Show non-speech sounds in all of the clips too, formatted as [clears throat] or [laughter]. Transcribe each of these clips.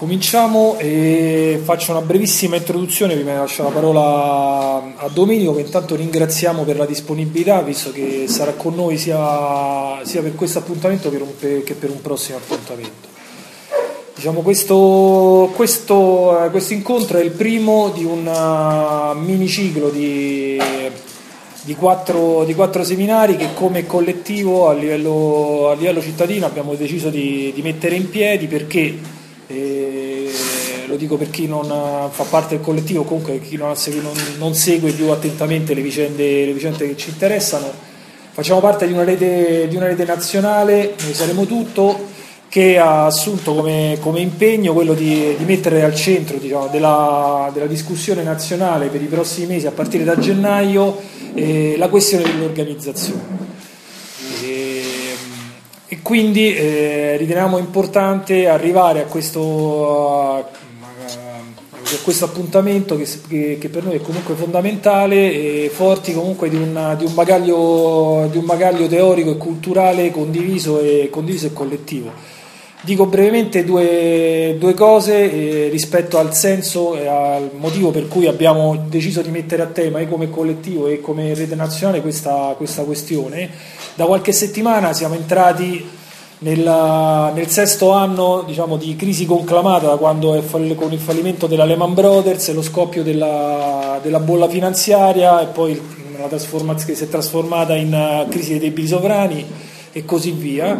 Cominciamo e faccio una brevissima introduzione prima di lasciare la parola a Domenico che intanto ringraziamo per la disponibilità visto che sarà con noi sia, sia per questo appuntamento che per un prossimo appuntamento. Diciamo, questo, questo, questo, incontro è il primo di un uh, miniciclo di, di, quattro, di, quattro, seminari che come collettivo a livello, a livello cittadino abbiamo deciso di, di mettere in piedi perché e lo dico per chi non fa parte del collettivo, comunque chi non, non, non segue più attentamente le vicende, le vicende, che ci interessano. Facciamo parte di una rete, di una rete nazionale, noi saremo tutto, che ha assunto come, come impegno quello di, di, mettere al centro diciamo, della, della, discussione nazionale per i prossimi mesi, a partire da gennaio, eh, la questione dell'organizzazione e quindi eh, riteniamo importante arrivare a questo, questo appuntamento che, che, che, per noi è comunque fondamentale e forti comunque di, una, di, un bagaglio, di, un bagaglio, teorico e culturale condiviso e, condiviso e collettivo. Dico brevemente due, due cose eh, rispetto al senso e al motivo per cui abbiamo deciso di mettere a tema e come collettivo e come rete nazionale questa, questa questione. Da qualche settimana siamo entrati nella, nel sesto anno diciamo, di crisi conclamata da quando è fall- con il fallimento della Lehman Brothers e lo scoppio della, della bolla finanziaria e poi che si è trasformata in uh, crisi dei debiti sovrani e così via.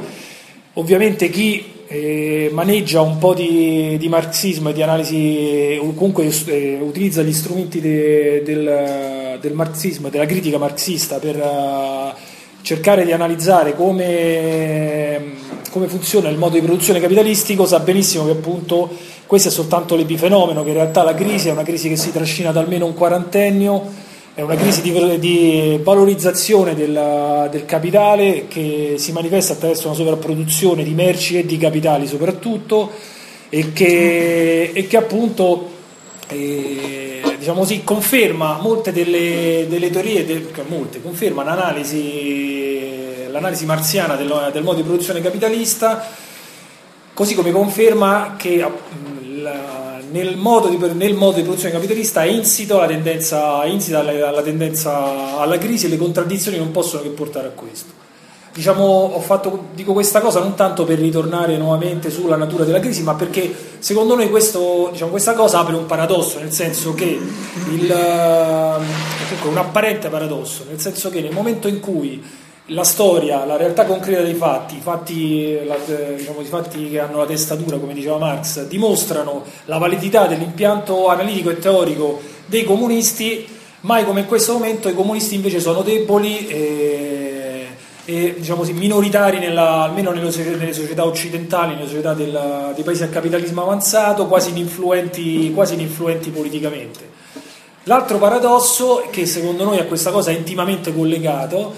Ovviamente chi eh, maneggia un po' di, di, marxismo e di analisi, o comunque eh, utilizza gli strumenti de, del, del, marxismo della critica marxista per uh, cercare di analizzare come, come, funziona il modo di produzione capitalistico, sa benissimo che appunto questo è soltanto l'epifenomeno, che in realtà la crisi è una crisi che si trascina da almeno un quarantennio è una crisi di, di valorizzazione del, del, capitale che si manifesta attraverso una sovrapproduzione di merci e di capitali soprattutto e che, e che appunto eh, diciamo così, conferma molte delle, delle teorie, de, molte, conferma l'analisi, l'analisi marziana del, del modo di produzione capitalista così come conferma che la, nel modo, di, nel modo di produzione capitalista è insito la tendenza, insita la, la tendenza alla crisi e le contraddizioni non possono che portare a questo. Diciamo, fatto, dico questa cosa non tanto per ritornare nuovamente sulla natura della crisi, ma perché secondo noi questo, diciamo, questa cosa apre un paradosso, nel senso che il, un apparente paradosso, nel senso che nel momento in cui la storia, la realtà concreta dei fatti, i fatti, la, diciamo, i fatti che hanno la testatura, come diceva Marx, dimostrano la validità dell'impianto analitico e teorico dei comunisti, mai come in questo momento i comunisti invece sono deboli e, e diciamo così, minoritari nella, almeno nelle, nelle, società occidentali, nelle società del, dei paesi a capitalismo avanzato, quasi ininfluenti, quasi ininfluenti politicamente. L'altro paradosso, che secondo noi a questa cosa è intimamente collegato,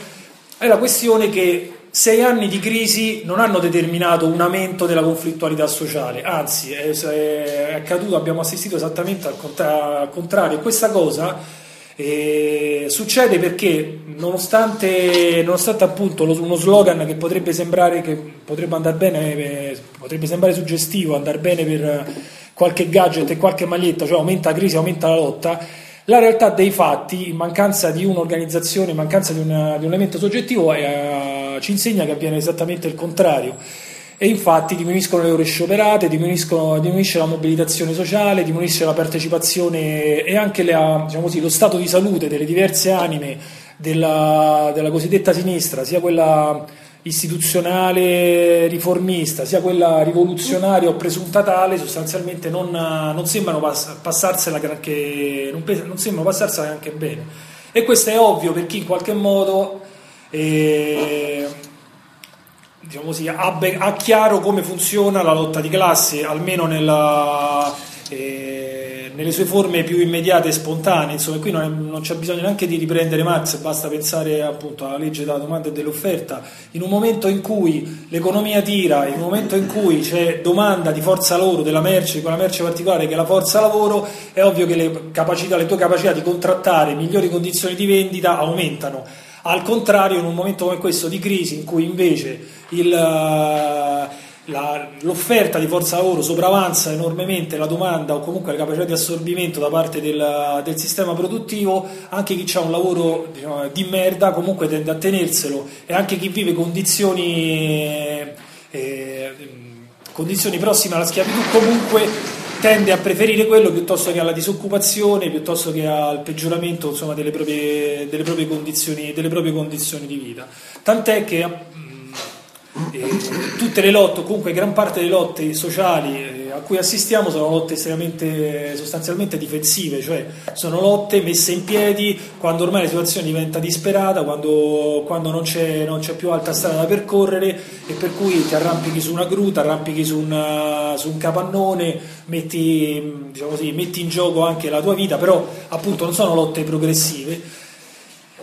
è la questione che sei anni di crisi non hanno determinato un aumento della conflittualità sociale, anzi è, è accaduto, abbiamo assistito esattamente al, contra- al contrario. Questa cosa eh, succede perché nonostante, nonostante appunto uno slogan che potrebbe sembrare che potrebbe andare bene, eh, potrebbe sembrare suggestivo, andare bene per qualche gadget e qualche maglietta, cioè aumenta la crisi, aumenta la lotta, la realtà dei fatti, in mancanza di un'organizzazione, in mancanza di, una, di un elemento soggettivo, eh, ci insegna che avviene esattamente il contrario. E infatti diminuiscono le ore scioperate, diminuisce la mobilitazione sociale, diminuisce la partecipazione e anche la, diciamo così, lo stato di salute delle diverse anime della, della cosiddetta sinistra, sia quella istituzionale riformista, sia quella rivoluzionaria o presunta tale, sostanzialmente non, non sembrano pass- passarsela granché, non, non, sembrano passarsela neanche bene. E questo è ovvio per chi in qualche modo eh, diciamo così, ha, ha, chiaro come funziona la lotta di classe, almeno nella... Eh, nelle sue forme più immediate e spontanee, insomma, qui non, è, non, c'è bisogno neanche di riprendere Marx, basta pensare appunto alla legge della domanda e dell'offerta. In un momento in cui l'economia tira, in un momento in cui c'è domanda di forza lavoro, della merce, quella merce particolare che è la forza lavoro, è ovvio che le, capacità, le tue capacità di contrattare migliori condizioni di vendita aumentano. Al contrario, in un momento come questo di crisi, in cui invece il la, l'offerta di forza lavoro sopravanza enormemente la domanda o comunque la capacità di assorbimento da parte del, del sistema produttivo, anche chi ha un lavoro diciamo, di merda comunque tende a tenerselo e anche chi vive condizioni, eh, condizioni prossime alla schiavitù comunque tende a preferire quello piuttosto che alla disoccupazione, piuttosto che al peggioramento insomma, delle, proprie, delle, proprie delle, proprie, condizioni, di vita. Tant'è che eh, tutte le lotte, comunque gran parte delle lotte sociali eh, a cui assistiamo sono lotte estremamente sostanzialmente difensive, cioè sono lotte messe in piedi quando ormai la situazione diventa disperata, quando, quando non, c'è, non, c'è, più alta strada da percorrere e per cui ti arrampichi su una gru, ti arrampichi su, una, su un capannone, metti, diciamo così, metti in gioco anche la tua vita, però appunto non sono lotte progressive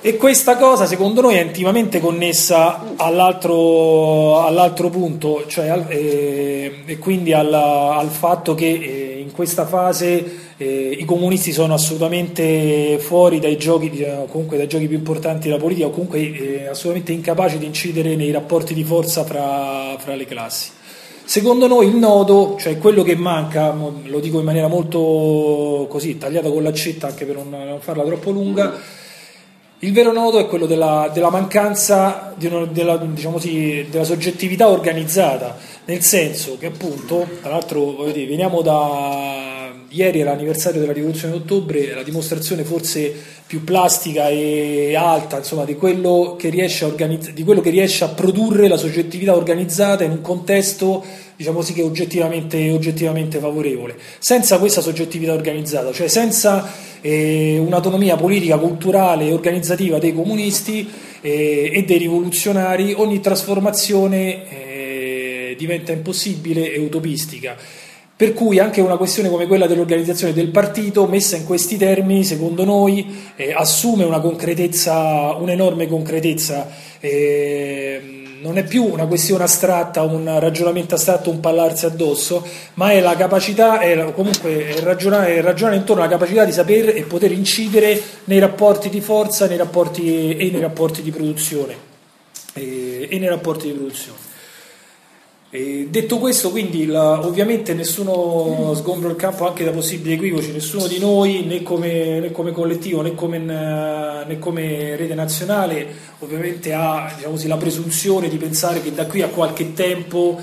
e questa cosa secondo noi è intimamente connessa all'altro, all'altro punto, cioè al, eh, e quindi alla, al fatto che eh, in questa fase eh, i comunisti sono assolutamente fuori dai giochi, diciamo, comunque dai giochi più importanti della politica o comunque eh, assolutamente incapaci di incidere nei rapporti di forza fra, fra le classi. Secondo noi il nodo, cioè quello che manca, lo dico in maniera molto così tagliata con l'accetta anche per non, non farla troppo lunga, il vero nodo è quello della, della mancanza di una, della, diciamo sì, della, soggettività organizzata, nel senso che appunto, tra l'altro dire, veniamo da ieri era l'anniversario della rivoluzione d'ottobre, la dimostrazione forse più plastica e alta insomma, di, quello organizz- di quello che riesce a produrre la soggettività organizzata in un contesto diciamo sì che oggettivamente, oggettivamente favorevole. Senza questa soggettività organizzata, cioè senza eh, un'autonomia politica, culturale e organizzativa dei comunisti eh, e dei rivoluzionari, ogni trasformazione eh, diventa impossibile e utopistica. Per cui anche una questione come quella dell'organizzazione del partito, messa in questi termini, secondo noi, eh, assume un'enorme concretezza. Eh, non è più una questione astratta, un ragionamento astratto, un parlarsi addosso, ma è la capacità, è comunque è ragionare, ragionare, intorno alla capacità di sapere e poter incidere nei rapporti di forza nei rapporti, e nei rapporti di produzione. E, e nei rapporti di produzione. E detto questo, quindi la, ovviamente nessuno sgombra il campo anche da possibili equivoci, nessuno di noi, né come, né come collettivo né come, né come, rete nazionale, ovviamente ha diciamo così, la presunzione di pensare che da qui a qualche tempo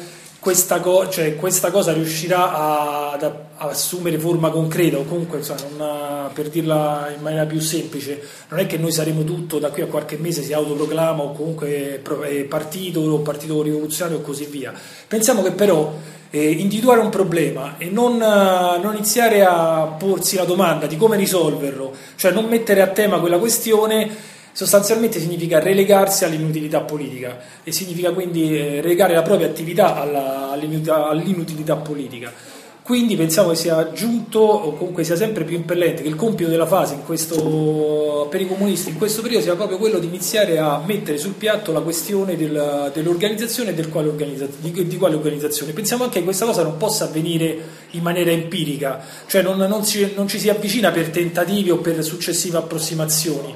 questa, co- cioè, questa cosa riuscirà a, ad assumere forma concreta o comunque insomma, non, per dirla in maniera più semplice non è che noi saremo tutto da qui a qualche mese si autoproclama o comunque partito o partito rivoluzionario o così via. Pensiamo che però eh, individuare un problema e non, non, iniziare a porsi la domanda di come risolverlo cioè non mettere a tema quella questione sostanzialmente significa relegarsi all'inutilità politica e significa quindi eh, relegare la propria attività alla, all'inutilità politica. Quindi pensiamo che sia giunto, o comunque sia sempre più impellente, che il compito della fase questo, per i comunisti in questo periodo sia proprio quello di iniziare a mettere sul piatto la questione del, dell'organizzazione e del quale di, di, quale organizzazione. Pensiamo anche che questa cosa non possa avvenire in maniera empirica, cioè non, non, ci, non ci si avvicina per tentativi o per successive approssimazioni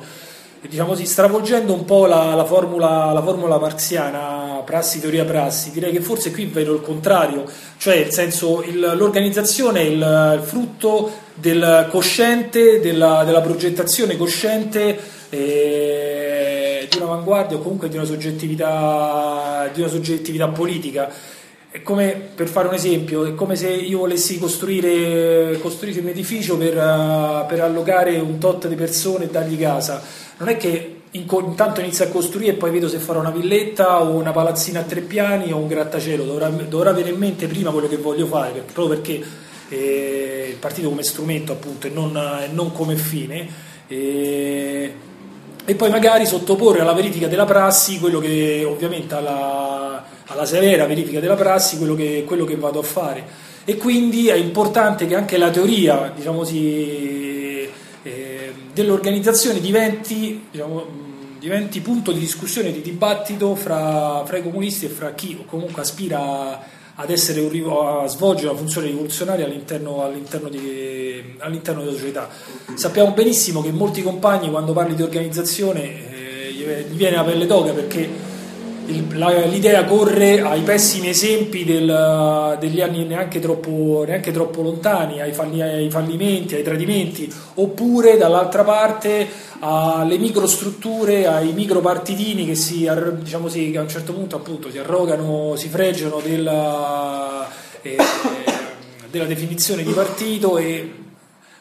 diciamo così, stravolgendo un po' la, la, formula, la, formula, marxiana, prassi, teoria, prassi, direi che forse qui vedo il contrario, cioè nel senso il, l'organizzazione è il, il, frutto del cosciente, della, della progettazione cosciente eh, di un'avanguardia o comunque di una soggettività, di una soggettività politica. È come, per fare un esempio, è come se io volessi costruire, costruire un edificio per, per allogare un tot di persone e dargli casa non è che intanto inizio a costruire e poi vedo se farò una villetta o una palazzina a tre piani o un grattacielo, dovrà, dovrà avere in mente prima quello che voglio fare, perché, proprio perché eh, il partito come strumento appunto e non, non come fine. Eh, e poi magari sottoporre alla verifica della prassi quello che ovviamente alla, alla severa verifica della prassi quello che, quello che, vado a fare. E quindi è importante che anche la teoria diciamo così, eh, dell'organizzazione diventi, diciamo, diventi, punto di discussione, di dibattito fra, fra, i comunisti e fra chi comunque aspira ad essere a svolgere una funzione rivoluzionaria all'interno, all'interno, di, all'interno, della società. Sappiamo benissimo che molti compagni quando parli di organizzazione eh, gli viene la pelle d'oca perché l'idea corre ai pessimi esempi del, degli anni neanche troppo, neanche troppo lontani, ai, falli, ai, fallimenti, ai tradimenti, oppure dall'altra parte alle microstrutture, ai micropartitini che, si, diciamo sì, che a un certo punto appunto si arrogano, si freggiano della, eh, della definizione di partito e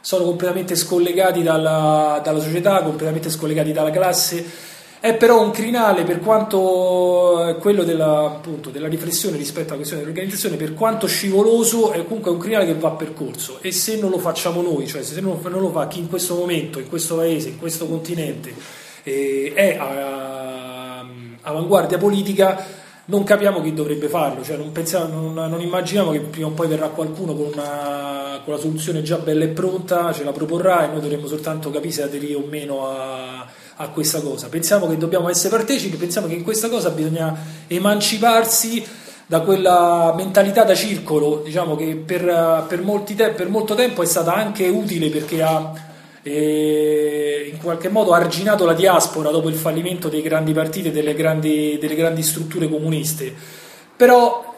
sono completamente scollegati dalla, dalla società, completamente scollegati dalla classe è però un crinale per quanto quello della, appunto, della riflessione rispetto alla questione dell'organizzazione, per quanto scivoloso, è comunque un crinale che va percorso. E se non lo facciamo noi, cioè se non, non lo fa chi in questo momento, in questo paese, in questo continente eh, è a, avanguardia politica, non capiamo chi dovrebbe farlo, cioè non, pensiamo, non, non, immaginiamo che prima o poi verrà qualcuno con, una, con la soluzione già bella e pronta, ce la proporrà e noi dovremmo soltanto capire se aderire o meno a a questa cosa. Pensiamo che dobbiamo essere partecipi, pensiamo che in questa cosa bisogna emanciparsi da quella mentalità da circolo, diciamo che per, per, te- per molto tempo è stata anche utile perché ha eh, in qualche modo arginato la diaspora dopo il fallimento dei grandi partiti e delle grandi, delle grandi strutture comuniste. Però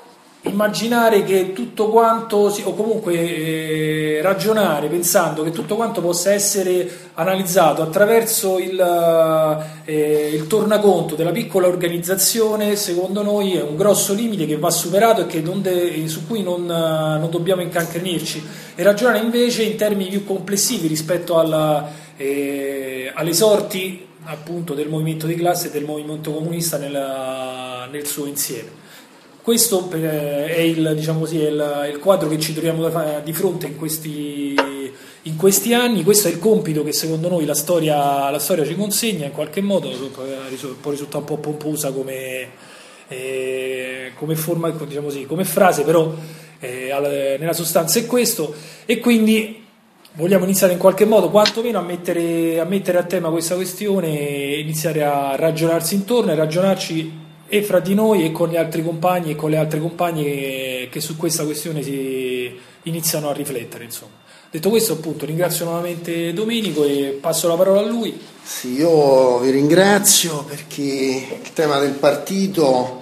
immaginare che tutto quanto, o comunque eh, ragionare pensando che tutto quanto possa essere analizzato attraverso il, eh, il, tornaconto della piccola organizzazione, secondo noi è un grosso limite che va superato e de- su cui non, non, dobbiamo incancrenirci e ragionare invece in termini più complessivi rispetto alla, eh, alle sorti appunto del movimento di classe e del movimento comunista nella, nel suo insieme. Questo eh, è il, diciamo così, è il, il quadro che ci troviamo di fronte in questi, in questi, anni, questo è il compito che secondo noi la storia, la storia ci consegna, in qualche modo può risultare un po' pomposa come, eh, come, forma, diciamo così, come frase, però eh, nella sostanza è questo. E quindi vogliamo iniziare in qualche modo quantomeno a mettere, a mettere a tema questa questione iniziare a ragionarsi intorno e ragionarci e fra di noi e con gli altri compagni e con le altre compagne che, che su questa questione si iniziano a riflettere. Insomma. Detto questo, appunto, ringrazio nuovamente Domenico e passo la parola a lui. Sì, io vi ringrazio perché il tema del partito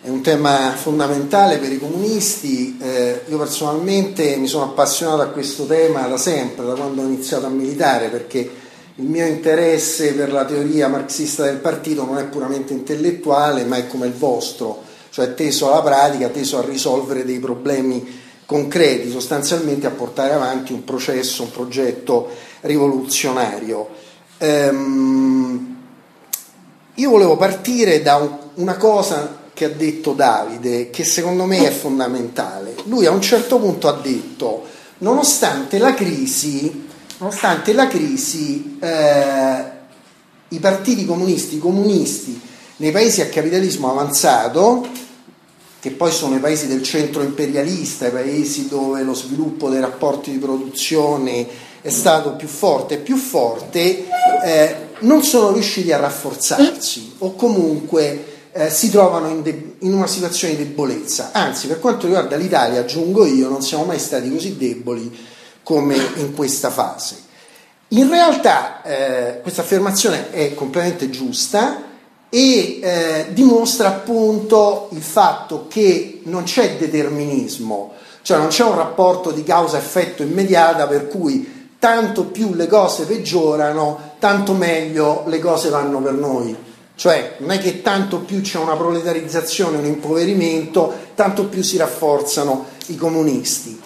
è un tema fondamentale per i comunisti. Eh, io personalmente mi sono appassionato a questo tema da sempre, da quando ho iniziato a militare, perché il mio interesse per la teoria marxista del partito non è puramente intellettuale, ma è come il vostro, cioè teso alla pratica, teso a risolvere dei problemi concreti, sostanzialmente a portare avanti un processo, un progetto rivoluzionario. Ehm, io volevo partire da un, una cosa che ha detto Davide, che secondo me è fondamentale. Lui a un certo punto ha detto, nonostante la crisi, nonostante la crisi eh, i partiti comunisti, comunisti nei paesi a capitalismo avanzato, che poi sono i paesi del centro imperialista, i paesi dove lo sviluppo dei rapporti di produzione è stato più forte e più forte, eh, non sono riusciti a rafforzarsi o comunque eh, si trovano in, de- in, una situazione di debolezza. Anzi, per quanto riguarda l'Italia, aggiungo io, non siamo mai stati così deboli come in questa fase. In realtà eh, questa affermazione è completamente giusta e eh, dimostra appunto il fatto che non c'è determinismo, cioè non c'è un rapporto di causa-effetto immediata per cui tanto più le cose peggiorano, tanto meglio le cose vanno per noi. Cioè non è che tanto più c'è una proletarizzazione, un impoverimento, tanto più si rafforzano i comunisti.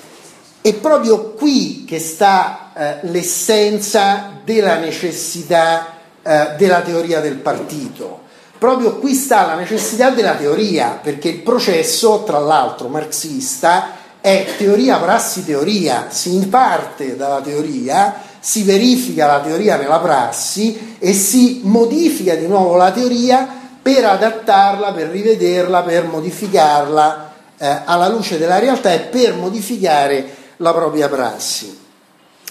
È proprio qui che sta eh, l'essenza della necessità eh, della teoria del partito. Proprio qui sta la necessità della teoria, perché il processo, tra l'altro marxista, è teoria, prassi, teoria, si imparte dalla teoria, si verifica la teoria nella prassi e si modifica di nuovo la teoria per adattarla, per rivederla, per modificarla eh, alla luce della realtà e per modificare la propria prassi.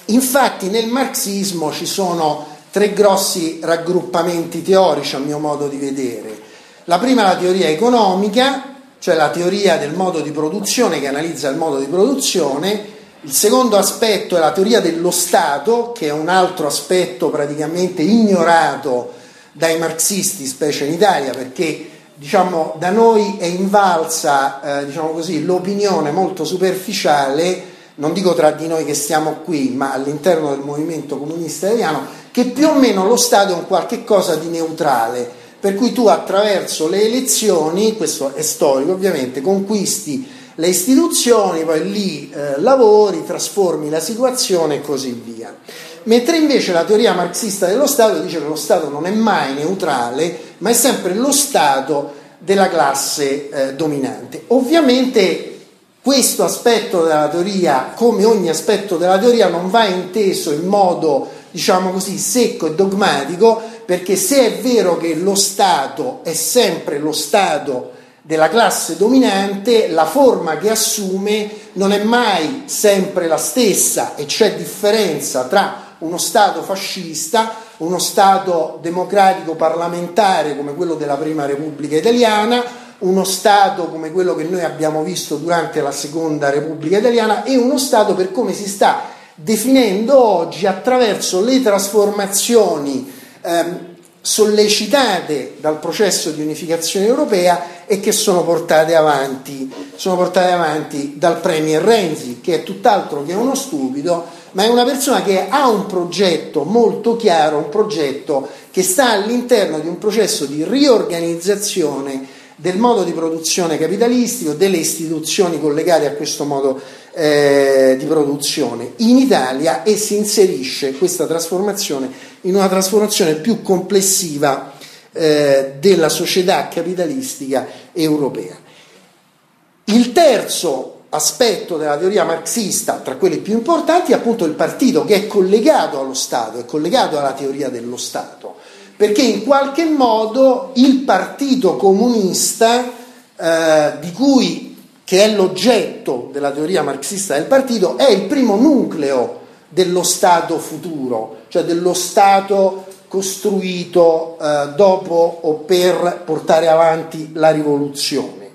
Infatti nel marxismo ci sono tre grossi raggruppamenti teorici a mio modo di vedere. La prima è la teoria economica, cioè la teoria del modo di produzione che analizza il modo di produzione, il secondo aspetto è la teoria dello Stato, che è un altro aspetto praticamente ignorato dai marxisti, specie in Italia, perché diciamo, da noi è invalsa eh, diciamo così, l'opinione molto superficiale, non dico tra di noi che stiamo qui, ma all'interno del movimento comunista italiano, che più o meno lo Stato è un qualche cosa di neutrale, per cui tu attraverso le elezioni, questo è storico ovviamente, conquisti le istituzioni, poi lì eh, lavori, trasformi la situazione e così via. Mentre invece la teoria marxista dello Stato dice che lo Stato non è mai neutrale, ma è sempre lo Stato della classe eh, dominante. Ovviamente questo aspetto della teoria, come ogni aspetto della teoria, non va inteso in modo, diciamo così, secco e dogmatico, perché se è vero che lo Stato è sempre lo Stato della classe dominante, la forma che assume non è mai sempre la stessa e c'è differenza tra uno Stato fascista, uno Stato democratico parlamentare come quello della Prima Repubblica Italiana, uno Stato come quello che noi abbiamo visto durante la Seconda Repubblica Italiana e uno Stato per come si sta definendo oggi attraverso le trasformazioni ehm, sollecitate dal processo di unificazione europea e che sono portate avanti, sono portate avanti dal Premier Renzi, che è tutt'altro che uno stupido, ma è una persona che ha un progetto molto chiaro, un progetto che sta all'interno di un processo di riorganizzazione del modo di produzione capitalistico, delle istituzioni collegate a questo modo eh, di produzione in Italia e si inserisce questa trasformazione in una trasformazione più complessiva eh, della società capitalistica europea. Il terzo aspetto della teoria marxista, tra quelli più importanti, è appunto il partito che è collegato allo Stato, è collegato alla teoria dello Stato, perché in qualche modo il partito comunista, eh, di cui, che è l'oggetto della teoria marxista del partito, è il primo nucleo dello Stato futuro, cioè dello Stato costruito eh, dopo o per portare avanti la rivoluzione.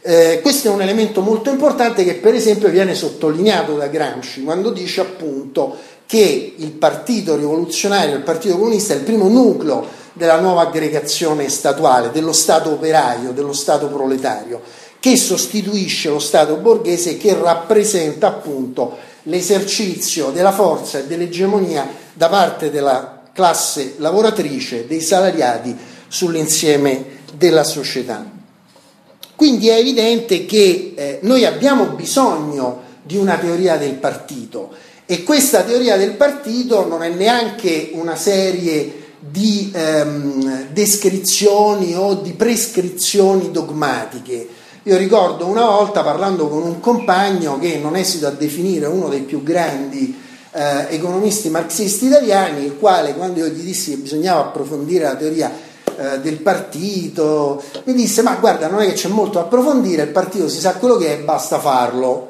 Eh, questo è un elemento molto importante che per esempio viene sottolineato da Gramsci quando dice appunto che il partito rivoluzionario, il partito comunista è il primo nucleo della nuova aggregazione statuale, dello Stato operaio, dello Stato proletario, che sostituisce lo Stato borghese e che rappresenta appunto l'esercizio della forza e dell'egemonia da parte della classe lavoratrice, dei salariati sull'insieme della società. Quindi è evidente che eh, noi abbiamo bisogno di una teoria del partito e questa teoria del partito non è neanche una serie di ehm, descrizioni o di prescrizioni dogmatiche. Io ricordo una volta parlando con un compagno che non esito a definire uno dei più grandi eh, economisti marxisti italiani, il quale quando io gli dissi che bisognava approfondire la teoria eh, del partito, mi disse ma guarda non è che c'è molto da approfondire, il partito si sa quello che è, basta farlo.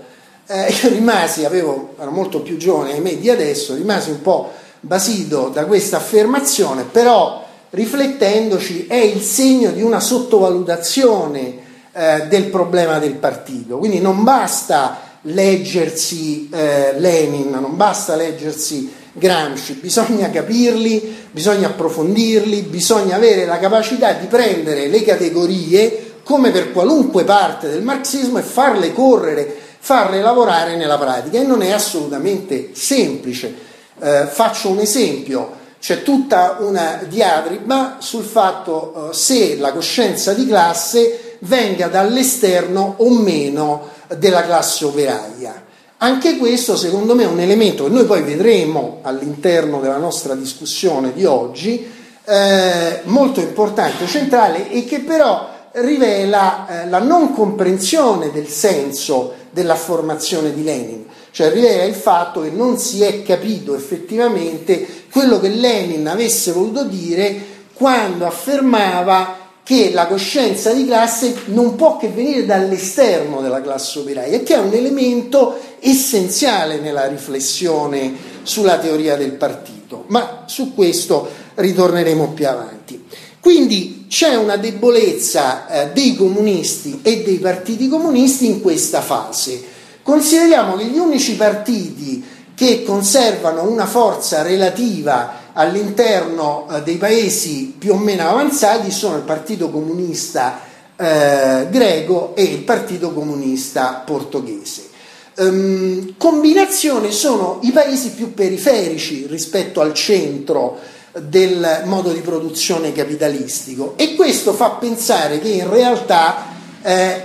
Eh, io rimasi, avevo, ero molto più giovane ai me di adesso, rimasi un po' basito da questa affermazione, però riflettendoci è il segno di una sottovalutazione eh, del problema del partito. Quindi non basta leggersi eh, Lenin, non basta leggersi Gramsci, bisogna capirli, bisogna approfondirli, bisogna avere la capacità di prendere le categorie come per qualunque parte del marxismo e farle correre, farle lavorare nella pratica e non è assolutamente semplice. Eh, faccio un esempio, c'è tutta una diatriba sul fatto eh, se la coscienza di classe venga dall'esterno o meno della classe operaia. Anche questo secondo me è un elemento che noi poi vedremo all'interno della nostra discussione di oggi, eh, molto importante, centrale e che però rivela eh, la non comprensione del senso della formazione di Lenin, cioè rivela il fatto che non si è capito effettivamente quello che Lenin avesse voluto dire quando affermava che la coscienza di classe non può che venire dall'esterno della classe operaia, che è un elemento essenziale nella riflessione sulla teoria del partito, ma su questo ritorneremo più avanti. Quindi c'è una debolezza eh, dei comunisti e dei partiti comunisti in questa fase. Consideriamo che gli unici partiti che conservano una forza relativa all'interno eh, dei paesi più o meno avanzati sono il Partito Comunista eh, greco e il Partito Comunista portoghese. Um, combinazione sono i paesi più periferici rispetto al centro del modo di produzione capitalistico e questo fa pensare che in realtà eh,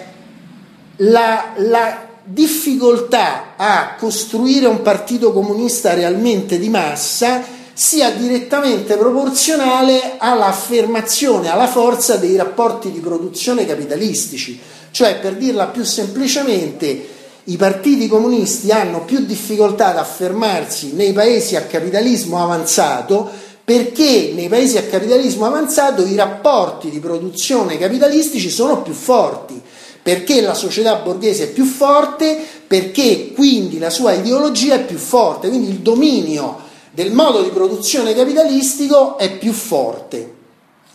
la, la difficoltà a costruire un partito comunista realmente di massa sia direttamente proporzionale all'affermazione, alla forza dei rapporti di produzione capitalistici. Cioè, per dirla più semplicemente, i partiti comunisti hanno più difficoltà ad affermarsi nei paesi a capitalismo avanzato perché nei paesi a capitalismo avanzato i rapporti di produzione capitalistici sono più forti perché la società borghese è più forte, perché quindi la sua ideologia è più forte, quindi il dominio del modo di produzione capitalistico è più forte.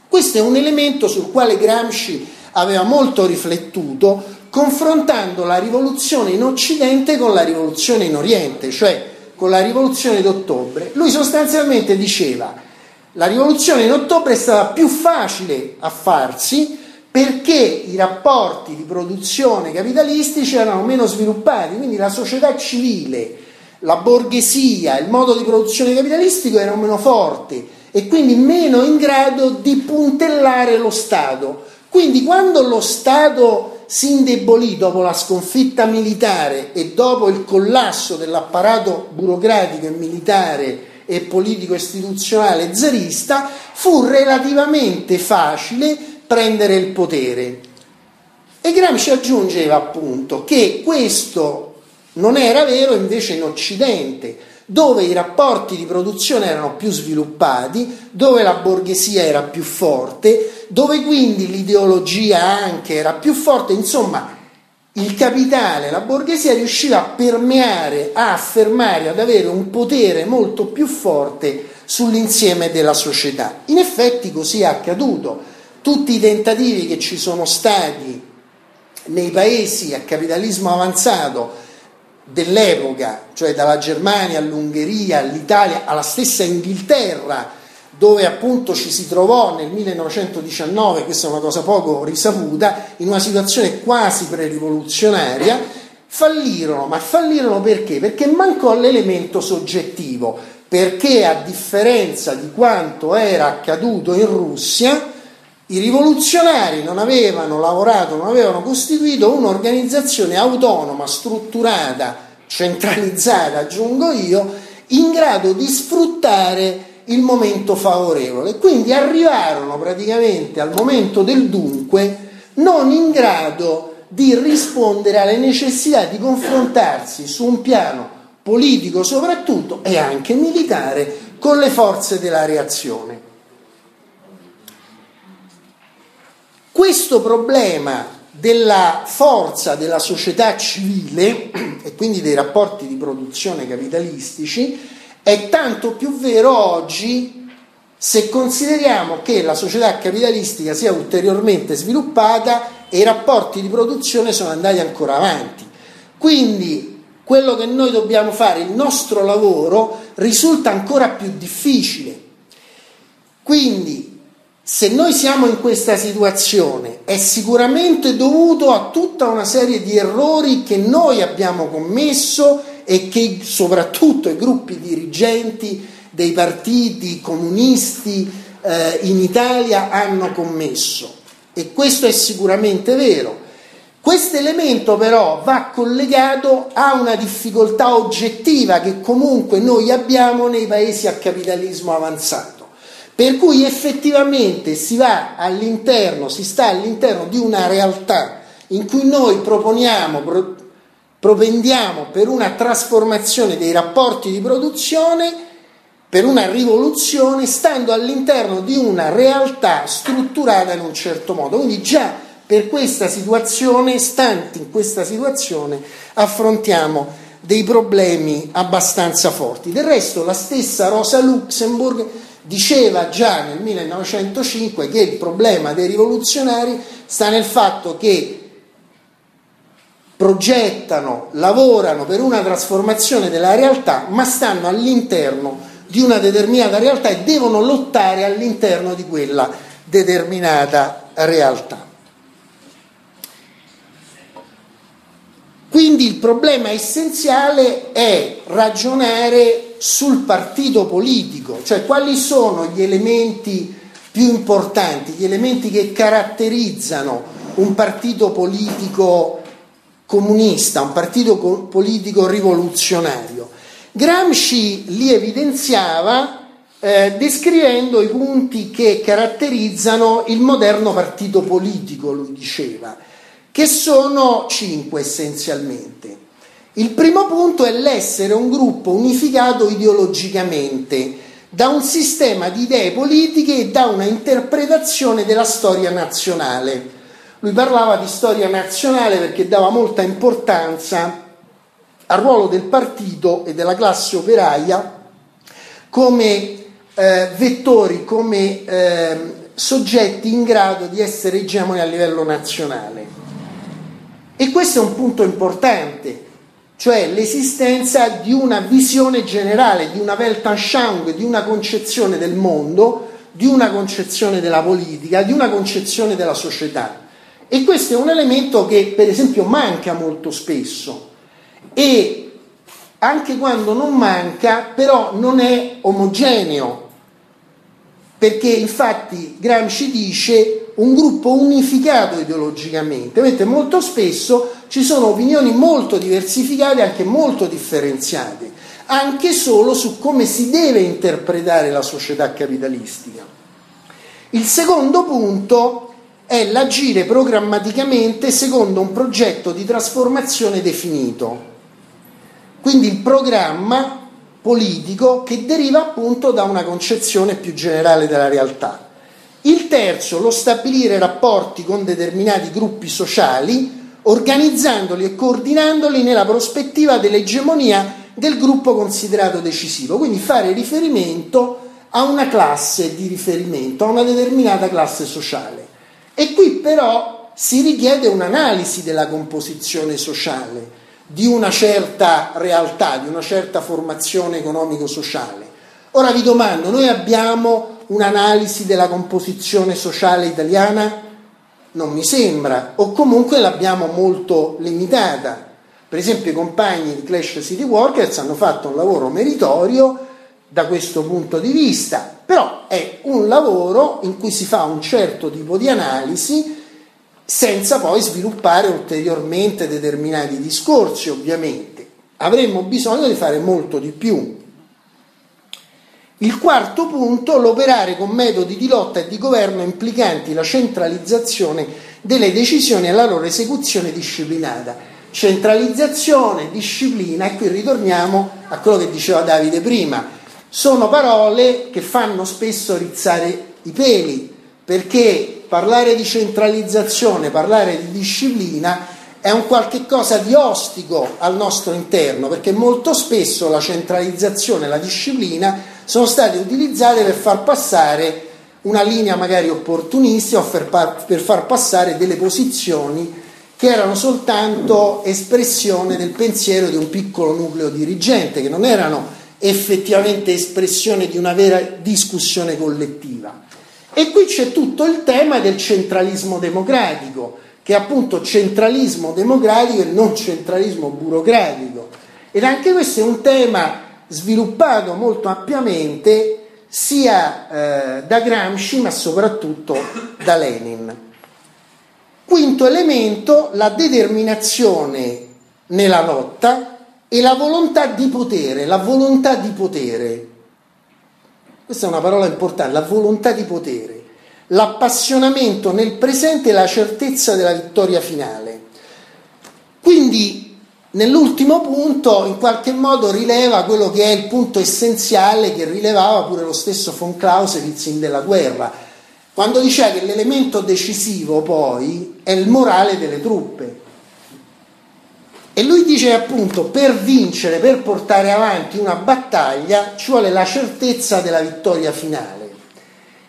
Questo è un elemento sul quale Gramsci aveva molto riflettuto confrontando la rivoluzione in Occidente con la rivoluzione in Oriente, cioè con la rivoluzione d'ottobre. Lui sostanzialmente diceva la rivoluzione in ottobre è stata più facile a farsi perché i rapporti di produzione capitalistici erano meno sviluppati, quindi la società civile, la borghesia, il modo di produzione capitalistico erano meno forti e quindi meno in grado di puntellare lo Stato. Quindi quando lo Stato si indebolì dopo la sconfitta militare e dopo il collasso dell'apparato burocratico e militare e politico istituzionale zarista, fu relativamente facile prendere il potere. E Gramsci aggiungeva appunto che questo non era vero invece in Occidente, dove i rapporti di produzione erano più sviluppati, dove la borghesia era più forte, dove quindi l'ideologia anche era più forte, insomma il capitale, la borghesia riusciva a permeare, a affermare, ad avere un potere molto più forte sull'insieme della società. In effetti così è accaduto tutti i tentativi che ci sono stati nei paesi a capitalismo avanzato dell'epoca, cioè dalla Germania all'Ungheria, all'Italia, alla stessa Inghilterra, dove appunto ci si trovò nel 1919, questa è una cosa poco risaputa, in una situazione quasi pre-rivoluzionaria, fallirono, ma fallirono perché? Perché mancò l'elemento soggettivo, perché a differenza di quanto era accaduto in Russia, i rivoluzionari non avevano lavorato, non avevano costituito un'organizzazione autonoma, strutturata, centralizzata, aggiungo io, in grado di sfruttare il momento favorevole. Quindi arrivarono praticamente al momento del dunque non in grado di rispondere alle necessità di confrontarsi su un piano politico soprattutto e anche militare con le forze della reazione. Questo problema della forza della società civile [clears throat] e quindi dei rapporti di produzione capitalistici è tanto più vero oggi se consideriamo che la società capitalistica sia ulteriormente sviluppata e i rapporti di produzione sono andati ancora avanti. Quindi quello che noi dobbiamo fare, il nostro lavoro, risulta ancora più difficile. Quindi se noi siamo in questa situazione è sicuramente dovuto a tutta una serie di errori che noi abbiamo commesso e che soprattutto i gruppi dirigenti dei partiti comunisti eh, in Italia hanno commesso. E questo è sicuramente vero. Questo elemento però va collegato a una difficoltà oggettiva che comunque noi abbiamo nei paesi a capitalismo avanzato per cui effettivamente si va all'interno, si sta all'interno di una realtà in cui noi proponiamo, pro, propendiamo per una trasformazione dei rapporti di produzione, per una rivoluzione, stando all'interno di una realtà strutturata in un certo modo. Quindi già per questa situazione, stanti in questa situazione, affrontiamo dei problemi abbastanza forti. Del resto la stessa Rosa Luxemburg diceva già nel 1905 che il problema dei rivoluzionari sta nel fatto che progettano, lavorano per una trasformazione della realtà, ma stanno all'interno di una determinata realtà e devono lottare all'interno di quella determinata realtà. Quindi il problema essenziale è ragionare sul partito politico, cioè quali sono gli elementi più importanti, gli elementi che caratterizzano un partito politico comunista, un partito politico rivoluzionario. Gramsci li evidenziava eh, descrivendo i punti che caratterizzano il moderno partito politico, lui diceva che sono cinque essenzialmente. Il primo punto è l'essere un gruppo unificato ideologicamente da un sistema di idee politiche e da una interpretazione della storia nazionale. Lui parlava di storia nazionale perché dava molta importanza al ruolo del partito e della classe operaia come eh, vettori, come eh, soggetti in grado di essere egemoni a livello nazionale. E questo è un punto importante, cioè l'esistenza di una visione generale, di una Weltanschauung, di una concezione del mondo, di una concezione della politica, di una concezione della società. E questo è un elemento che per esempio manca molto spesso. E anche quando non manca però non è omogeneo, perché infatti Gramsci dice un gruppo unificato ideologicamente, mentre molto spesso ci sono opinioni molto diversificate, anche molto differenziate, anche solo su come si deve interpretare la società capitalistica. Il secondo punto è l'agire programmaticamente secondo un progetto di trasformazione definito. Quindi il programma politico che deriva appunto da una concezione più generale della realtà. Il terzo, lo stabilire rapporti con determinati gruppi sociali, organizzandoli e coordinandoli nella prospettiva dell'egemonia del gruppo considerato decisivo. Quindi fare riferimento a una classe di riferimento, a una determinata classe sociale. E qui però si richiede un'analisi della composizione sociale, di una certa realtà, di una certa formazione economico-sociale. Ora vi domando, noi abbiamo un'analisi della composizione sociale italiana? Non mi sembra, o comunque l'abbiamo molto limitata. Per esempio i compagni di Clash City Workers hanno fatto un lavoro meritorio da questo punto di vista, però è un lavoro in cui si fa un certo tipo di analisi senza poi sviluppare ulteriormente determinati discorsi, ovviamente. Avremmo bisogno di fare molto di più. Il quarto punto, l'operare con metodi di lotta e di governo implicanti la centralizzazione delle decisioni e la loro esecuzione disciplinata. Centralizzazione, disciplina, e qui ritorniamo a quello che diceva Davide prima. Sono parole che fanno spesso rizzare i peli, perché parlare di centralizzazione, parlare di disciplina è un qualche cosa di ostico al nostro interno, perché molto spesso la centralizzazione e la disciplina sono state utilizzate per far passare una linea magari opportunistica o per far passare delle posizioni che erano soltanto espressione del pensiero di un piccolo nucleo dirigente, che non erano effettivamente espressione di una vera discussione collettiva. E qui c'è tutto il tema del centralismo democratico, che è appunto centralismo democratico e non centralismo burocratico. Ed anche questo è un tema sviluppato molto ampiamente sia eh, da Gramsci ma soprattutto da Lenin. Quinto elemento, la determinazione nella lotta e la volontà di potere, la volontà di potere. Questa è una parola importante, la volontà di potere, l'appassionamento nel presente e la certezza della vittoria finale. Quindi Nell'ultimo punto in qualche modo rileva quello che è il punto essenziale che rilevava pure lo stesso von Clausewitz in della guerra, quando diceva che l'elemento decisivo poi è il morale delle truppe. E lui dice appunto per vincere, per portare avanti una battaglia ci vuole la certezza della vittoria finale,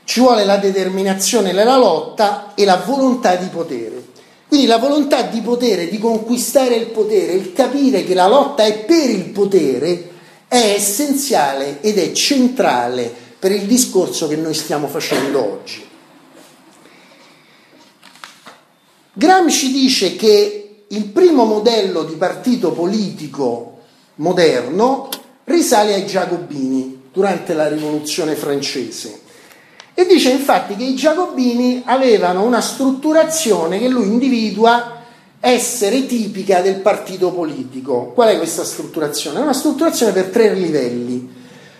ci vuole la determinazione nella lotta e la volontà di potere. Quindi la volontà di potere, di conquistare il potere, il capire che la lotta è per il potere, è essenziale ed è centrale per il discorso che noi stiamo facendo oggi. Gramsci dice che il primo modello di partito politico moderno risale ai Giacobini durante la rivoluzione francese e dice infatti che i Giacobini avevano una strutturazione che lui individua essere tipica del partito politico. Qual è questa strutturazione? È una strutturazione per tre livelli.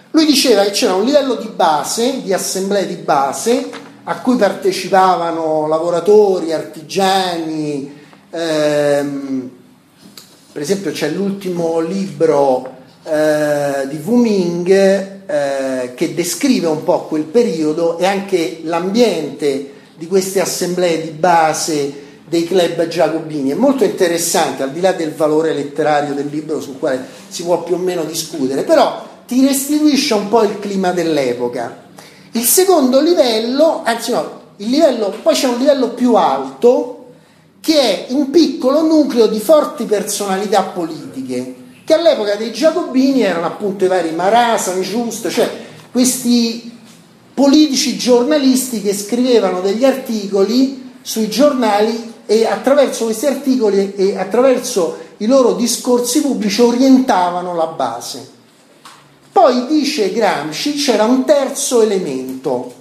Lui diceva che c'era un livello di base, di assemblea di base, a cui partecipavano lavoratori, artigiani, ehm, per esempio c'è l'ultimo libro eh, di Wu Ming eh, che descrive un po' quel periodo e anche l'ambiente di queste assemblee di base dei club giacobini. È molto interessante, al di là del valore letterario del libro sul quale si può più o meno discutere, però ti restituisce un po' il clima dell'epoca. Il secondo livello, anzi no, livello, poi c'è un livello più alto che è un piccolo nucleo di forti personalità politiche che all'epoca dei Giacobini erano appunto i vari Marat, San Just, cioè questi politici giornalisti che scrivevano degli articoli sui giornali e attraverso questi articoli e attraverso i loro discorsi pubblici orientavano la base. Poi dice Gramsci c'era un terzo elemento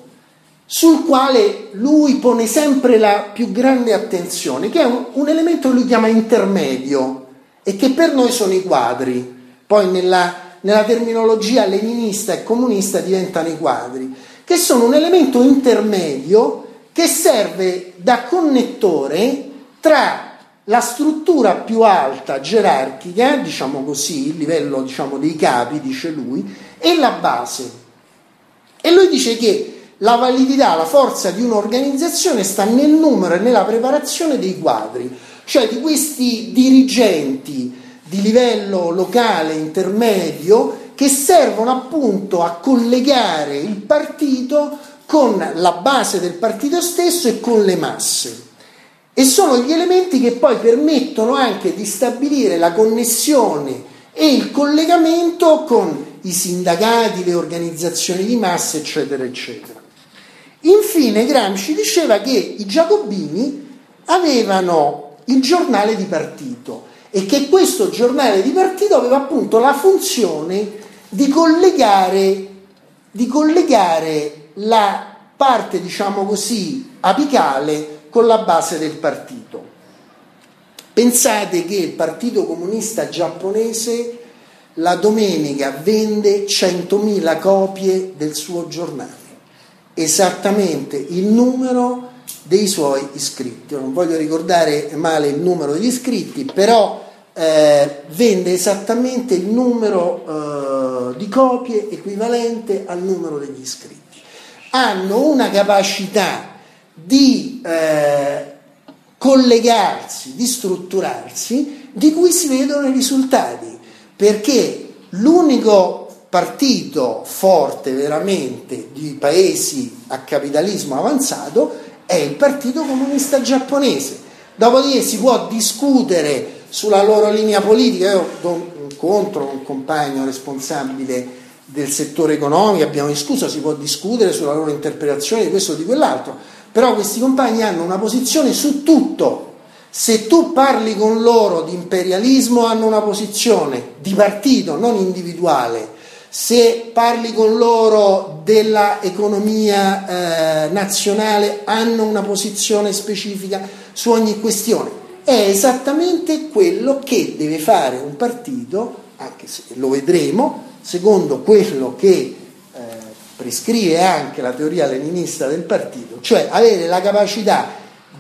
sul quale lui pone sempre la più grande attenzione, che è un, un elemento che lui chiama intermedio e che per noi sono i quadri. Poi nella, nella terminologia leninista e comunista diventano i quadri, che sono un elemento intermedio che serve da connettore tra la struttura più alta gerarchica, diciamo così, il livello diciamo, dei capi, dice lui, e la base. E lui dice che la validità, la forza di un'organizzazione sta nel numero e nella preparazione dei quadri, cioè di questi dirigenti di livello locale, intermedio, che servono appunto a collegare il partito con la base del partito stesso e con le masse. E sono gli elementi che poi permettono anche di stabilire la connessione e il collegamento con i sindacati, le organizzazioni di massa, eccetera, eccetera. Infine Gramsci diceva che i giacobini avevano il giornale di partito e che questo giornale di partito aveva appunto la funzione di collegare, di collegare la parte, diciamo così, apicale con la base del partito. Pensate che il Partito Comunista Giapponese la domenica vende 100.000 copie del suo giornale, esattamente il numero dei suoi iscritti. Io non voglio ricordare male il numero degli iscritti, però eh, vende esattamente il numero eh, di copie equivalente al numero degli iscritti. Hanno una capacità di eh, collegarsi, di strutturarsi, di cui si vedono i risultati, perché l'unico partito forte veramente di paesi a capitalismo avanzato è il Partito Comunista Giapponese. Dopodiché si può discutere sulla loro linea politica, io incontro un compagno responsabile del settore economico, abbiamo discusso, si può discutere sulla loro interpretazione di questo o di quell'altro, però questi compagni hanno una posizione su tutto. Se tu parli con loro di imperialismo hanno una posizione di partito, non individuale. Se parli con loro dell'economia eh, nazionale hanno una posizione specifica su ogni questione. È esattamente quello che deve fare un partito, anche se lo vedremo, secondo quello che prescrive anche la teoria leninista del partito, cioè avere la capacità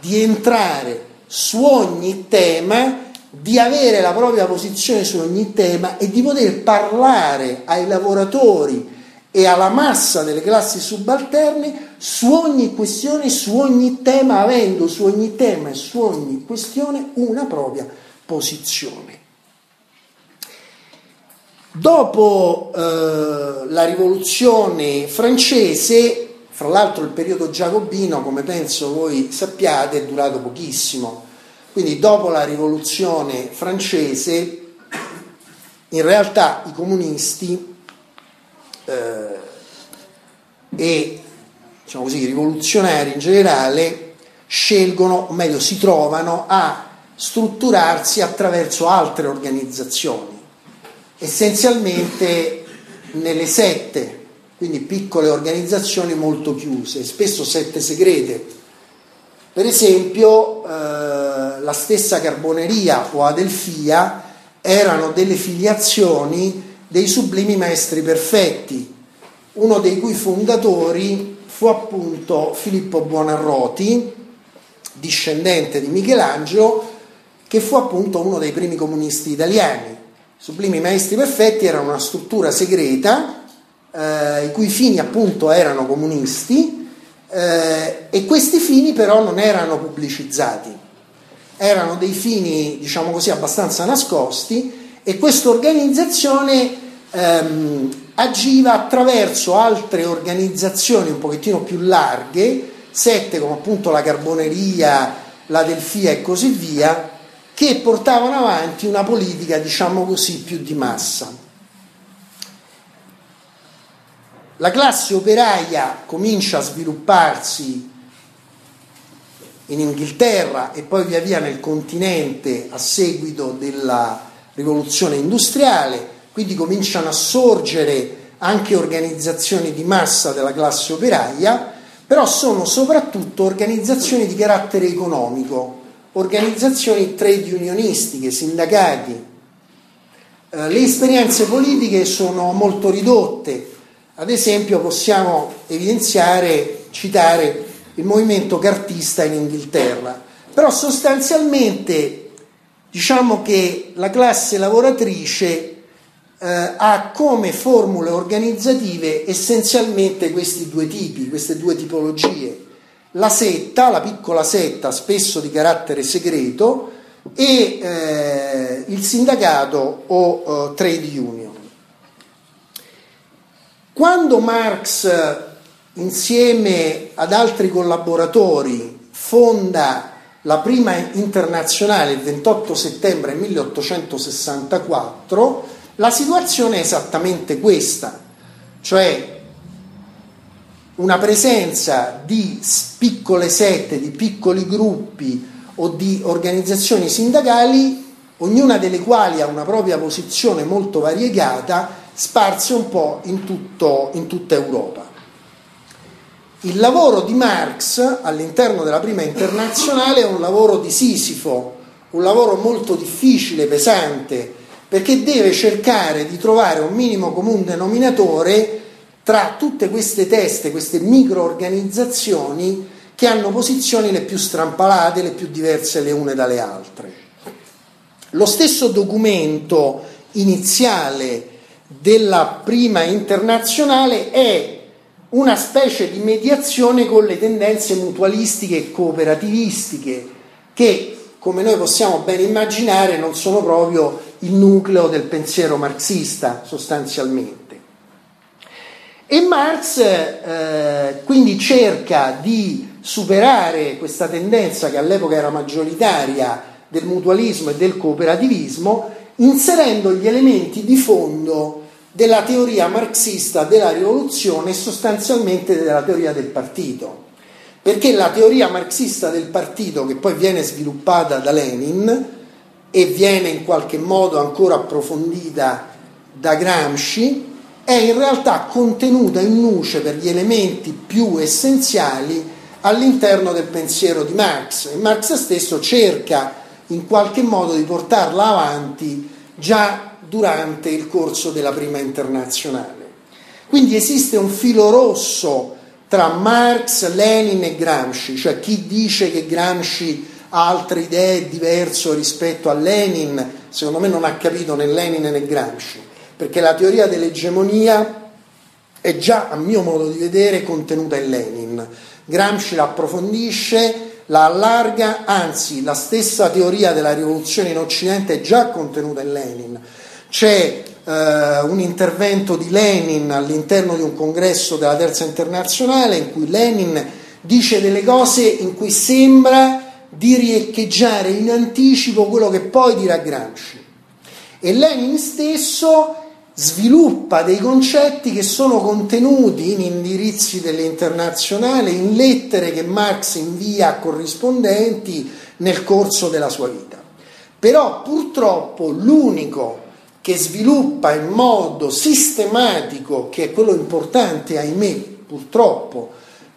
di entrare su ogni tema, di avere la propria posizione su ogni tema e di poter parlare ai lavoratori e alla massa delle classi subalterne su ogni questione, su ogni tema, avendo su ogni tema e su ogni questione una propria posizione. Dopo eh, la rivoluzione francese, fra l'altro il periodo giacobino, come penso voi sappiate, è durato pochissimo. Quindi dopo la rivoluzione francese, in realtà i comunisti eh, e diciamo così, i rivoluzionari in generale scelgono, o meglio si trovano a strutturarsi attraverso altre organizzazioni, essenzialmente nelle sette, quindi piccole organizzazioni molto chiuse, spesso sette segrete. Per esempio eh, la stessa Carboneria o Adelfia erano delle filiazioni dei sublimi maestri perfetti, uno dei cui fondatori fu appunto Filippo Buonarroti, discendente di Michelangelo, che fu appunto uno dei primi comunisti italiani. Sublimi maestri perfetti erano una struttura segreta, eh, i cui fini appunto erano comunisti, eh, e questi fini però non erano pubblicizzati, erano dei fini, diciamo così, abbastanza nascosti e questa organizzazione ehm, agiva attraverso altre organizzazioni un pochettino più larghe, sette come appunto la Carboneria, la Delfia e così via, che portavano avanti una politica, diciamo così, più di massa. La classe operaia comincia a svilupparsi in Inghilterra e poi via via nel continente a seguito della rivoluzione industriale, quindi cominciano a sorgere anche organizzazioni di massa della classe operaia, però sono soprattutto organizzazioni di carattere economico, organizzazioni trade unionistiche, sindacati. Eh, le esperienze politiche sono molto ridotte, ad esempio possiamo evidenziare, citare il movimento cartista in Inghilterra, però sostanzialmente diciamo che la classe lavoratrice eh, ha come formule organizzative essenzialmente questi due tipi, queste due tipologie. La setta, la piccola setta, spesso di carattere segreto, e eh, il sindacato o eh, trade union. Quando Marx, insieme ad altri collaboratori, fonda la prima internazionale il 28 settembre 1864, la situazione è esattamente questa, cioè una presenza di piccole sette, di piccoli gruppi o di organizzazioni sindacali, ognuna delle quali ha una propria posizione molto variegata, sparse un po' in, tutto, in tutta Europa. Il lavoro di Marx all'interno della prima internazionale è un lavoro di Sisifo, un lavoro molto difficile, pesante, perché deve cercare di trovare un minimo comune denominatore tra tutte queste teste, queste microorganizzazioni che hanno posizioni le più strampalate, le più diverse le une dalle altre. Lo stesso documento iniziale della prima internazionale è una specie di mediazione con le tendenze mutualistiche e cooperativistiche che, come noi possiamo ben immaginare, non sono proprio il nucleo del pensiero marxista sostanzialmente. E Marx eh, quindi cerca di superare questa tendenza che all'epoca era maggioritaria del mutualismo e del cooperativismo inserendo gli elementi di fondo della teoria marxista della rivoluzione e sostanzialmente della teoria del partito. Perché la teoria marxista del partito, che poi viene sviluppata da Lenin e viene in qualche modo ancora approfondita da Gramsci, è in realtà contenuta in nuce per gli elementi più essenziali all'interno del pensiero di Marx e Marx stesso cerca in qualche modo di portarla avanti già durante il corso della prima internazionale. Quindi esiste un filo rosso tra Marx, Lenin e Gramsci, cioè chi dice che Gramsci ha altre idee diverse rispetto a Lenin, secondo me non ha capito né Lenin né Gramsci, perché la teoria dell'egemonia è già, a mio modo di vedere, contenuta in Lenin. Gramsci la approfondisce, la allarga, anzi la stessa teoria della rivoluzione in Occidente è già contenuta in Lenin. C'è eh, un intervento di Lenin all'interno di un congresso della Terza Internazionale in cui Lenin dice delle cose in cui sembra di riecheggiare in anticipo quello che poi dirà Gramsci. E Lenin stesso sviluppa dei concetti che sono contenuti in indirizzi delle internazionali, in lettere che Marx invia a corrispondenti nel corso della sua vita. Però purtroppo l'unico che sviluppa in modo sistematico, che è quello importante, ahimè, purtroppo,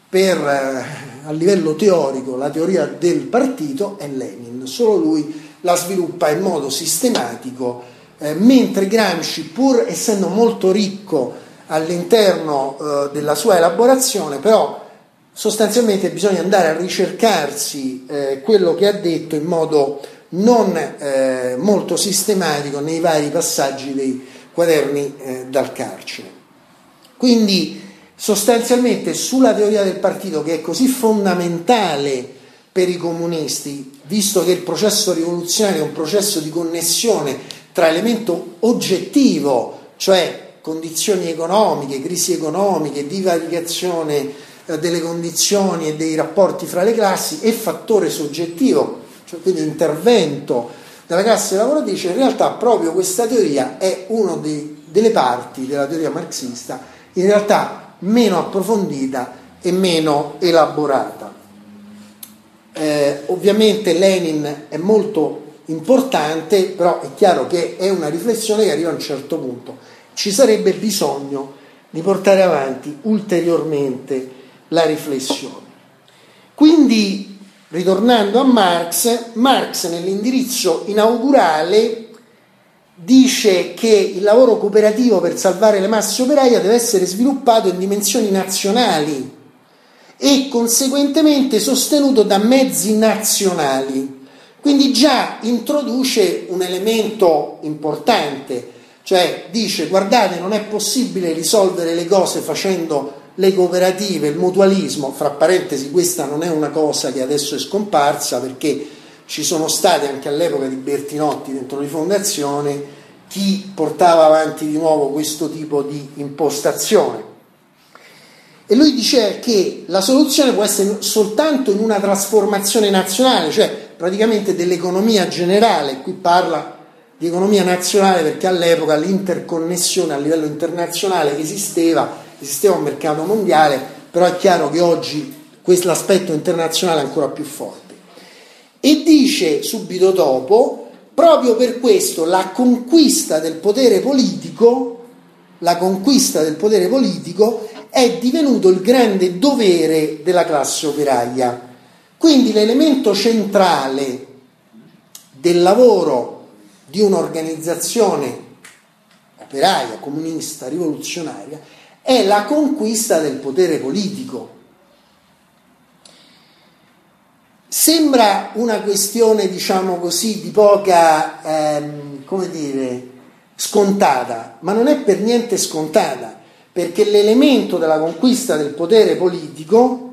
per, eh, a livello teorico, la teoria del partito, è Lenin. Solo lui la sviluppa in modo sistematico, eh, mentre Gramsci, pur essendo molto ricco all'interno eh, della sua elaborazione, però sostanzialmente bisogna andare a ricercarsi eh, quello che ha detto in modo non eh, molto sistematico nei vari passaggi dei quaderni eh, dal carcere. Quindi sostanzialmente sulla teoria del partito che è così fondamentale per i comunisti, visto che il processo rivoluzionario è un processo di connessione tra elemento oggettivo, cioè condizioni economiche, crisi economiche, divaricazione eh, delle condizioni e dei rapporti fra le classi, e fattore soggettivo, cioè quindi intervento della classe lavoratrice, in realtà proprio questa teoria è una delle parti della teoria marxista, in realtà meno approfondita e meno elaborata. Eh, ovviamente Lenin è molto importante, però è chiaro che è una riflessione che arriva a un certo punto. Ci sarebbe bisogno di portare avanti ulteriormente la riflessione. Quindi Ritornando a Marx, Marx nell'indirizzo inaugurale dice che il lavoro cooperativo per salvare le masse operaie deve essere sviluppato in dimensioni nazionali e conseguentemente sostenuto da mezzi nazionali. Quindi già introduce un elemento importante, cioè dice guardate non è possibile risolvere le cose facendo le cooperative, il mutualismo, fra parentesi questa non è una cosa che adesso è scomparsa perché ci sono stati anche all'epoca di Bertinotti dentro Rifondazione chi portava avanti di nuovo questo tipo di impostazione. E lui dice che la soluzione può essere soltanto in una trasformazione nazionale, cioè praticamente dell'economia generale, qui parla di economia nazionale perché all'epoca l'interconnessione a livello internazionale esisteva esisteva un mercato mondiale, però è chiaro che oggi l'aspetto internazionale è ancora più forte. E dice subito dopo, proprio per questo la conquista del potere politico, la conquista del potere politico è divenuto il grande dovere della classe operaia. Quindi l'elemento centrale del lavoro di un'organizzazione operaia, comunista, rivoluzionaria, è la conquista del potere politico. Sembra una questione, diciamo così, di poca, ehm, come dire, scontata, ma non è per niente scontata, perché l'elemento della conquista del potere politico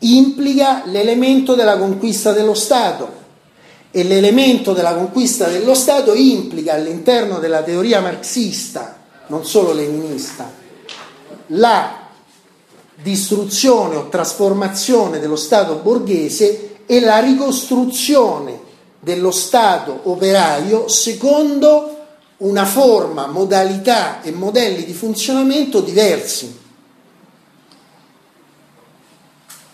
implica l'elemento della conquista dello Stato e l'elemento della conquista dello Stato implica all'interno della teoria marxista, non solo leninista, la distruzione o trasformazione dello Stato borghese e la ricostruzione dello Stato operaio secondo una forma, modalità e modelli di funzionamento diversi.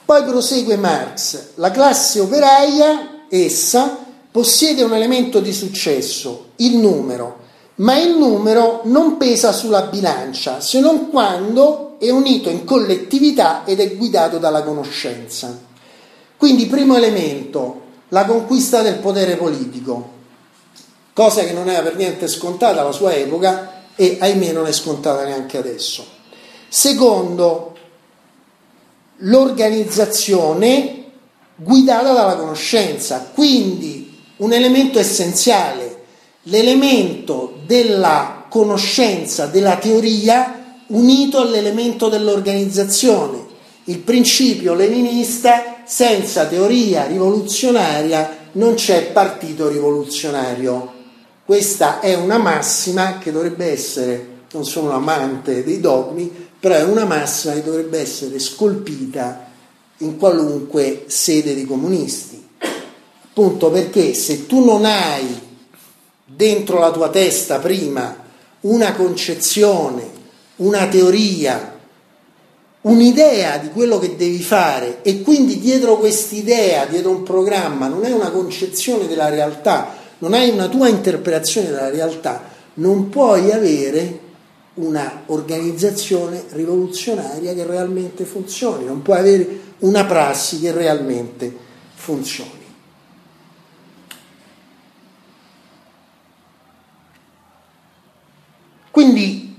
Poi prosegue Marx, la classe operaia, essa, possiede un elemento di successo, il numero, ma il numero non pesa sulla bilancia se non quando è unito in collettività ed è guidato dalla conoscenza. Quindi primo elemento, la conquista del potere politico, cosa che non era per niente scontata alla sua epoca e ahimè non è scontata neanche adesso. Secondo, l'organizzazione guidata dalla conoscenza, quindi un elemento essenziale l'elemento della conoscenza, della teoria, unito all'elemento dell'organizzazione. Il principio leninista, senza teoria rivoluzionaria non c'è partito rivoluzionario. Questa è una massima che dovrebbe essere, non sono un amante dei dogmi, però è una massima che dovrebbe essere scolpita in qualunque sede di comunisti. Appunto perché se tu non hai dentro la tua testa prima una concezione, una teoria, un'idea di quello che devi fare e quindi dietro quest'idea, dietro un programma, non è una concezione della realtà, non hai una tua interpretazione della realtà, non puoi avere una organizzazione rivoluzionaria che realmente funzioni, non puoi avere una prassi che realmente funzioni. Quindi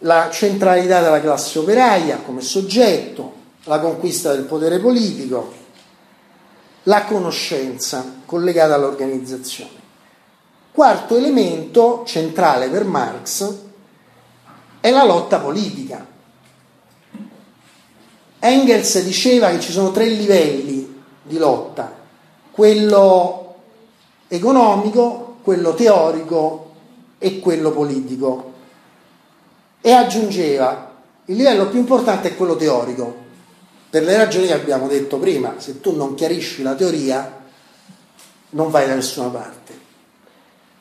la centralità della classe operaia come soggetto, la conquista del potere politico, la conoscenza collegata all'organizzazione. Quarto elemento centrale per Marx è la lotta politica. Engels diceva che ci sono tre livelli di lotta, quello economico, quello teorico e quello politico. E aggiungeva, il livello più importante è quello teorico, per le ragioni che abbiamo detto prima, se tu non chiarisci la teoria non vai da nessuna parte.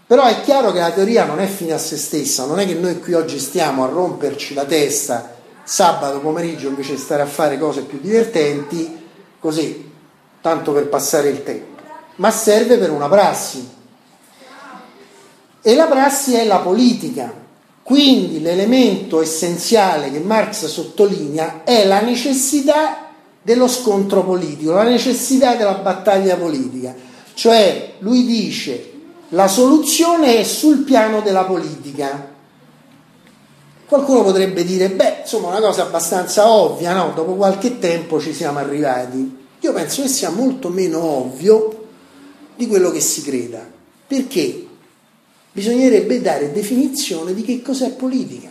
Però è chiaro che la teoria non è fine a se stessa, non è che noi qui oggi stiamo a romperci la testa sabato pomeriggio invece di stare a fare cose più divertenti, così, tanto per passare il tempo, ma serve per una prassi. E la prassi è la politica. Quindi l'elemento essenziale che Marx sottolinea è la necessità dello scontro politico, la necessità della battaglia politica. Cioè lui dice la soluzione è sul piano della politica. Qualcuno potrebbe dire, beh, insomma, una cosa abbastanza ovvia, no? Dopo qualche tempo ci siamo arrivati. Io penso che sia molto meno ovvio di quello che si creda. Perché? Bisognerebbe dare definizione di che cos'è politica.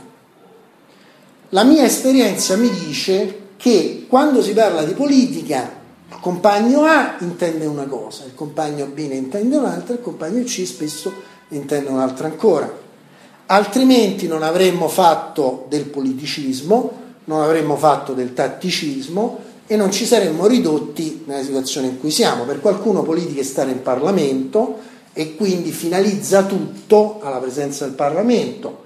La mia esperienza mi dice che quando si parla di politica il compagno A intende una cosa, il compagno B ne intende un'altra, il compagno C spesso ne intende un'altra ancora. Altrimenti non avremmo fatto del politicismo, non avremmo fatto del tatticismo e non ci saremmo ridotti nella situazione in cui siamo. Per qualcuno politica è stare in Parlamento e quindi finalizza tutto alla presenza del Parlamento.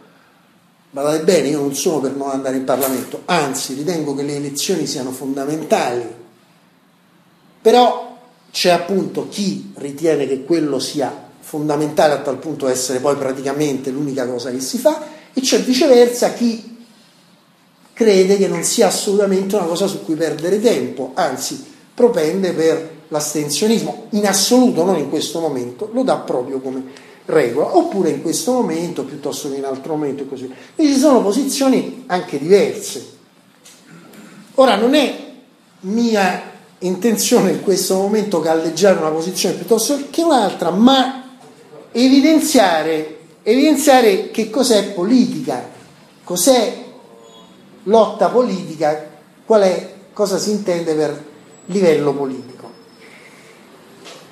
Guardate bene, io non sono per non andare in Parlamento, anzi ritengo che le elezioni siano fondamentali però c'è appunto chi ritiene che quello sia fondamentale a tal punto essere poi praticamente l'unica cosa che si fa e c'è viceversa chi crede che non sia assolutamente una cosa su cui perdere tempo, anzi propende per l'astensionismo, in assoluto non in questo momento, lo dà proprio come regola, oppure in questo momento piuttosto che in altro momento e così via. Quindi ci sono posizioni anche diverse. Ora non è mia intenzione in questo momento galleggiare una posizione piuttosto che un'altra, ma evidenziare, evidenziare che cos'è politica, cos'è lotta politica, qual è, cosa si intende per livello politico.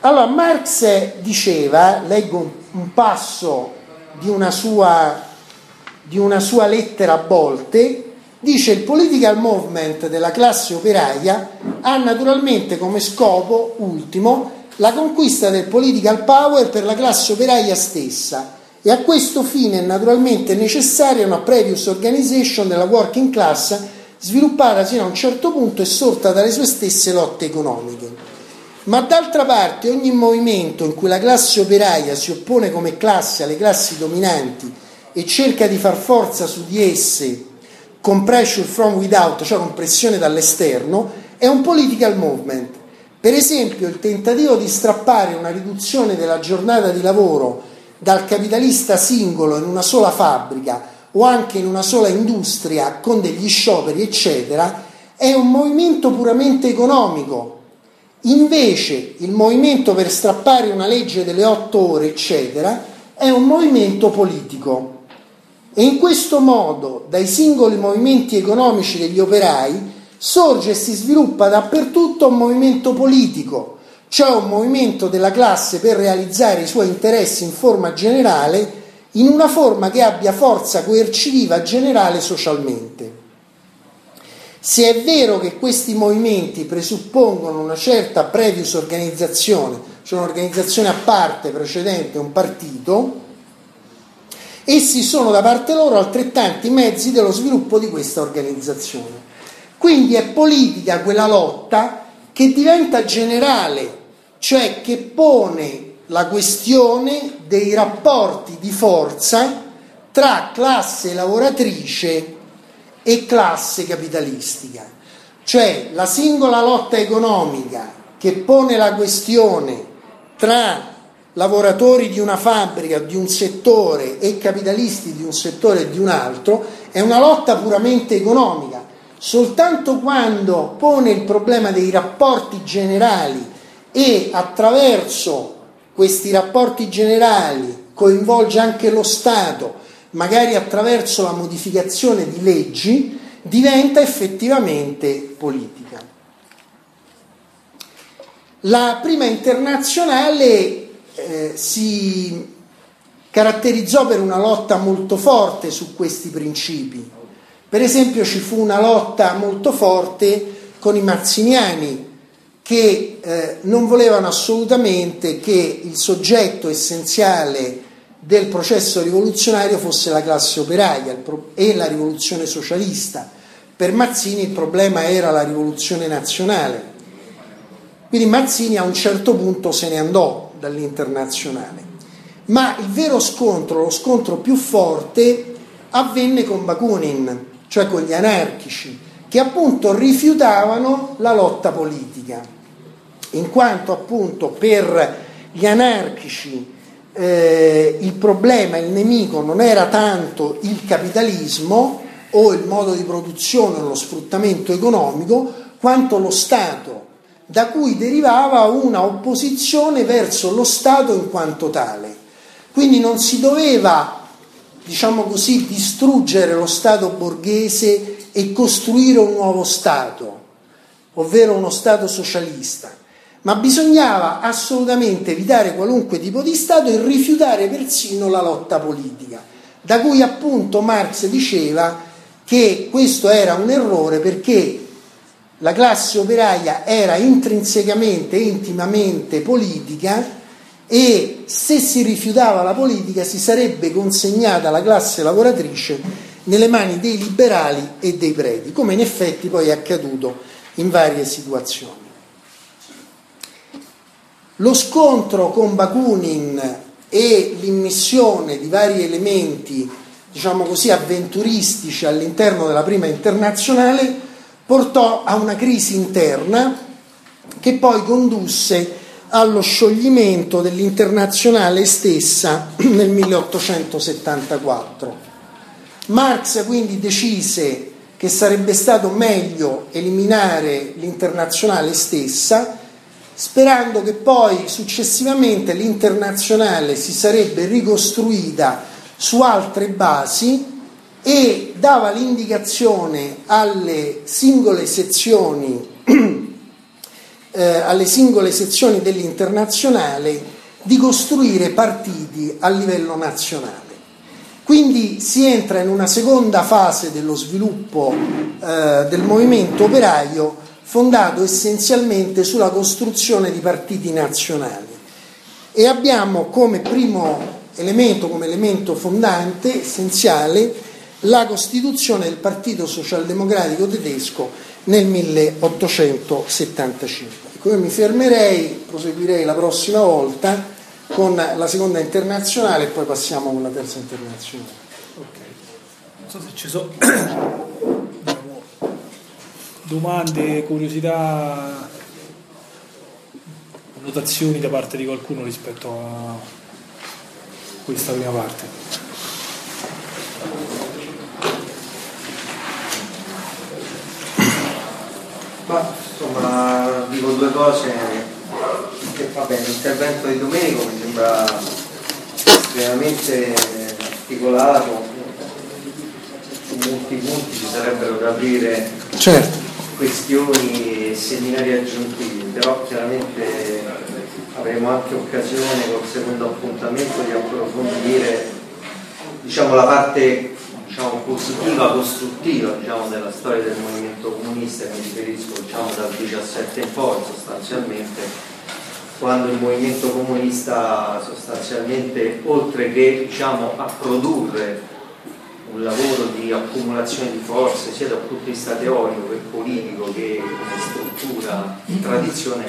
Allora, Marx diceva, leggo un, passo di una, sua, di una sua lettera a volte, Dice il political movement della classe operaia ha naturalmente come scopo ultimo la conquista del political power per la classe operaia stessa e a questo fine è naturalmente necessaria una previous organization della working class sviluppata sino a un certo punto e sorta dalle sue stesse lotte economiche. Ma d'altra parte ogni movimento in cui la classe operaia si oppone come classe alle classi dominanti e cerca di far forza su di esse compression from without, cioè compressione dall'esterno, è un political movement. Per esempio il tentativo di strappare una riduzione della giornata di lavoro dal capitalista singolo in una sola fabbrica o anche in una sola industria con degli scioperi, eccetera, è un movimento puramente economico. Invece il movimento per strappare una legge delle otto ore, eccetera, è un movimento politico. E in questo modo dai singoli movimenti economici degli operai sorge e si sviluppa dappertutto un movimento politico, cioè un movimento della classe per realizzare i suoi interessi in forma generale, in una forma che abbia forza coercitiva generale socialmente. Se è vero che questi movimenti presuppongono una certa previous organizzazione, cioè un'organizzazione a parte precedente un partito, essi sono da parte loro altrettanti mezzi dello sviluppo di questa organizzazione. Quindi è politica quella lotta che diventa generale, cioè che pone la questione dei rapporti di forza tra classe lavoratrice e classe capitalistica, cioè la singola lotta economica che pone la questione tra lavoratori di una fabbrica, di un settore e capitalisti di un settore e di un altro, è una lotta puramente economica. Soltanto quando pone il problema dei rapporti generali e attraverso questi rapporti generali coinvolge anche lo Stato, magari attraverso la modificazione di leggi, diventa effettivamente politica. La prima internazionale eh, si caratterizzò per una lotta molto forte su questi principi. Per esempio ci fu una lotta molto forte con i mazziniani che eh, non volevano assolutamente che il soggetto essenziale del processo rivoluzionario fosse la classe operaia e la rivoluzione socialista. Per Mazzini il problema era la rivoluzione nazionale. Quindi Mazzini a un certo punto se ne andò dall'internazionale. Ma il vero scontro, lo scontro più forte, avvenne con Bakunin, cioè con gli anarchici, che appunto rifiutavano la lotta politica, in quanto appunto per gli anarchici eh, il problema, il nemico non era tanto il capitalismo o il modo di produzione o lo sfruttamento economico, quanto lo Stato da cui derivava una opposizione verso lo Stato in quanto tale. Quindi non si doveva, diciamo così, distruggere lo Stato borghese e costruire un nuovo Stato, ovvero uno Stato socialista, ma bisognava assolutamente evitare qualunque tipo di Stato e rifiutare persino la lotta politica, da cui appunto Marx diceva che questo era un errore perché la classe operaia era intrinsecamente, intimamente politica e se si rifiutava la politica si sarebbe consegnata la classe lavoratrice nelle mani dei liberali e dei preti, come in effetti poi è accaduto in varie situazioni. Lo scontro con Bakunin e l'immissione di vari elementi, diciamo così, avventuristici all'interno della prima internazionale portò a una crisi interna che poi condusse allo scioglimento dell'internazionale stessa [clears throat] nel 1874. Marx quindi decise che sarebbe stato meglio eliminare l'internazionale stessa, sperando che poi successivamente l'internazionale si sarebbe ricostruita su altre basi e dava l'indicazione alle singole sezioni, [clears throat] eh, alle singole sezioni dell'internazionale di costruire partiti a livello nazionale. Quindi si entra in una seconda fase dello sviluppo eh, del movimento operaio fondato essenzialmente sulla costruzione di partiti nazionali e abbiamo come primo elemento, come elemento fondante, essenziale, la costituzione del Partito Socialdemocratico tedesco nel 1875. Ecco, io mi fermerei, proseguirei la prossima volta con la seconda internazionale e poi passiamo con la terza internazionale. Ok, non so se ci sono domande, curiosità, notazioni da parte di qualcuno rispetto a questa prima parte. Ma insomma dico due cose che va bene, l'intervento di Domenico mi sembra estremamente articolato, su molti punti ci sarebbero da aprire certo. Questioni e seminari aggiuntivi, però chiaramente avremo anche occasione col secondo appuntamento di approfondire diciamo, la parte diciamo, positiva, costruttiva diciamo, della storia del movimento comunista, mi riferisco diciamo, dal 17 in poi sostanzialmente, quando il movimento comunista sostanzialmente oltre che diciamo, a produrre un lavoro di accumulazione di forze sia dal punto di vista teorico che politico che come struttura, tradizione,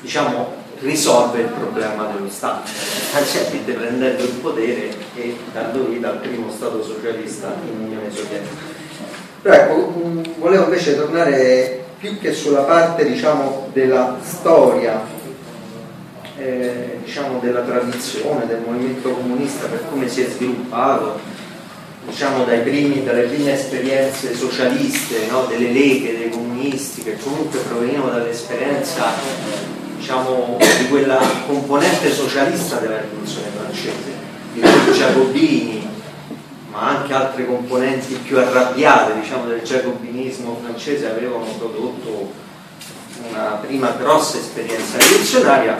diciamo, risolve il problema dello Stato, semplicemente prendendo il potere e dando vita al primo Stato socialista in Unione Sovietica. Però ecco, mm, volevo invece tornare più che sulla parte diciamo, della storia, eh, diciamo, della tradizione del movimento comunista per come si è sviluppato, diciamo, primi, dalle prime esperienze socialiste, no? delle leghe, dei comunisti, che comunque provenivano dall'esperienza diciamo, di quella componente socialista della rivoluzione francese, di quei giacobini, ma anche altre componenti più arrabbiate diciamo, del giacobinismo francese avevano prodotto una prima grossa esperienza rivoluzionaria.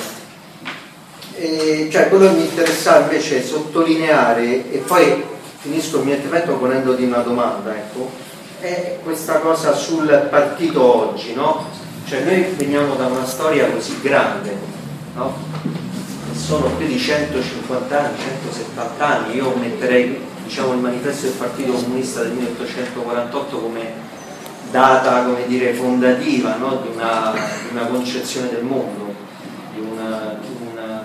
E, cioè, quello che mi interessava invece è sottolineare, e poi finisco il mio intervento ponendoti una domanda, ecco, è questa cosa sul partito oggi, no? Cioè noi veniamo da una storia così grande, no? sono più di 150 anni, 170 anni, io metterei diciamo, il manifesto del Partito Comunista del 1848 come data come dire, fondativa no? di, una, di, una, concezione del mondo, di, una,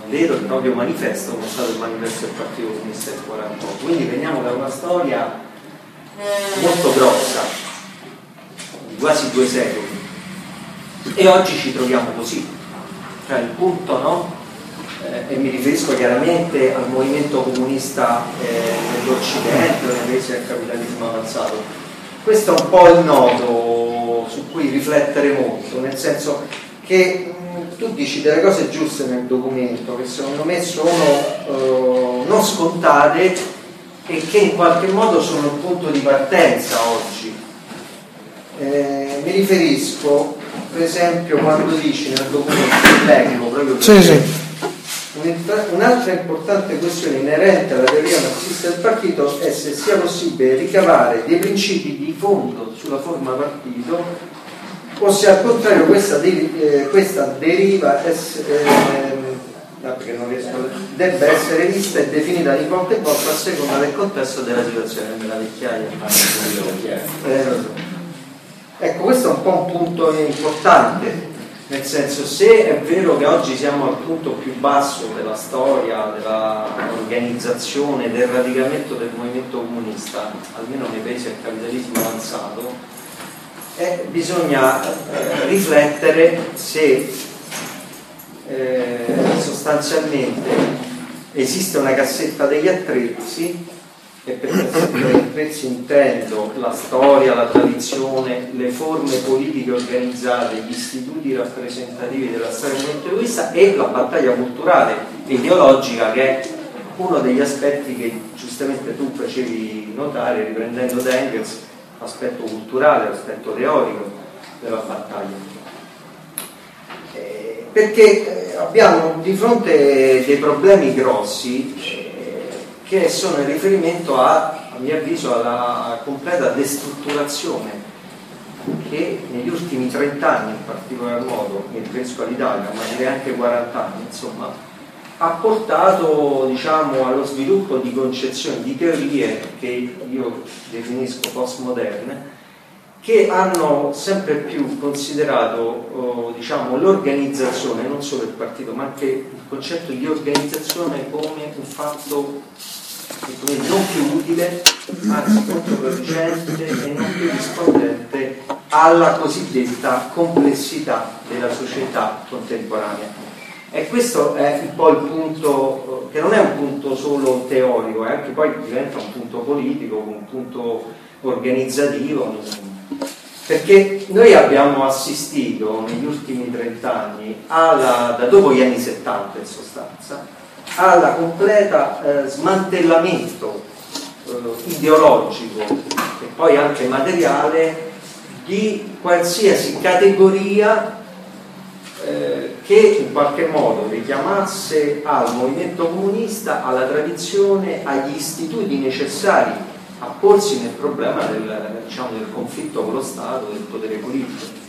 vero e proprio manifesto come è stato il manifesto del Partito Comunista del 48. Quindi veniamo da una storia molto grossa, di quasi due secoli e oggi ci troviamo così. Cioè il punto, no? Eh, e mi riferisco chiaramente al movimento comunista eh, nell'Occidente, nei paesi del capitalismo avanzato. Questo è un po' il nodo su cui riflettere molto, nel senso che mh, tu dici delle cose giuste nel documento che secondo me sono eh, non scontate e che in qualche modo sono il punto di partenza oggi. Eh, mi riferisco per esempio quando dici nel documento leggo proprio sì, sì. un'altra importante questione inerente alla teoria marxista del partito è se sia possibile ricavare dei principi di fondo sulla forma partito o se al contrario questa, eh, questa deriva es, eh, debba essere vista e definita di volta in volta a seconda del contesto della situazione della vecchiaia. Eh, Ecco, questo è un po' un punto importante, nel senso se è vero che oggi siamo al punto più basso della storia, dell'organizzazione, del radicamento del movimento comunista, almeno nei paesi del capitalismo avanzato, eh, bisogna eh, riflettere se eh, sostanzialmente esiste una cassetta degli attrezzi e per attrezzi intendo la storia, la tradizione, le forme politiche organizzate, gli istituti rappresentativi della storia movimento e la battaglia culturale e ideologica che è uno degli aspetti che giustamente tu facevi notare riprendendo da l'aspetto culturale, l'aspetto teorico della battaglia. Eh, perché eh, abbiamo di fronte dei problemi grossi che sono in riferimento a, a mio avviso alla completa destrutturazione che negli ultimi 30 anni in particolar modo, mi riferisco all'Italia, ma direi anche 40 anni, insomma, ha portato diciamo, allo sviluppo di concezioni, di teorie che io definisco postmoderne, che hanno sempre più considerato oh, diciamo, l'organizzazione, non solo il partito, ma anche il concetto di organizzazione come un fatto non più utile, anzi controproducente e non più rispondente alla cosiddetta complessità della società contemporanea. E questo è un po' il punto, che non è un punto solo teorico, è anche poi diventa un punto politico, un punto organizzativo, perché noi abbiamo assistito negli ultimi 30 anni, alla, da dopo gli anni 70 in sostanza, al completa eh, smantellamento eh, ideologico e poi anche materiale di qualsiasi categoria eh, che in qualche modo richiamasse al movimento comunista, alla tradizione, agli istituti necessari a porsi nel problema del, diciamo, del conflitto con lo Stato, del potere politico.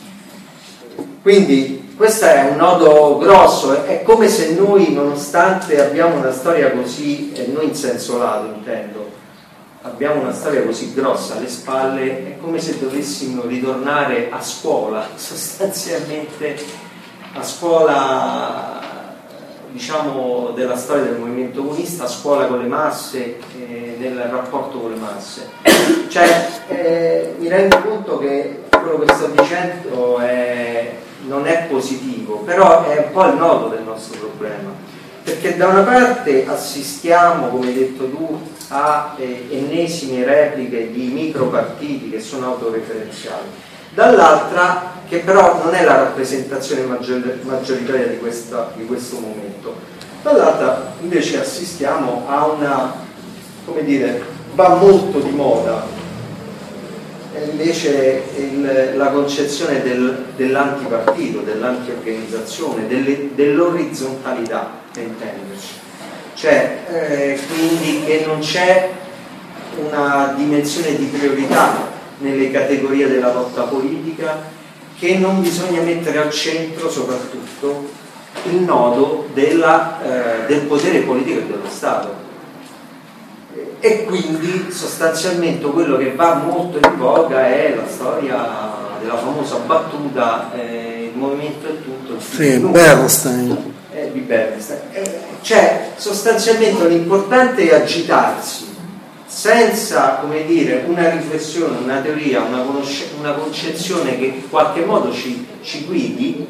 Quindi questo è un nodo grosso, è come se noi, nonostante abbiamo una storia così, e noi in senso lato intendo, abbiamo una storia così grossa alle spalle, è come se dovessimo ritornare a scuola, [laughs] sostanzialmente a scuola diciamo della storia del movimento comunista, a scuola con le masse, eh, nel rapporto con le masse. Cioè, eh, mi rendo conto che quello che sto dicendo è, non è positivo, però è un po' il nodo del nostro problema. Perché da una parte assistiamo, come hai detto tu, a eh, ennesime repliche di micropartiti che sono autoreferenziali, dall'altra che però non è la rappresentazione maggioritaria di, questa, di questo momento, dall'altra invece assistiamo a una, come dire, va molto di moda invece il, la concezione del, dell'antipartito, dell'antiorganizzazione, delle, dell'orizzontalità, per intenderci. Cioè, eh, quindi che non c'è una dimensione di priorità nelle categorie della lotta politica, che non bisogna mettere al centro soprattutto il nodo della, eh, del potere politico e dello Stato. E quindi sostanzialmente quello che va molto in voga è la storia della famosa battuta eh, il movimento è tutto sì, Bernstein. Eh, di Bernstein. Eh, cioè sostanzialmente l'importante è agitarsi senza dire una riflessione, una teoria, una, una concezione che in qualche modo ci, ci guidi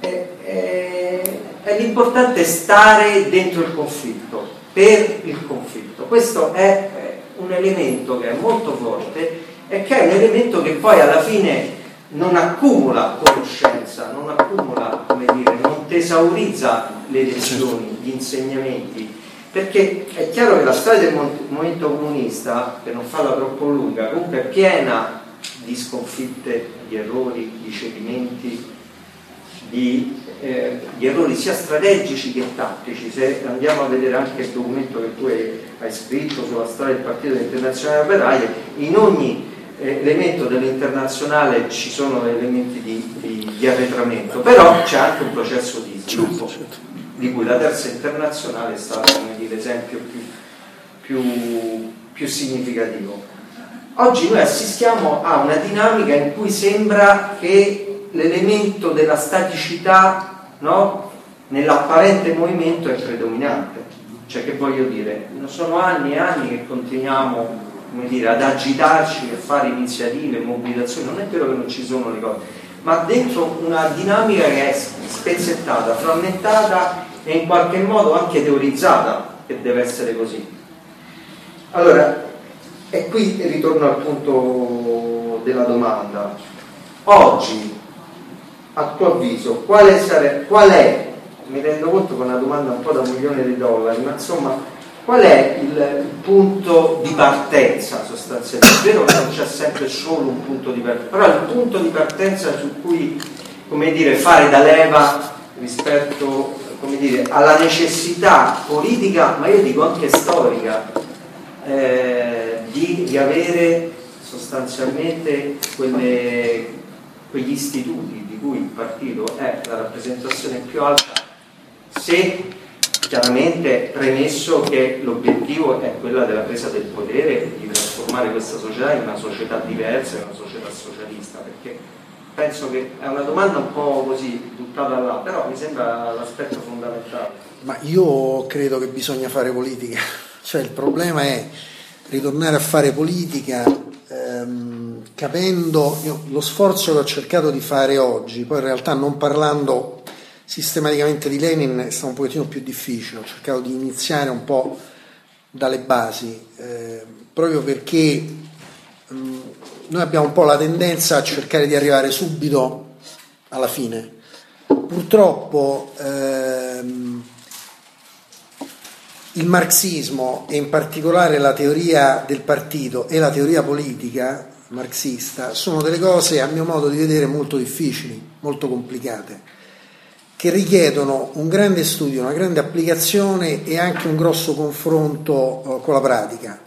è, è, è l'importante stare dentro il conflitto per il conflitto. Questo è un elemento che è molto forte e che è un elemento che poi alla fine non accumula conoscenza, non accumula, come dire, non tesaurizza le lezioni, gli insegnamenti, perché è chiaro che la storia del movimento comunista, per non farla troppo lunga, comunque è piena di sconfitte, di errori, di cedimenti, di eh, gli errori sia strategici che tattici. Se andiamo a vedere anche il documento che tu hai, hai scritto sulla storia del Partito Internazionale Operaio, in ogni eh, elemento dell'internazionale ci sono elementi di, di, di, arretramento, però c'è anche un processo di sviluppo, certo, certo. Di cui la terza internazionale è stato l'esempio più, più, più significativo. Oggi noi assistiamo a una dinamica in cui sembra che l'elemento della staticità no? nell'apparente movimento è predominante. Cioè che voglio dire, sono anni e anni che continuiamo dire, ad agitarci e fare iniziative, mobilitazioni, non è vero che non ci sono le cose, ma dentro una dinamica che è spezzettata, frammentata e in qualche modo anche teorizzata che deve essere così. Allora, e qui ritorno al punto della domanda. Oggi a tuo avviso, quale sare, qual è, mi rendo conto che è una domanda un po' da un milione di dollari, ma insomma, qual è il, punto di partenza sostanzialmente? È vero che non c'è sempre solo un punto di partenza, però il punto di partenza su cui, dire, fare da leva rispetto dire, alla necessità politica, ma io dico anche storica, eh, di, di avere sostanzialmente quelle, quegli istituti cui il partito è la rappresentazione più alta, se chiaramente premesso che l'obiettivo è quella della presa del potere di trasformare questa società in una società diversa, in una società socialista, perché penso che è una domanda un po' così buttata là, però mi sembra l'aspetto fondamentale. Ma io credo che bisogna fare politica, [laughs] cioè il problema è ritornare a fare politica ehm, capendo io, lo sforzo che ho cercato di fare oggi, poi in realtà non parlando sistematicamente di Lenin è stato un pochettino più difficile, ho cercato di iniziare un po' dalle basi, eh, proprio perché mh, mm, noi abbiamo un po' la tendenza a cercare di arrivare subito alla fine. Purtroppo ehm, il marxismo e in particolare la teoria del partito e la teoria politica marxista sono delle cose a mio modo di vedere molto difficili, molto complicate, che richiedono un grande studio, una grande applicazione e anche un grosso confronto eh, con la pratica.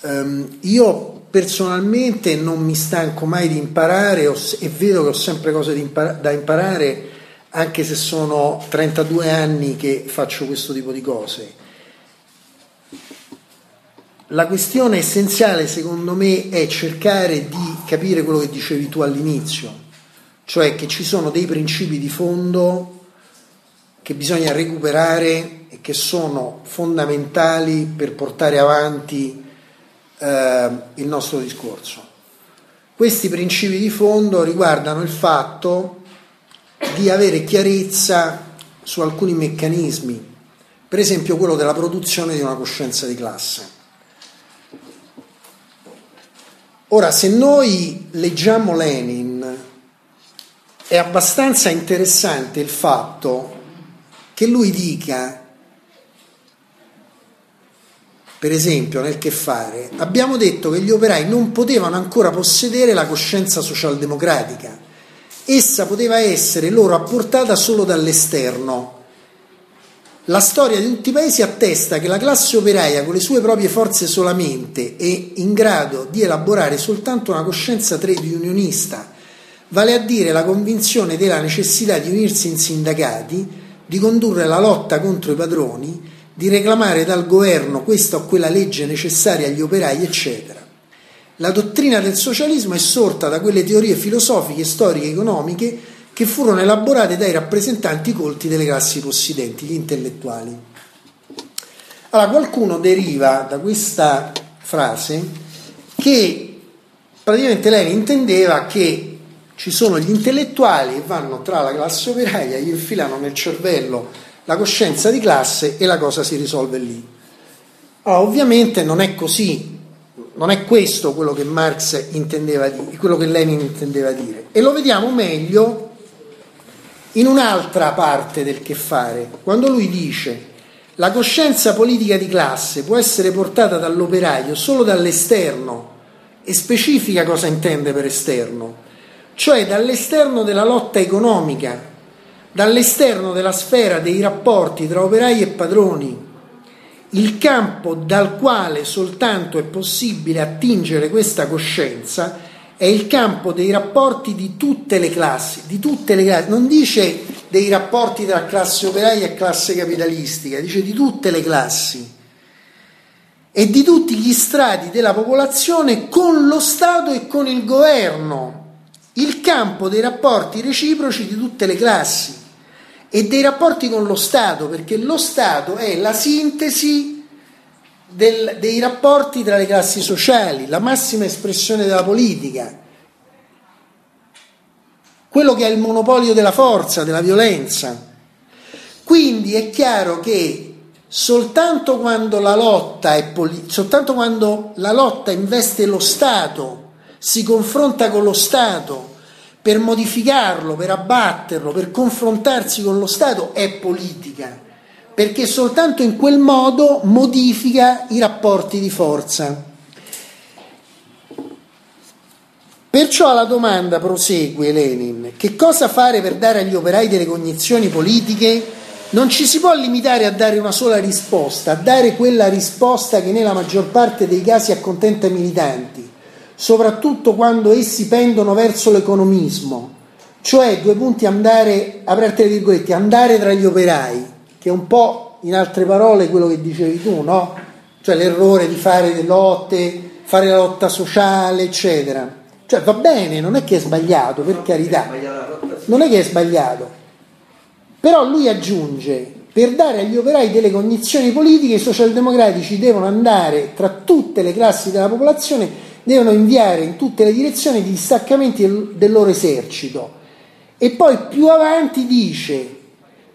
Um, io personalmente non mi stanco mai di imparare e vedo che ho sempre cose da imparare anche se sono 32 anni che faccio questo tipo di cose. La questione essenziale secondo me è cercare di capire quello che dicevi tu all'inizio, cioè che ci sono dei principi di fondo che bisogna recuperare e che sono fondamentali per portare avanti eh, il nostro discorso. Questi principi di fondo riguardano il fatto di avere chiarezza su alcuni meccanismi, per esempio quello della produzione di una coscienza di classe. Ora, se noi leggiamo Lenin, è abbastanza interessante il fatto che lui dica, per esempio nel che fare, abbiamo detto che gli operai non potevano ancora possedere la coscienza socialdemocratica, essa poteva essere loro apportata solo dall'esterno. La storia di tutti i paesi attesta che la classe operaia con le sue proprie forze solamente è in grado di elaborare soltanto una coscienza trade unionista, vale a dire la convinzione della necessità di unirsi in sindacati, di condurre la lotta contro i padroni, di reclamare dal governo questa o quella legge necessaria agli operai, eccetera. La dottrina del socialismo è sorta da quelle teorie filosofiche, storiche economiche che furono elaborate dai rappresentanti colti delle classi possidenti, gli intellettuali. Allora, qualcuno deriva da questa frase che praticamente lei intendeva che ci sono gli intellettuali che vanno tra la classe operaia, gli infilano nel cervello la coscienza di classe e la cosa si risolve lì. Allora, ovviamente non è così, non è questo quello che Marx intendeva dire, quello che Lenin intendeva dire. E lo vediamo meglio in un'altra parte del che fare, quando lui dice la coscienza politica di classe può essere portata dall'operaio solo dall'esterno e specifica cosa intende per esterno, cioè dall'esterno della lotta economica, dall'esterno della sfera dei rapporti tra operai e padroni, il campo dal quale soltanto è possibile attingere questa coscienza è il campo dei rapporti di tutte le classi, di tutte le classi, non dice dei rapporti tra classe operaia e classe capitalistica, dice di tutte le classi e di tutti gli strati della popolazione con lo Stato e con il governo, il campo dei rapporti reciproci di tutte le classi e dei rapporti con lo Stato, perché lo Stato è la sintesi del, dei rapporti tra le classi sociali, la massima espressione della politica, quello che è il monopolio della forza, della violenza. Quindi è chiaro che soltanto quando la lotta, è soltanto quando la lotta investe lo Stato, si confronta con lo Stato per modificarlo, per abbatterlo, per confrontarsi con lo Stato, è politica perché soltanto in quel modo modifica i rapporti di forza. Perciò la domanda prosegue Lenin, che cosa fare per dare agli operai delle cognizioni politiche? Non ci si può limitare a dare una sola risposta, a dare quella risposta che nella maggior parte dei casi accontenta i militanti, soprattutto quando essi pendono verso l'economismo, cioè due punti andare, aperte le virgolette, andare tra gli operai, che è un po' in altre parole quello che dicevi tu, no? Cioè l'errore di fare le lotte, fare la lotta sociale, eccetera. Cioè va bene, non è che è sbagliato, per carità. Non è che è sbagliato. Però lui aggiunge, per dare agli operai delle condizioni politiche, i socialdemocratici devono andare tra tutte le classi della popolazione, devono inviare in tutte le direzioni distaccamenti del loro esercito. E poi più avanti dice,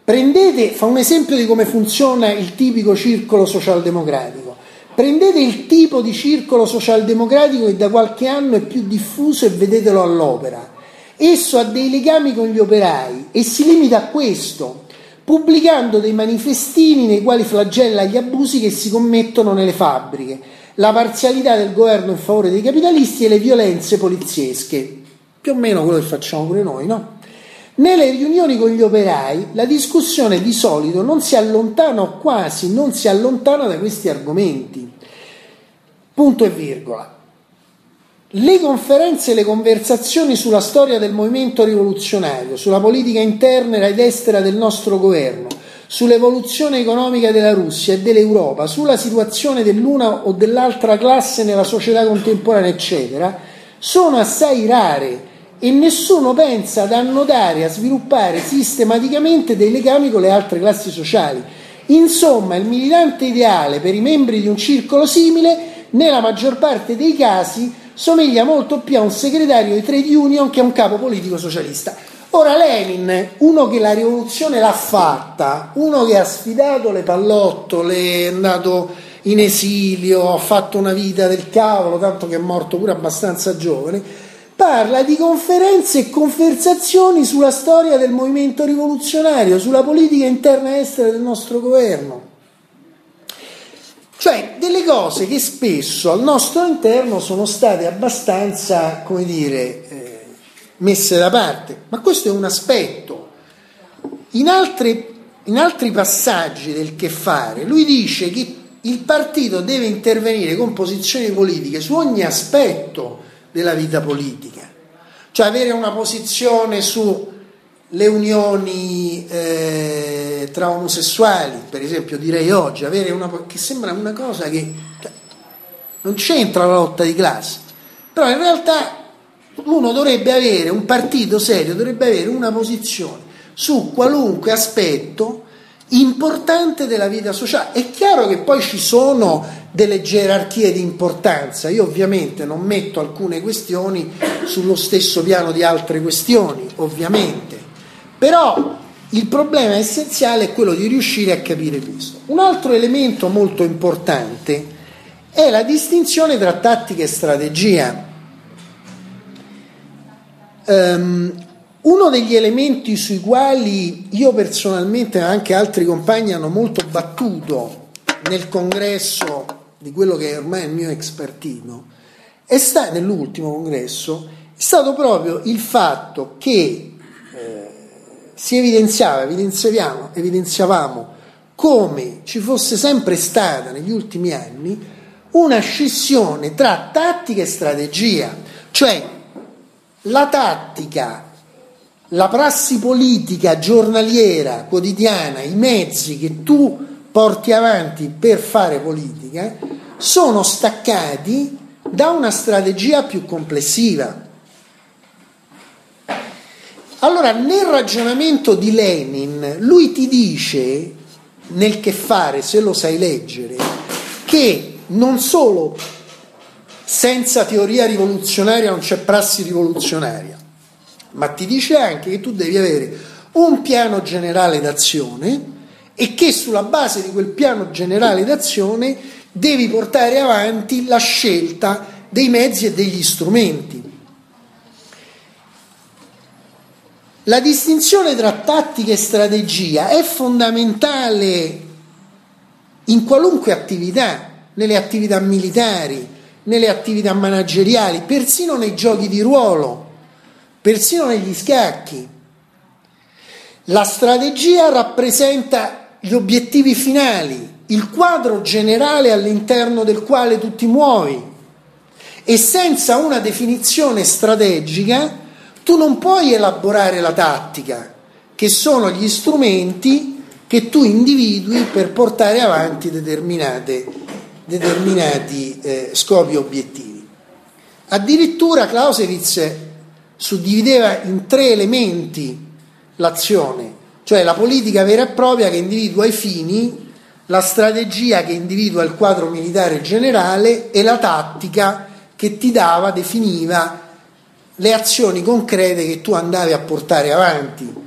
Prendete, fa un esempio di come funziona il tipico circolo socialdemocratico. Prendete il tipo di circolo socialdemocratico che da qualche anno è più diffuso e vedetelo all'opera. Esso ha dei legami con gli operai e si limita a questo, pubblicando dei manifestini nei quali flagella gli abusi che si commettono nelle fabbriche, la parzialità del governo in favore dei capitalisti e le violenze poliziesche. Più o meno quello che facciamo pure noi, no? Nelle riunioni con gli operai la discussione di solito non si allontana o quasi non si allontana da questi argomenti. punto e virgola. Le conferenze e le conversazioni sulla storia del movimento rivoluzionario, sulla politica interna ed estera del nostro governo, sull'evoluzione economica della Russia e dell'Europa, sulla situazione dell'una o dell'altra classe nella società contemporanea, eccetera, sono assai rare e nessuno pensa ad annodare, a sviluppare sistematicamente dei legami con le altre classi sociali. Insomma, il militante ideale per i membri di un circolo simile, nella maggior parte dei casi, somiglia molto più a un segretario di trade union che a un capo politico socialista. Ora Lenin, uno che la rivoluzione l'ha fatta, uno che ha sfidato le pallottole, è andato in esilio, ha fatto una vita del cavolo, tanto che è morto pure abbastanza giovane, parla di conferenze e conversazioni sulla storia del movimento rivoluzionario, sulla politica interna e estera del nostro governo. Cioè delle cose che spesso al nostro interno sono state abbastanza, come dire, messe da parte. Ma questo è un aspetto. In, altre, in altri passaggi del che fare, lui dice che il partito deve intervenire con posizioni politiche su ogni aspetto della vita politica, cioè avere una posizione su le unioni eh, tra omosessuali, per esempio direi oggi, avere una, che sembra una cosa che cioè, non c'entra la lotta di classe, però in realtà uno dovrebbe avere, un partito serio dovrebbe avere una posizione su qualunque aspetto importante della vita sociale. È chiaro che poi ci sono delle gerarchie di importanza, io ovviamente non metto alcune questioni sullo stesso piano di altre questioni, ovviamente però il problema essenziale è quello di riuscire a capire questo. Un altro elemento molto importante è la distinzione tra tattica e strategia. Um, uno degli elementi sui quali io personalmente e anche altri compagni hanno molto battuto nel congresso di quello che è ormai il mio ex partito, è stato, nell'ultimo congresso, è stato proprio il fatto che si evidenziava, evidenziavamo, evidenziavamo come ci fosse sempre stata negli ultimi anni una scissione tra tattica e strategia, cioè la tattica, la prassi politica giornaliera, quotidiana, i mezzi che tu porti avanti per fare politica sono staccati da una strategia più complessiva. Allora, nel ragionamento di Lenin, lui ti dice, nel che fare, se lo sai leggere, che non solo senza teoria rivoluzionaria non c'è prassi rivoluzionaria, ma ti dice anche che tu devi avere un piano generale d'azione e che sulla base di quel piano generale d'azione devi portare avanti la scelta dei mezzi e degli strumenti. La distinzione tra tattica e strategia è fondamentale in qualunque attività, nelle attività militari, nelle attività manageriali, persino nei giochi di ruolo, persino negli scacchi. La strategia rappresenta gli obiettivi finali, il quadro generale all'interno del quale tu ti muovi e senza una definizione strategica tu non puoi elaborare la tattica, che sono gli strumenti che tu individui per portare avanti determinati eh, scopi e obiettivi. Addirittura Clausewitz suddivideva in tre elementi l'azione, cioè la politica vera e propria che individua i fini, la strategia che individua il quadro militare generale e la tattica che ti dava, definiva le azioni concrete che tu andavi a portare avanti.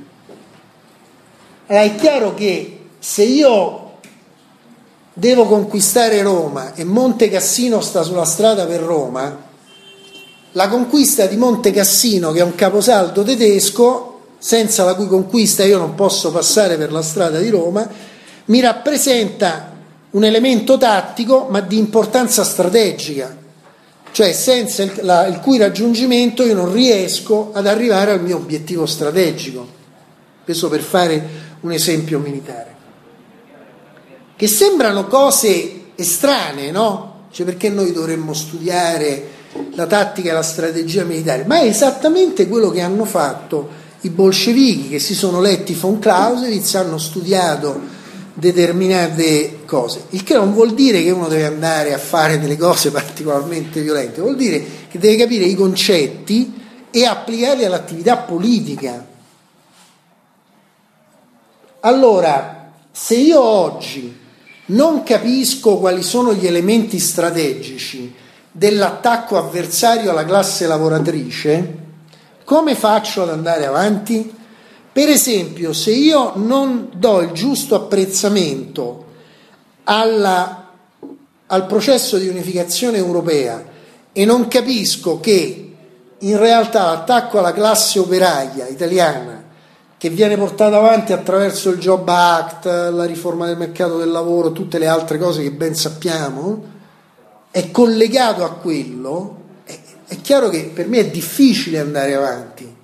Allora è chiaro che se io devo conquistare Roma e Monte Cassino sta sulla strada per Roma, la conquista di Monte Cassino, che è un caposaldo tedesco, senza la cui conquista io non posso passare per la strada di Roma, mi rappresenta un elemento tattico ma di importanza strategica cioè senza il, la, il cui raggiungimento io non riesco ad arrivare al mio obiettivo strategico. Questo per fare un esempio militare. Che sembrano cose estranee, no? cioè perché noi dovremmo studiare la tattica e la strategia militare, ma è esattamente quello che hanno fatto i bolscevichi che si sono letti von Clausewitz, hanno studiato determinate cose, il che non vuol dire che uno deve andare a fare delle cose particolarmente violente, vuol dire che deve capire i concetti e applicarli all'attività politica. Allora, se io oggi non capisco quali sono gli elementi strategici dell'attacco avversario alla classe lavoratrice, come faccio ad andare avanti? Per esempio, se io non do il giusto apprezzamento alla, al processo di unificazione europea e non capisco che in realtà l'attacco alla classe operaia italiana che viene portato avanti attraverso il Job Act, la riforma del mercato del lavoro, tutte le altre cose che ben sappiamo, è collegato a quello, è, è chiaro che per me è difficile andare avanti.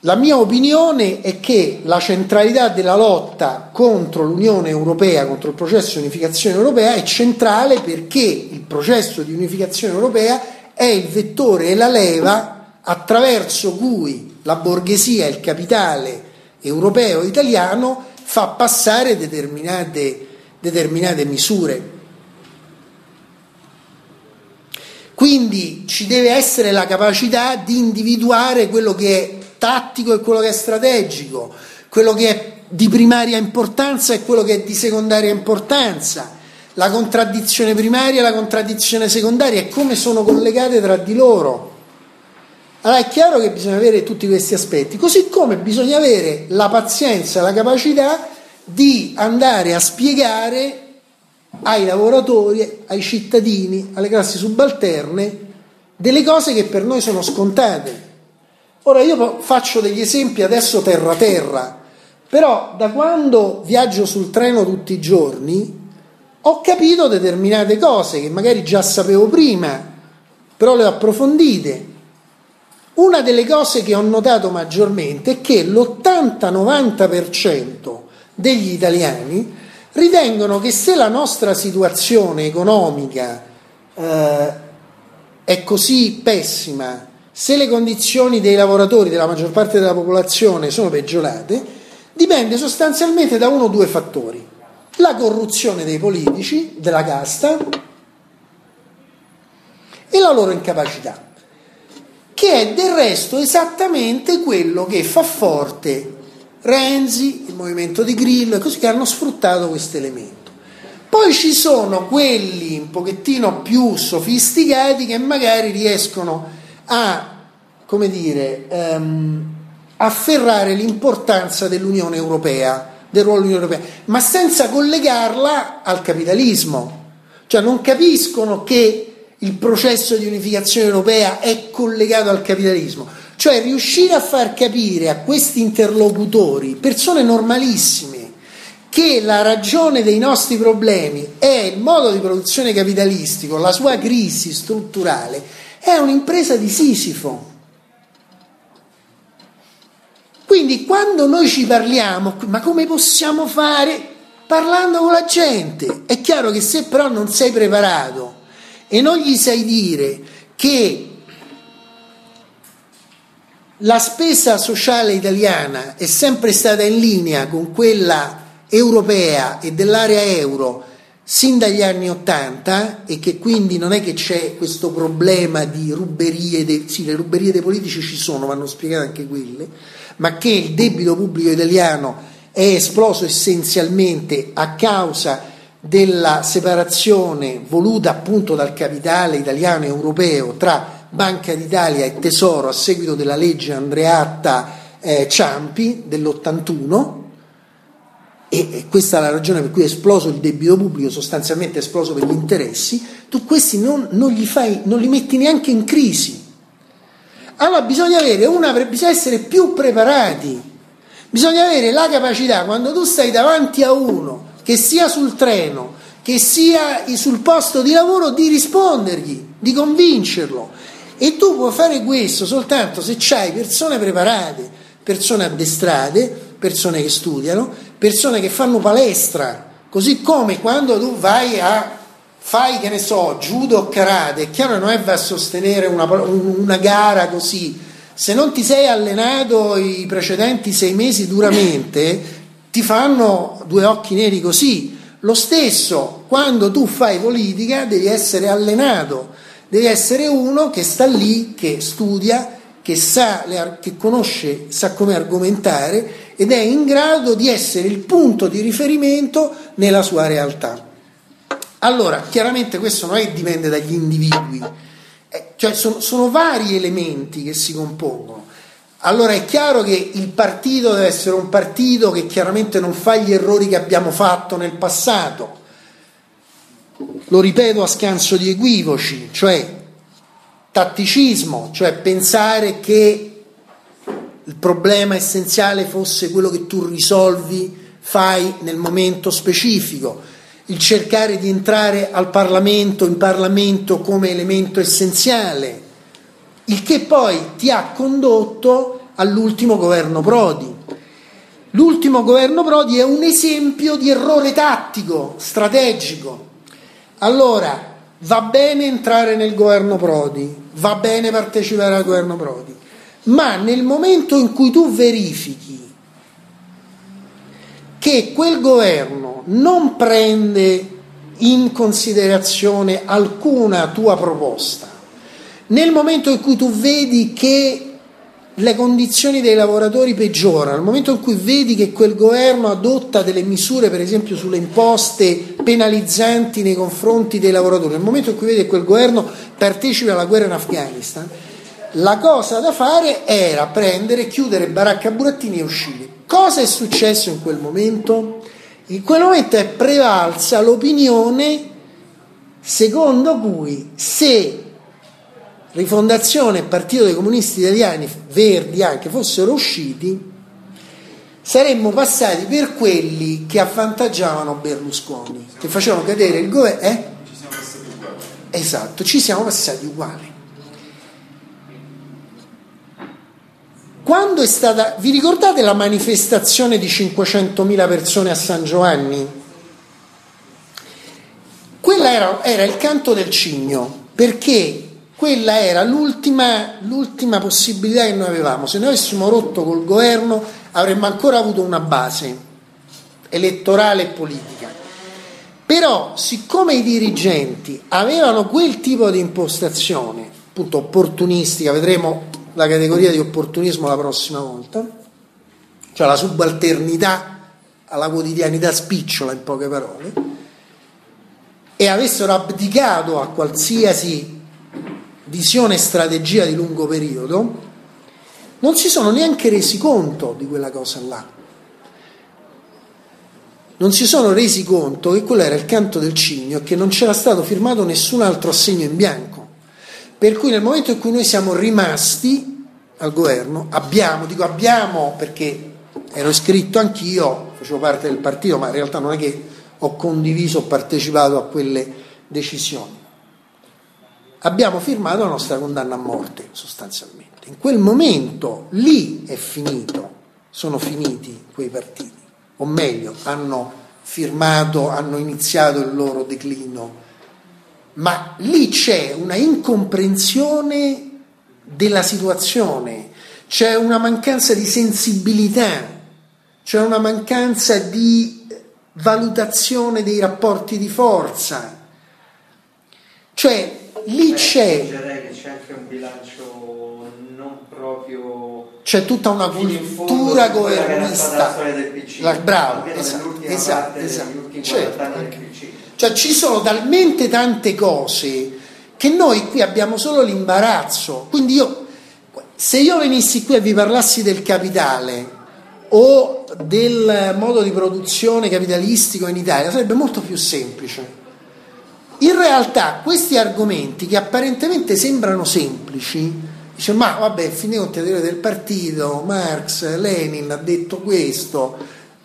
La mia opinione è che la centralità della lotta contro l'Unione Europea, contro il processo di unificazione europea, è centrale perché il processo di unificazione europea è il vettore e la leva attraverso cui la borghesia, il capitale europeo e italiano fa passare determinate, determinate misure. Quindi ci deve essere la capacità di individuare quello che è tattico e quello che è strategico, quello che è di primaria importanza e quello che è di secondaria importanza, la contraddizione primaria e la contraddizione secondaria e come sono collegate tra di loro. Allora è chiaro che bisogna avere tutti questi aspetti, così come bisogna avere la pazienza, la capacità di andare a spiegare ai lavoratori, ai cittadini, alle classi subalterne delle cose che per noi sono scontate. Ora io faccio degli esempi adesso terra terra, però da quando viaggio sul treno tutti i giorni ho capito determinate cose che magari già sapevo prima, però le ho approfondite. Una delle cose che ho notato maggiormente è che l'80-90% degli italiani ritengono che se la nostra situazione economica eh, è così pessima se le condizioni dei lavoratori, della maggior parte della popolazione, sono peggiorate, dipende sostanzialmente da uno o due fattori. La corruzione dei politici, della casta e la loro incapacità, che è del resto esattamente quello che fa forte Renzi, il movimento di Grillo e così che hanno sfruttato questo elemento. Poi ci sono quelli un pochettino più sofisticati che magari riescono a, come dire, um, afferrare l'importanza dell'Unione Europea, del ruolo dell'Unione Europea, ma senza collegarla al capitalismo. Cioè non capiscono che il processo di unificazione europea è collegato al capitalismo. Cioè riuscire a far capire a questi interlocutori, persone normalissime, che la ragione dei nostri problemi è il modo di produzione capitalistico, la sua crisi strutturale, è un'impresa di Sisifo. Quindi quando noi ci parliamo, ma come possiamo fare? Parlando con la gente. È chiaro che se però non sei preparato e non gli sai dire che la spesa sociale italiana è sempre stata in linea con quella europea e dell'area euro sin dagli anni Ottanta e che quindi non è che c'è questo problema di ruberie, de, sì le ruberie dei politici ci sono, vanno spiegate anche quelle, ma che il debito pubblico italiano è esploso essenzialmente a causa della separazione voluta appunto dal capitale italiano e europeo tra Banca d'Italia e Tesoro a seguito della legge Andreatta eh, Ciampi dell'81 e questa è la ragione per cui è esploso il debito pubblico, sostanzialmente è esploso per gli interessi, tu questi non, non, li, fai, non li metti neanche in crisi. Allora bisogna, avere una, bisogna essere più preparati, bisogna avere la capacità, quando tu stai davanti a uno, che sia sul treno, che sia sul posto di lavoro, di rispondergli, di convincerlo. E tu puoi fare questo soltanto se hai persone preparate, persone addestrate, persone che studiano, persone che fanno palestra Così come quando tu vai a fai che ne so, judo o karate, è chiaro che non è vai a sostenere una, una gara così. Se non ti sei allenato i precedenti sei mesi duramente, ti fanno due occhi neri così. Lo stesso, quando tu fai politica, devi essere allenato, devi essere uno che sta lì, che studia, che sa, che conosce, sa come argomentare ed è in grado di essere il punto di riferimento nella sua realtà. Allora, chiaramente questo non è dipende dagli individui, eh, cioè sono, sono vari elementi che si compongono. Allora è chiaro che il partito deve essere un partito che chiaramente non fa gli errori che abbiamo fatto nel passato. Lo ripeto a scanso di equivoci, cioè tatticismo, cioè pensare che il problema essenziale fosse quello che tu risolvi, fai nel momento specifico il cercare di entrare al Parlamento, in Parlamento come elemento essenziale, il che poi ti ha condotto all'ultimo governo Prodi. L'ultimo governo Prodi è un esempio di errore tattico, strategico. Allora, va bene entrare nel governo Prodi, va bene partecipare al governo Prodi, ma nel momento in cui tu verifichi che quel governo non prende in considerazione alcuna tua proposta, nel momento in cui tu vedi che le condizioni dei lavoratori peggiorano, nel momento in cui vedi che quel governo adotta delle misure, per esempio sulle imposte penalizzanti nei confronti dei lavoratori, nel momento in cui vedi che quel governo partecipa alla guerra in Afghanistan, la cosa da fare era prendere, chiudere baracca burattini e uscire. Cosa è successo in quel momento? In quel momento è prevalsa l'opinione secondo cui se Rifondazione e Partito dei Comunisti Italiani, Verdi anche, fossero usciti, saremmo passati per quelli che avvantaggiavano Berlusconi, che facevano cadere il governo. Eh? Esatto, ci siamo passati uguali. Quando è stata, vi ricordate la manifestazione di 500.000 persone a San Giovanni? Quella era, era il canto del cigno, perché quella era l'ultima, l'ultima possibilità che noi avevamo. Se noi avessimo rotto col governo avremmo ancora avuto una base elettorale e politica. Però, siccome i dirigenti avevano quel tipo di impostazione, appunto opportunistica, vedremo la categoria di opportunismo la prossima volta, cioè la subalternità alla quotidianità spicciola in poche parole, e avessero abdicato a qualsiasi visione e strategia di lungo periodo, non si sono neanche resi conto di quella cosa là. Non si sono resi conto che quello era il canto del cigno e che non c'era stato firmato nessun altro assegno in bianco. Per cui nel momento in cui noi siamo rimasti al governo, abbiamo, dico abbiamo perché ero iscritto anch'io, facevo parte del partito, ma in realtà non è che ho condiviso, ho partecipato a quelle decisioni. Abbiamo firmato la nostra condanna a morte, sostanzialmente. In quel momento lì è finito, sono finiti quei partiti, o meglio, hanno firmato, hanno iniziato il loro declino ma lì c'è una incomprensione della situazione, c'è una mancanza di sensibilità, c'è una mancanza di valutazione dei rapporti di forza. Cioè, lì c'è... c'è anche un bilancio non proprio... C'è tutta una cultura governista. bravo, esatto, esatto, esatto. Certo, cioè ci sono talmente tante cose che noi qui abbiamo solo l'imbarazzo. Quindi io, se io venissi qui e vi parlassi del capitale o del modo di produzione capitalistico in Italia, sarebbe molto più semplice. In realtà questi argomenti che apparentemente sembrano semplici, dice ma vabbè, fine conti del partito, Marx, Lenin ha detto questo,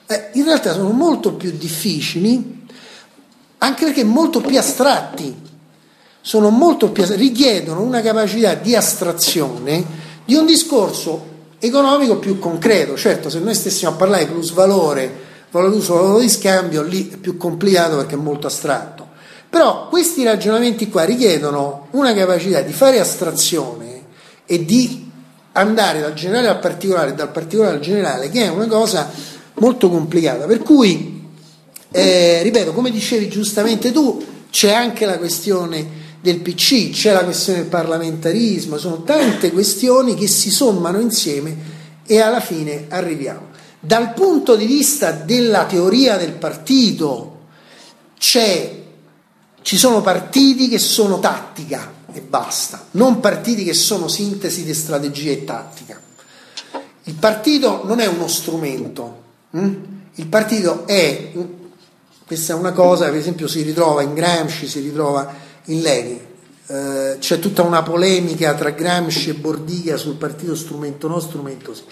eh, in realtà sono molto più difficili anche perché molto più astratti, molto più, richiedono una capacità di astrazione di un discorso economico più concreto. Certo, se noi stessimo a parlare di plusvalore valore d'uso, valore di scambio, lì è più complicato perché è molto astratto. Però questi ragionamenti qua richiedono una capacità di fare astrazione e di andare dal generale al particolare e dal particolare al generale, che è una cosa molto complicata. Per cui, eh, ripeto, come dicevi giustamente tu, c'è anche la questione del PC, c'è la questione del parlamentarismo, sono tante questioni che si sommano insieme e alla fine arriviamo. Dal punto di vista della teoria del partito, ci sono partiti che sono tattica e basta, non partiti che sono sintesi di strategia e tattica. Il partito non è uno strumento, hm? il partito è, questa è una cosa per esempio si ritrova in Gramsci, si ritrova in Lenin, eh, c'è tutta una polemica tra Gramsci e Bordiga sul partito strumento no, strumento sì.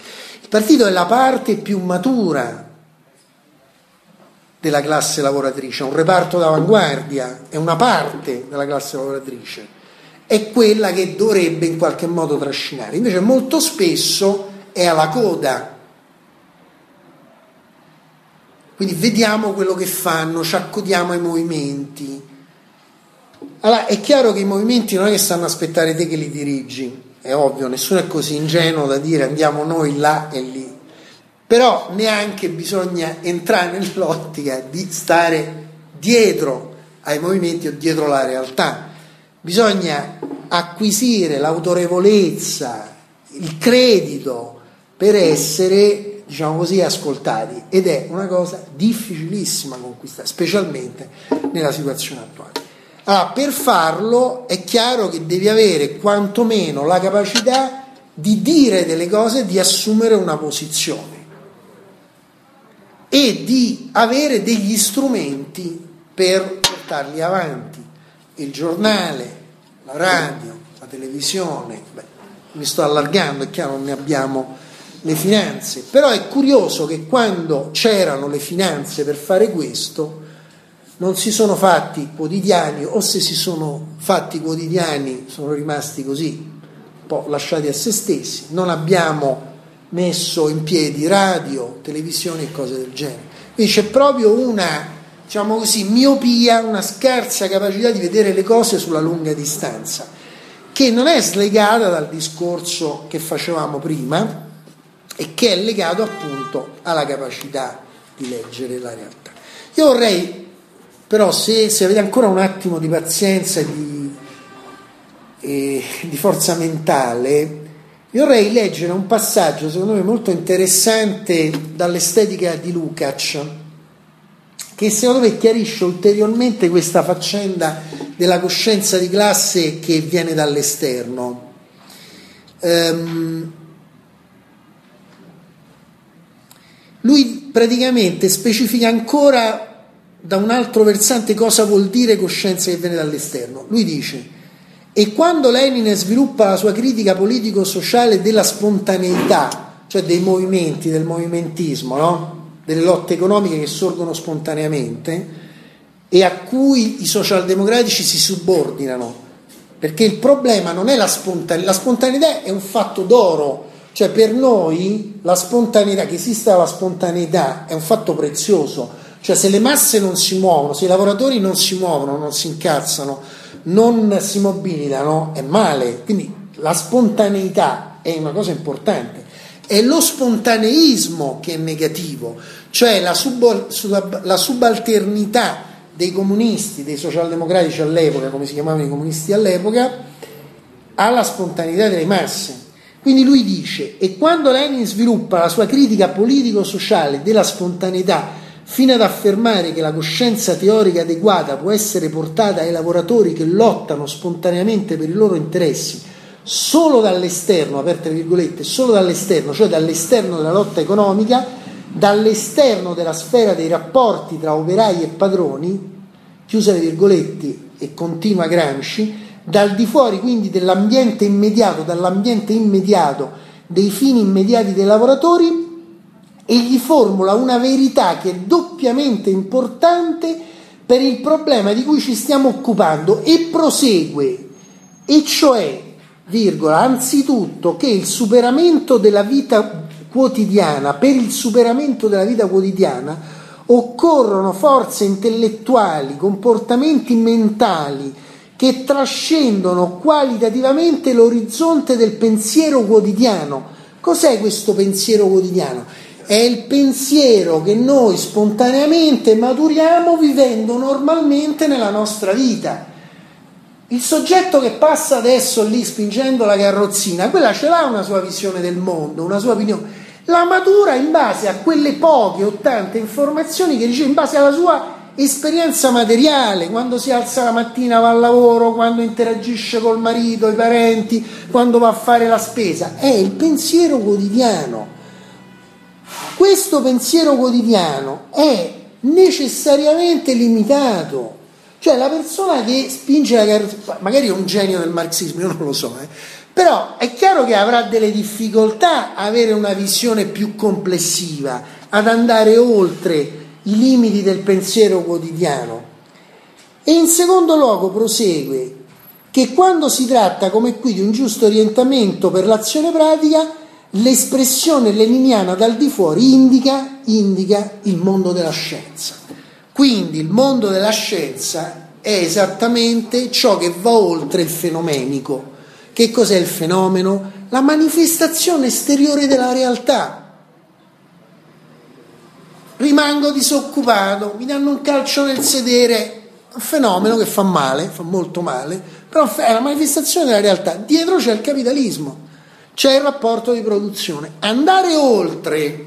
Il partito è la parte più matura della classe lavoratrice, è un reparto d'avanguardia, è una parte della classe lavoratrice, è quella che dovrebbe in qualche modo trascinare. Invece molto spesso è alla coda. Quindi vediamo quello che fanno, ci accodiamo ai movimenti, allora, è chiaro che i movimenti non è che stanno a aspettare te che li dirigi, è ovvio, nessuno è così ingenuo da dire andiamo noi là e lì, però neanche bisogna entrare nell'ottica di stare dietro ai movimenti o dietro la realtà, bisogna acquisire l'autorevolezza, il credito per essere, diciamo così, ascoltati. Ed è una cosa difficilissima conquistare, specialmente nella situazione attuale. Allora, per farlo è chiaro che devi avere quantomeno la capacità di dire delle cose, di assumere una posizione e di avere degli strumenti per portarli avanti. Il giornale, la radio, la televisione, beh, mi sto allargando, è chiaro, non ne abbiamo le finanze, però è curioso che quando c'erano le finanze per fare questo, non si sono fatti quotidiani o se si sono fatti quotidiani sono rimasti così un po' lasciati a se stessi, non abbiamo messo in piedi radio, televisione e cose del genere. Quindi c'è proprio una, diciamo così, miopia, una scarsa capacità di vedere le cose sulla lunga distanza, che non è slegata dal discorso che facevamo prima e che è legato appunto alla capacità di leggere la realtà. Io vorrei però se, se avete ancora un attimo di pazienza e di, eh, di forza mentale, vi vorrei leggere un passaggio secondo me molto interessante dall'estetica di Lukács, che secondo me chiarisce ulteriormente questa faccenda della coscienza di classe che viene dall'esterno. Um, lui praticamente specifica ancora da un altro versante cosa vuol dire coscienza che viene dall'esterno. Lui dice, e quando Lenin sviluppa la sua critica politico-sociale della spontaneità, cioè dei movimenti, del movimentismo, no? delle lotte economiche che sorgono spontaneamente e a cui i socialdemocratici si subordinano, perché il problema non è la spontaneità, la spontaneità è un fatto d'oro, cioè per noi la spontaneità, che esista la spontaneità è un fatto prezioso, cioè se le masse non si muovono, se i lavoratori non si muovono, non si incazzano, non si mobilitano, è male. Quindi la spontaneità è una cosa importante. È lo spontaneismo che è negativo, cioè la, sub- la subalternità dei comunisti, dei socialdemocratici all'epoca, come si chiamavano i comunisti all'epoca, alla spontaneità delle masse. Quindi lui dice, e quando Lenin sviluppa la sua critica politico-sociale della spontaneità fino ad affermare che la coscienza teorica adeguata può essere portata ai lavoratori che lottano spontaneamente per i loro interessi solo dall'esterno, aperte virgolette, solo dall'esterno, cioè dall'esterno della lotta economica, dall'esterno della sfera dei rapporti tra operai e padroni, chiuse le virgolette e continua Gramsci, dal di fuori quindi dell'ambiente immediato, dall'ambiente immediato dei fini immediati dei lavoratori, e gli formula una verità che è doppiamente importante per il problema di cui ci stiamo occupando e prosegue, e cioè, virgola, anzitutto che il superamento della vita quotidiana, per il superamento della vita quotidiana, occorrono forze intellettuali, comportamenti mentali che trascendono qualitativamente l'orizzonte del pensiero quotidiano. Cos'è questo pensiero quotidiano? È il pensiero che noi spontaneamente maturiamo vivendo normalmente nella nostra vita. Il soggetto che passa adesso lì spingendo la carrozzina, quella ce l'ha una sua visione del mondo, una sua opinione. La matura in base a quelle poche o tante informazioni che dice in base alla sua esperienza materiale, quando si alza la mattina va al lavoro, quando interagisce col marito, i parenti, quando va a fare la spesa, è il pensiero quotidiano. Questo pensiero quotidiano è necessariamente limitato cioè la persona che spinge la carrozzeria, magari è un genio del marxismo, [laughs] io non lo so, eh, però è chiaro che avrà delle difficoltà a avere una visione più complessiva, ad andare oltre i limiti del pensiero quotidiano. E in secondo luogo prosegue che quando si tratta come qui di un giusto orientamento per l'azione pratica, l'espressione leniniana dal di fuori indica, indica il mondo della scienza. Quindi il mondo della scienza è esattamente ciò che va oltre il fenomenico. Che cos'è il fenomeno? La manifestazione esteriore della realtà. Rimango disoccupato, mi danno un calcio nel sedere, un fenomeno che fa male, fa molto male, però è la manifestazione della realtà. Dietro c'è il capitalismo, c'è il rapporto di produzione. Andare oltre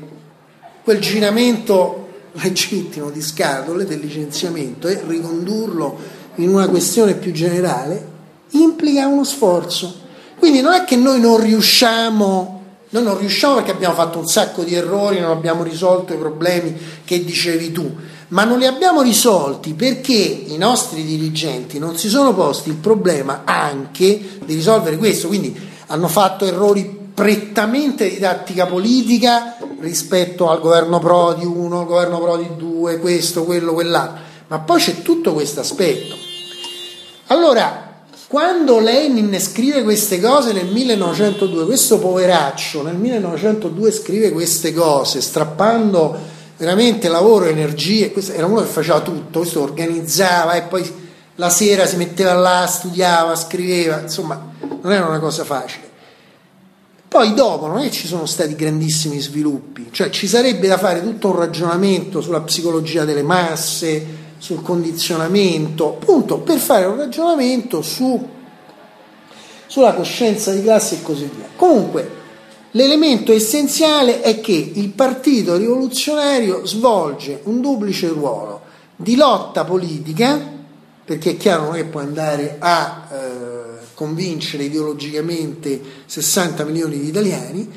quel giramento legittimo di scatole del licenziamento e ricondurlo in una questione più generale implica uno sforzo. Quindi non è che noi non riusciamo, noi non riusciamo perché abbiamo fatto un sacco di errori, non abbiamo risolto i problemi che dicevi tu, ma non li abbiamo risolti perché i nostri dirigenti non si sono posti il problema anche di risolvere questo, quindi hanno fatto errori prettamente di tattica politica rispetto al governo Prodi 1, al governo Prodi 2, questo, quello, quell'altro, ma poi c'è tutto questo aspetto. Allora, quando Lenin scrive queste cose nel 1902, questo poveraccio nel 1902 scrive queste cose, strappando veramente lavoro, energie, era uno che faceva tutto, questo organizzava e poi la sera si metteva là, studiava, scriveva, insomma, non era una cosa facile. Poi dopo non è che ci sono stati grandissimi sviluppi, cioè ci sarebbe da fare tutto un ragionamento sulla psicologia delle masse, sul condizionamento, appunto per fare un ragionamento su, sulla coscienza di classe e così via. Comunque l'elemento essenziale è che il partito rivoluzionario svolge un duplice ruolo di lotta politica, perché è chiaro non è che può andare a... Eh, convincere ideologicamente 60 milioni di italiani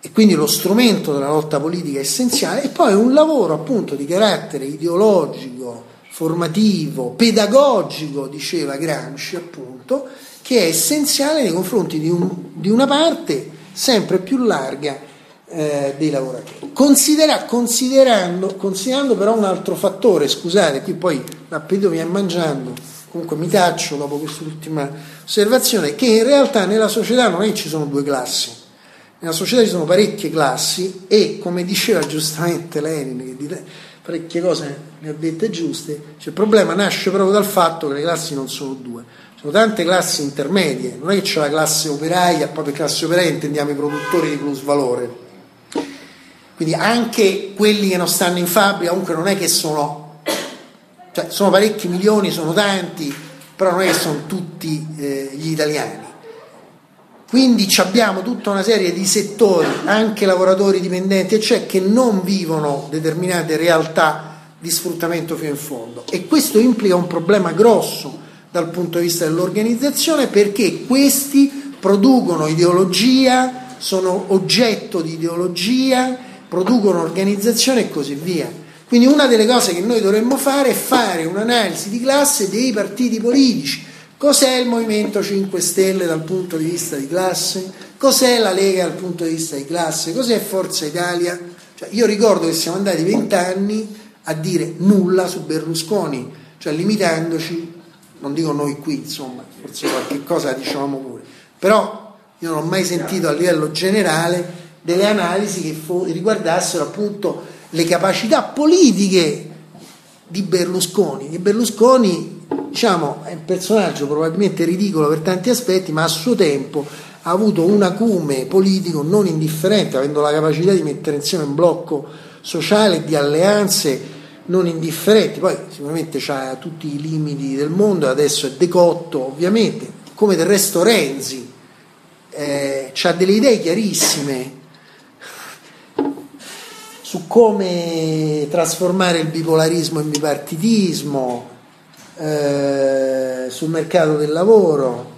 e quindi lo strumento della lotta politica è essenziale e poi un lavoro appunto di carattere ideologico, formativo, pedagogico, diceva Gramsci appunto, che è essenziale nei confronti di, un, di una parte sempre più larga eh, dei lavoratori. Considera, considerando, considerando però un altro fattore, scusate, qui poi mi è mangiando, comunque mi taccio dopo quest'ultima osservazione, che in realtà nella società non è che ci sono due classi, nella società ci sono parecchie classi e come diceva giustamente Lenin, che parecchie cose ne ha dette giuste, cioè il problema nasce proprio dal fatto che le classi non sono due, sono tante classi intermedie, non è che c'è la classe operaia, poi per classe operaia intendiamo i produttori di plus valore. Quindi anche quelli che non stanno in fabbrica comunque non è che sono cioè, sono parecchi milioni, sono tanti, però non è che sono tutti eh, gli italiani. Quindi abbiamo tutta una serie di settori, anche lavoratori dipendenti, cioè che non vivono determinate realtà di sfruttamento fino in fondo. E questo implica un problema grosso dal punto di vista dell'organizzazione perché questi producono ideologia, sono oggetto di ideologia, producono organizzazione e così via. Quindi una delle cose che noi dovremmo fare è fare un'analisi di classe dei partiti politici. Cos'è il Movimento 5 Stelle dal punto di vista di classe? Cos'è la Lega dal punto di vista di classe? Cos'è Forza Italia? Cioè, io ricordo che siamo andati vent'anni a dire nulla su Berlusconi, cioè limitandoci, non dico noi qui, insomma, forse qualche cosa dicevamo pure, però io non ho mai sentito a livello generale delle analisi che riguardassero appunto le capacità politiche di Berlusconi. Che Berlusconi diciamo, è un personaggio probabilmente ridicolo per tanti aspetti, ma a suo tempo ha avuto un acume politico non indifferente, avendo la capacità di mettere insieme un blocco sociale e di alleanze non indifferenti. Poi sicuramente ha tutti i limiti del mondo, adesso è decotto ovviamente, come del resto Renzi, eh, ha delle idee chiarissime su come trasformare il bipolarismo in bipartitismo, eh, sul mercato del lavoro,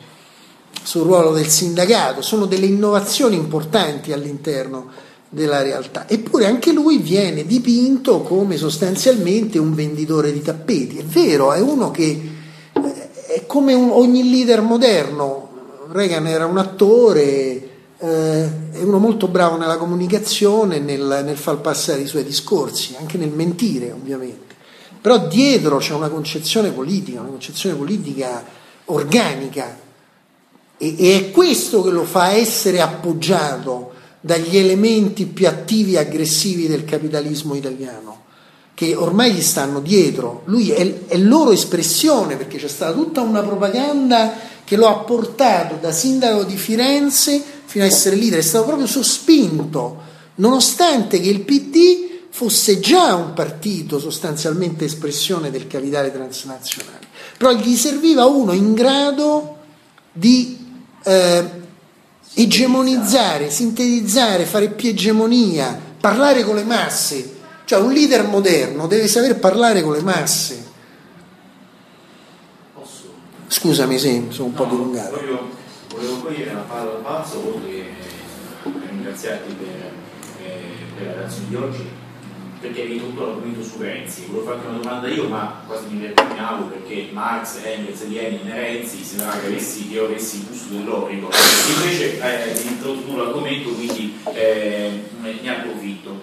sul ruolo del sindacato, sono delle innovazioni importanti all'interno della realtà. Eppure anche lui viene dipinto come sostanzialmente un venditore di tappeti. È vero, è uno che eh, è come un, ogni leader moderno. Reagan era un attore, eh, è uno molto bravo nella comunicazione, nel, nel far passare i suoi discorsi, anche nel mentire ovviamente. Però dietro c'è una concezione politica, una concezione politica organica e, e è questo che lo fa essere appoggiato dagli elementi più attivi e aggressivi del capitalismo italiano che ormai gli stanno dietro. Lui è, è loro espressione perché c'è stata tutta una propaganda che lo ha portato da sindaco di Firenze fino a essere leader, è stato proprio sospinto, nonostante che il PD fosse già un partito sostanzialmente espressione del capitale transnazionale, però gli serviva uno in grado di eh, egemonizzare, sintetizzare, fare più egemonia, parlare con le masse. Cioè un leader moderno deve saper parlare con le masse. Scusami se sono un po' dilungato. Volevo, cogliere una palla al balzo oltre che ringraziarti per, eh, per la relazione di oggi perché hai tutto l'argomento su Renzi. Volevo farti una domanda io, ma quasi mi vergognavo perché Marx, Engels, Lenin e Renzi sembrava che, avessi, che io avessi il gusto dell'orico. Invece eh, hai introdotto l'argomento, quindi eh, ne approfitto.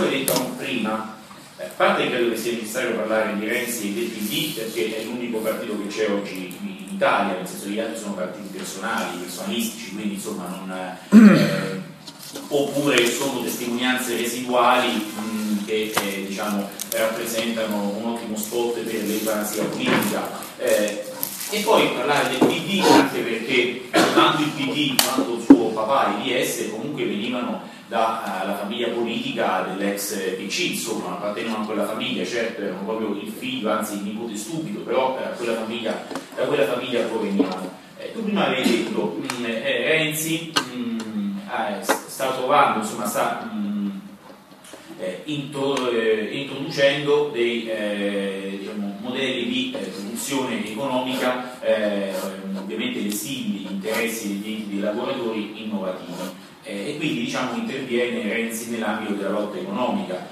Hai detto prima, eh, a parte che credo che sia necessario parlare di Renzi e del PD perché è l'unico partito che c'è oggi Italia, nel senso che gli altri sono partiti personali, personalistici, quindi insomma non... Eh, oppure sono testimonianze residuali mh, che eh, diciamo, rappresentano un ottimo spot per l'eutanasia politica. Eh, e poi parlare del PD anche perché tanto il PD quanto il suo papà l'IS comunque venivano dalla uh, famiglia politica dell'ex PC, insomma, appartenevano a quella famiglia, certo erano proprio il figlio, anzi il nipote stupido, però quella famiglia, da quella famiglia provenivano. Eh, tu prima avevi detto mh, eh, Renzi mh, eh, sta trovando, insomma, sta mh, eh, intro, eh, introducendo dei eh, diciamo, modelli di eh, produzione economica eh, ovviamente lesivi agli interessi dei, dei lavoratori innovativi eh, e quindi diciamo, interviene Renzi nell'ambito della lotta economica.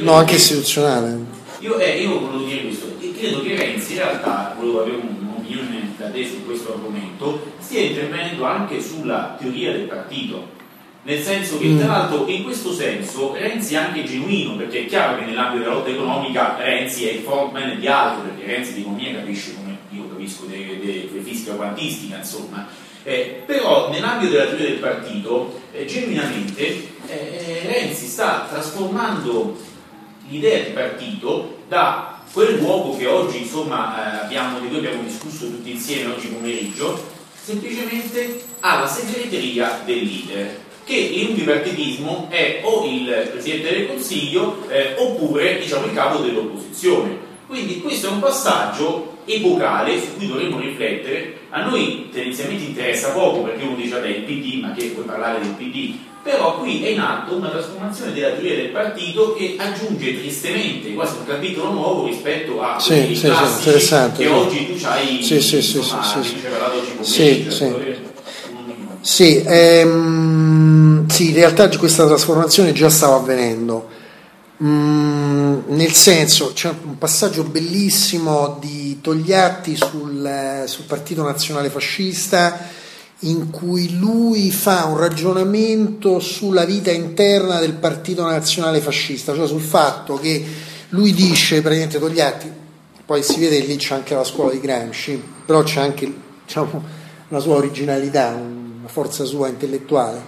no, anche istituzionale. Io, io volevo dire questo, e credo che Renzi in realtà, volevo avere un'opinione da te su questo argomento, stia intervenendo anche sulla teoria del partito nel senso che tra mm. l'altro in questo senso Renzi è anche genuino perché è chiaro che nell'ambito della lotta economica Renzi è il frontman di altro perché Renzi di economia capisce come io capisco delle fisica quantistica insomma eh, però nell'ambito della teoria del partito eh, genuinamente eh, Renzi sta trasformando l'idea di partito da quel luogo che oggi insomma eh, abbiamo, di cui abbiamo discusso tutti insieme oggi pomeriggio semplicemente alla segreteria del leader che in un bipartitismo è o il Presidente del Consiglio eh, oppure diciamo, il capo dell'opposizione. Quindi questo è un passaggio epocale su cui dovremmo riflettere. A noi tendenzialmente interessa poco perché uno dice, vabbè, il PD, ma che vuoi parlare del PD? Però qui è in atto una trasformazione della teoria del partito che aggiunge tristemente quasi un capitolo nuovo rispetto a sì, sì, sì, che oggi tu hai sì, sì, insomma, sì, sì, sì, sì, sì. Sì, ehm, sì, in realtà questa trasformazione già stava avvenendo, mm, nel senso c'è un passaggio bellissimo di Togliatti sul, sul Partito Nazionale Fascista in cui lui fa un ragionamento sulla vita interna del Partito Nazionale Fascista, cioè sul fatto che lui dice, praticamente Togliatti, poi si vede che lì c'è anche la scuola di Gramsci, però c'è anche diciamo, la sua originalità, un, una forza sua intellettuale.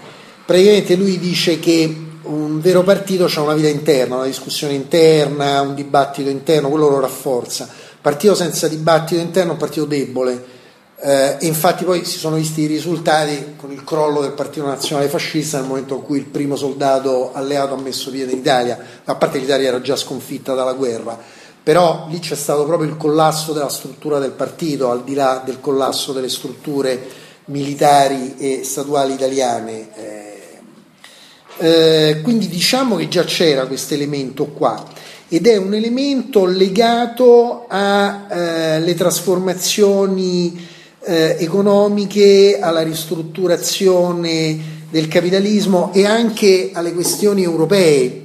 Praticamente lui dice che un vero partito ha una vita interna, una discussione interna, un dibattito interno, quello lo rafforza. Partito senza dibattito interno è un partito debole. Eh, e infatti poi si sono visti i risultati con il crollo del Partito Nazionale Fascista nel momento in cui il primo soldato alleato ha messo piede in Italia, a parte l'Italia era già sconfitta dalla guerra, però lì c'è stato proprio il collasso della struttura del partito, al di là del collasso delle strutture militari e statuali italiane. Eh, eh, quindi diciamo che già c'era questo elemento qua ed è un elemento legato alle eh, trasformazioni eh, economiche, alla ristrutturazione del capitalismo e anche alle questioni europee,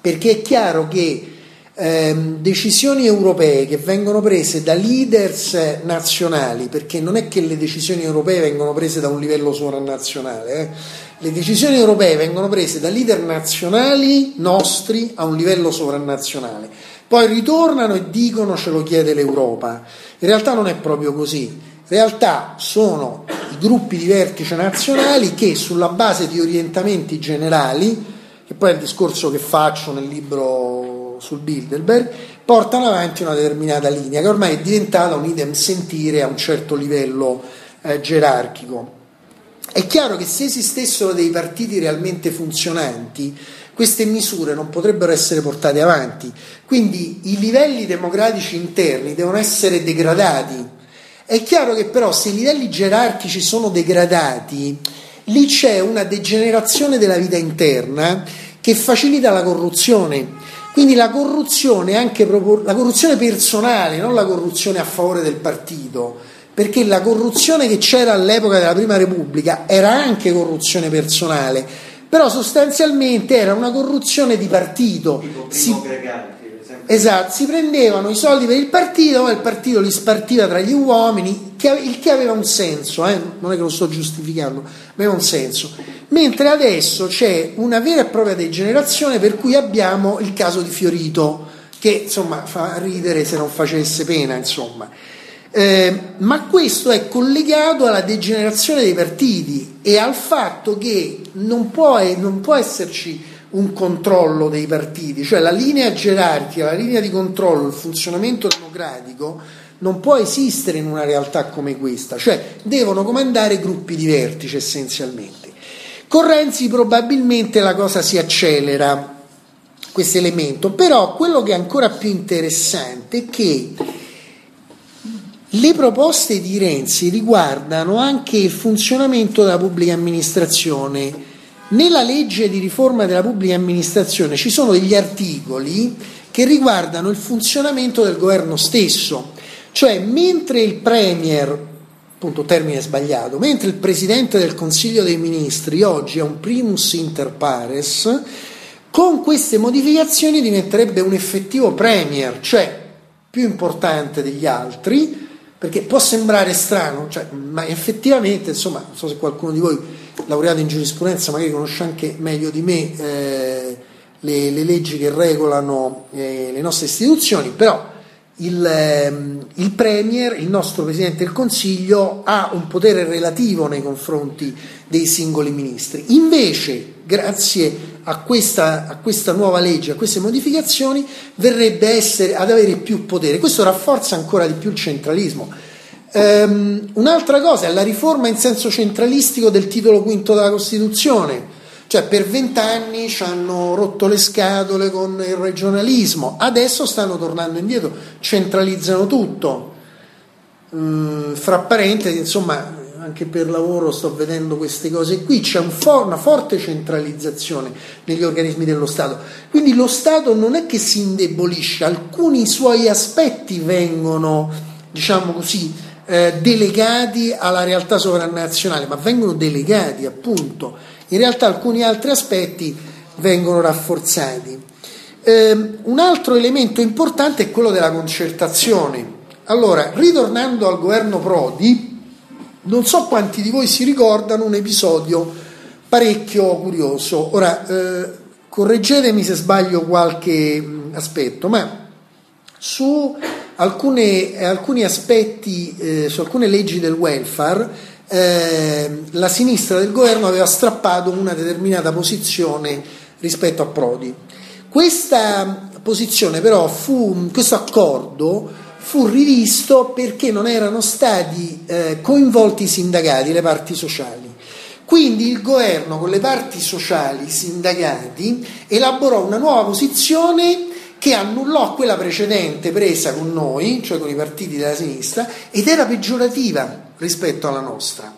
perché è chiaro che ehm, decisioni europee che vengono prese da leaders nazionali, perché non è che le decisioni europee vengono prese da un livello sovranazionale, eh, le decisioni europee vengono prese da leader nazionali nostri a un livello sovranazionale, poi ritornano e dicono ce lo chiede l'Europa. In realtà non è proprio così. In realtà sono i gruppi di vertice nazionali che sulla base di orientamenti generali, che poi è il discorso che faccio nel libro sul Bilderberg, portano avanti una determinata linea che ormai è diventata un idem sentire a un certo livello eh, gerarchico. È chiaro che se esistessero dei partiti realmente funzionanti, queste misure non potrebbero essere portate avanti. Quindi i livelli democratici interni devono essere degradati. È chiaro che però se i livelli gerarchici sono degradati, lì c'è una degenerazione della vita interna che facilita la corruzione. Quindi la corruzione, anche la corruzione personale, non la corruzione a favore del partito, perché la corruzione che c'era all'epoca della Prima Repubblica era anche corruzione personale, però sostanzialmente era una corruzione di partito. Tipo si, Greganti, esatto, si prendevano i soldi per il partito, ma il partito li spartiva tra gli uomini, il che aveva un senso, eh? non è che lo sto giustificando, aveva un senso. Mentre adesso c'è una vera e propria degenerazione per cui abbiamo il caso di Fiorito, che insomma fa ridere se non facesse pena, insomma. Eh, ma questo è collegato alla degenerazione dei partiti e al fatto che non può, non può, esserci un controllo dei partiti, cioè la linea gerarchica, la linea di controllo, il funzionamento democratico non può esistere in una realtà come questa, cioè devono comandare gruppi di vertice essenzialmente. Con Renzi probabilmente la cosa si accelera, questo elemento, però quello che è ancora più interessante è che le proposte di Renzi riguardano anche il funzionamento della pubblica amministrazione. Nella legge di riforma della pubblica amministrazione ci sono degli articoli che riguardano il funzionamento del governo stesso, cioè mentre il Premier, appunto termine sbagliato, mentre il Presidente del Consiglio dei Ministri oggi è un primus inter pares, con queste modificazioni diventerebbe un effettivo Premier, cioè più importante degli altri, perché può sembrare strano, cioè, ma effettivamente, insomma, non so se qualcuno di voi laureato in giurisprudenza magari conosce anche meglio di me eh, le, le, leggi che regolano eh, le nostre istituzioni, però il, eh, il, Premier, il nostro Presidente del Consiglio, ha un potere relativo nei confronti dei singoli ministri. Invece, grazie a questa, a questa, nuova legge, a queste modificazioni, verrebbe essere, ad avere più potere. Questo rafforza ancora di più il centralismo. Um, un'altra cosa è la riforma in senso centralistico del titolo quinto della Costituzione. Cioè per vent'anni ci hanno rotto le scatole con il regionalismo, adesso stanno tornando indietro, centralizzano tutto. Uh, fra parentesi, insomma, anche per lavoro sto vedendo queste cose qui, c'è un for- una forte centralizzazione negli organismi dello Stato. Quindi lo Stato non è che si indebolisce, alcuni suoi aspetti vengono, diciamo così, eh, delegati alla realtà sovranazionale, ma vengono delegati appunto. In realtà alcuni altri aspetti vengono rafforzati. Eh, un altro elemento importante è quello della concertazione. Allora, ritornando al governo Prodi, non so quanti di voi si ricordano un episodio parecchio curioso. Ora, eh, correggetemi se sbaglio qualche aspetto, ma su alcune, alcuni aspetti, eh, su alcune leggi del welfare, eh, la sinistra del governo aveva strappato una determinata posizione rispetto a Prodi. Questa posizione però fu, questo accordo fu rivisto perché non erano stati eh, coinvolti i sindacati, le parti sociali. Quindi il governo con le parti sociali, i sindacati, elaborò una nuova posizione che annullò quella precedente presa con noi, cioè con i partiti della sinistra, ed era peggiorativa rispetto alla nostra.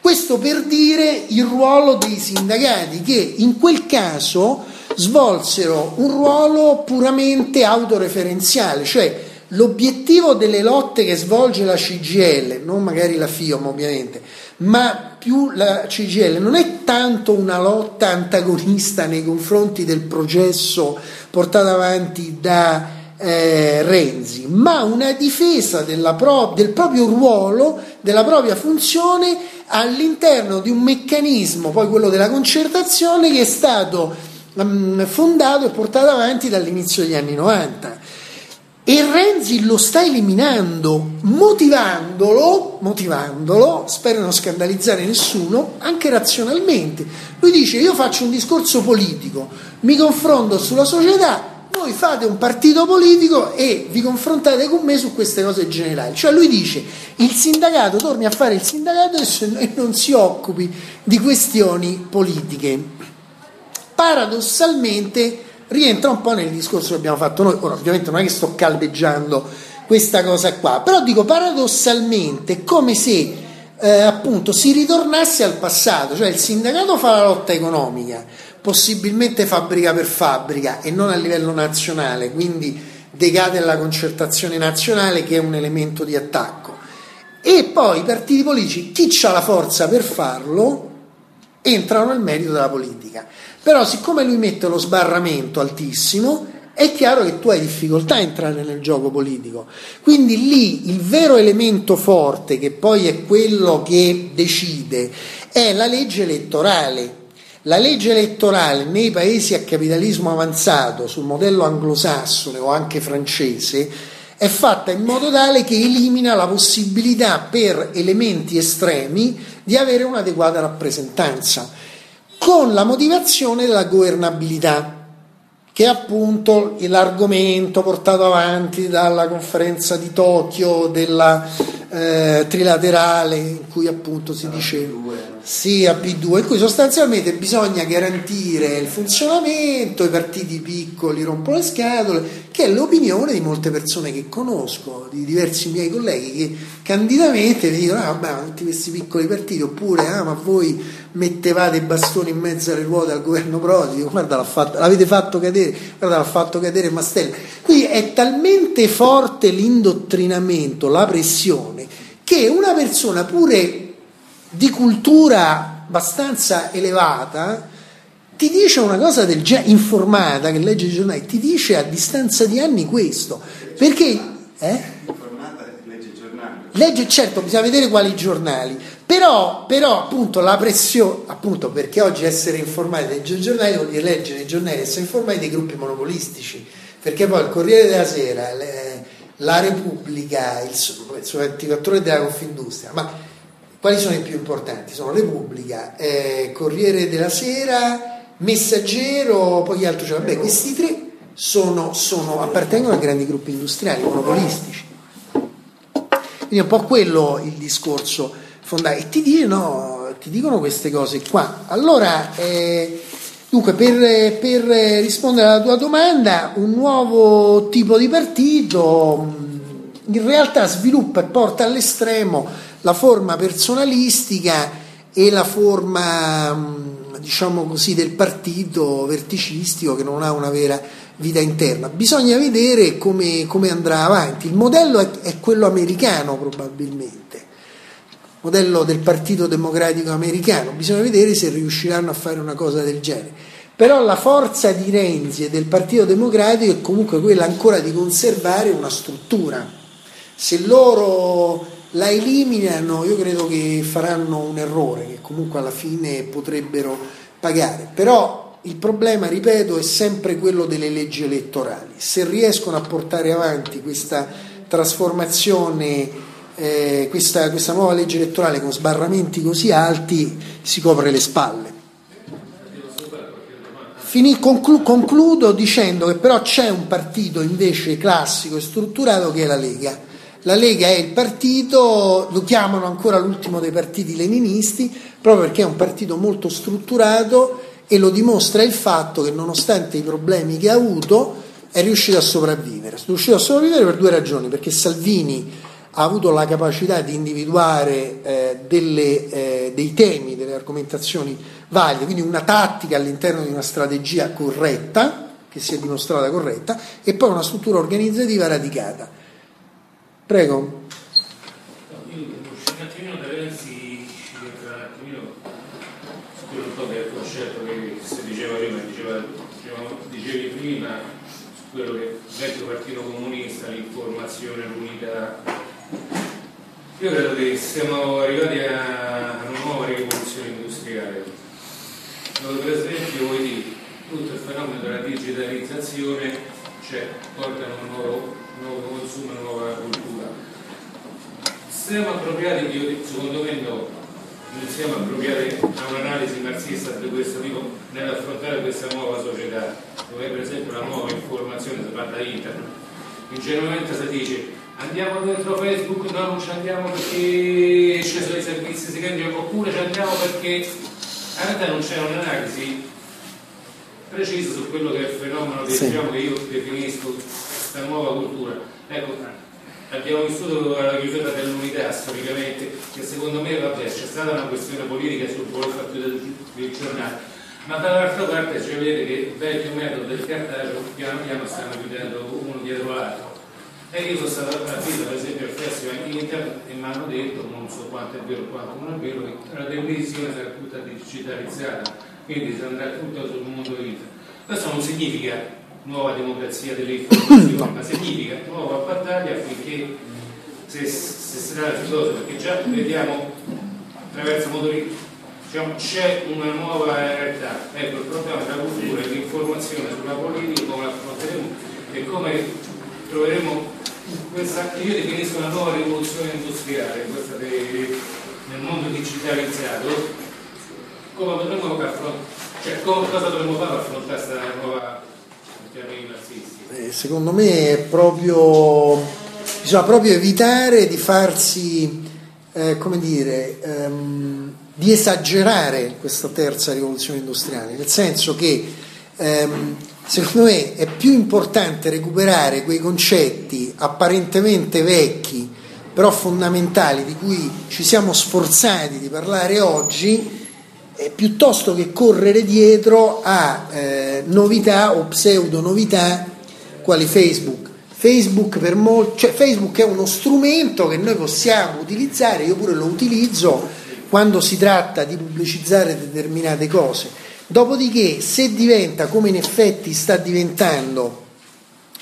Questo per dire il ruolo dei sindacati che in quel caso svolsero un ruolo puramente autoreferenziale, cioè l'obiettivo delle lotte che svolge la CGL, non magari la FIOM ovviamente, ma più la CGL non è tanto una lotta antagonista nei confronti del processo portato avanti da eh, Renzi, ma una difesa pro- del proprio ruolo, della propria funzione all'interno di un meccanismo, poi quello della concertazione, che è stato um, fondato e portato avanti dall'inizio degli anni 90. E Renzi lo sta eliminando, motivandolo, motivandolo, spero non scandalizzare nessuno, anche razionalmente. Lui dice io faccio un discorso politico, mi confronto sulla società, voi fate un partito politico e vi confrontate con me su queste cose generali. Cioè lui dice il sindacato torni a fare il sindacato e non si occupi di questioni politiche. Paradossalmente rientra un po' nel discorso che abbiamo fatto noi. Ora, ovviamente non è che sto calveggiando questa cosa qua, però dico paradossalmente come se eh, appunto si ritornasse al passato, cioè il sindacato fa la lotta economica, possibilmente fabbrica per fabbrica e non a livello nazionale, quindi decade la concertazione nazionale che è un elemento di attacco. E poi i partiti politici, chi ha la forza per farlo, entrano nel merito della politica. Però siccome lui mette lo sbarramento altissimo, è chiaro che tu hai difficoltà a entrare nel gioco politico. Quindi lì il vero elemento forte, che poi è quello che decide, è la legge elettorale la legge elettorale nei paesi a capitalismo avanzato, sul modello anglosassone o anche francese, è fatta in modo tale che elimina la possibilità per elementi estremi di avere un'adeguata rappresentanza, con la motivazione della governabilità che è appunto l'argomento portato avanti dalla conferenza di Tokyo della eh, trilaterale in cui appunto si diceva sì, a P2, in cui sostanzialmente bisogna garantire il funzionamento, i partiti piccoli rompono le scatole, che è l'opinione di molte persone che conosco, di diversi miei colleghi che candidamente mi dicono, ah, vabbè, tutti questi piccoli partiti, oppure, ah, ma voi mettevate i bastoni in mezzo alle ruote al governo Prodi, dico, guarda, fatto, l'avete fatto cadere, guarda, l'ha fatto cadere Mastella. Quindi è talmente forte l'indottrinamento, la pressione, che una persona pure di cultura abbastanza elevata ti dice una cosa del genere, informata che legge i giornali, ti dice a distanza di anni questo. Perché? Eh? Legge certo, bisogna vedere quali giornali. Però, però appunto la pressione, appunto perché oggi essere informati legge i giornali vuol dire leggere i giornali essere informati dei gruppi monopolistici. Perché poi il Corriere della Sera, le, la Repubblica, il, il 24 ore della Confindustria, ma quali sono i più importanti? Sono Repubblica, eh, Corriere della Sera, Messaggero, poi altro c'è. Vabbè, questi tre sono, sono, appartengono a grandi gruppi industriali, monopolistici. Quindi è un po' quello il discorso fondamentale. E ti, dicono, ti dicono queste cose qua. Allora, eh, dunque, per, per rispondere alla tua domanda, un nuovo tipo di partito in realtà sviluppa e porta all'estremo la forma personalistica e la forma, mm, diciamo così, del partito verticistico che non ha una vera vita interna. Bisogna vedere come, come andrà avanti. Il modello è, è quello americano probabilmente, il modello del Partito Democratico americano. Bisogna vedere se riusciranno a fare una cosa del genere. Però la forza di Renzi e del Partito Democratico è comunque quella ancora di conservare una struttura. Se loro la eliminano, io credo che faranno un errore che comunque alla fine potrebbero pagare. Però il problema, ripeto, è sempre quello delle leggi elettorali. Se riescono a portare avanti questa trasformazione, eh, questa, questa nuova legge elettorale con sbarramenti così alti, si copre le spalle. Fini, conclu, concludo dicendo che però c'è un partito invece classico e strutturato che è la Lega. La Lega è il partito, lo chiamano ancora l'ultimo dei partiti leninisti, proprio perché è un partito molto strutturato e lo dimostra il fatto che nonostante i problemi che ha avuto è riuscito a sopravvivere. È riuscito a sopravvivere per due ragioni, perché Salvini ha avuto la capacità di individuare eh, delle, eh, dei temi, delle argomentazioni valide, quindi una tattica all'interno di una strategia corretta, che si è dimostrata corretta, e poi una struttura organizzativa radicata. Su quello che vecchio partito comunista, l'informazione, l'unità io credo che siamo arrivati a una nuova rivoluzione industriale, dove per esempio voi dite, tutto il fenomeno della digitalizzazione cioè, porta a un nuovo, nuovo consumo, nuova cultura. Siamo appropriati, io, secondo me no, non siamo appropriati a un'analisi marxista di questo tipo nell'affrontare questa nuova società, dove per esempio la nuova informazione si fa da internet. Ingenuamente si dice andiamo dentro Facebook, no non ci andiamo perché ci sono i servizi segreti, oppure ci andiamo perché in realtà non c'è un'analisi precisa su quello che è il fenomeno che, sì. diciamo, che io definisco questa nuova cultura. Ecco, abbiamo vissuto la chiusura dell'unità storicamente, che secondo me vabbè, c'è stata una questione politica sul voler chiudere il giornale, ma dall'altra parte ci vedete che il vecchio metodo del cartaggio piano piano stanno chiudendo uno dietro l'altro e io sono stato avviso per esempio al festival internet e mi hanno detto, non so quanto è vero quanto non è vero, che la televisione sarà tutta digitalizzata, quindi si andrà tutto sul mondo internet. Questo non significa nuova democrazia delle informazioni, ma significa nuova battaglia affinché se, se sarà fiducia, perché già vediamo attraverso motori diciamo, c'è una nuova realtà. Ecco, il problema della cultura e l'informazione sulla politica, come l'affronteremo e come troveremo questa io definisco una nuova rivoluzione industriale, questa de, nel mondo digitalizzato, come potremmo affrontare, cioè come, cosa dovremmo fare per affrontare questa nuova Eh, secondo me è proprio, bisogna proprio evitare di farsi, eh, come dire, ehm, di esagerare questa terza rivoluzione industriale, nel senso che ehm, secondo me è più importante recuperare quei concetti apparentemente vecchi, però fondamentali, di cui ci siamo sforzati di parlare oggi, eh, piuttosto che correre dietro a eh, novità o pseudo novità quali Facebook. Facebook, per mol- cioè Facebook è uno strumento che noi possiamo utilizzare, io pure lo utilizzo quando si tratta di pubblicizzare determinate cose Dopodiché, se diventa come in effetti sta diventando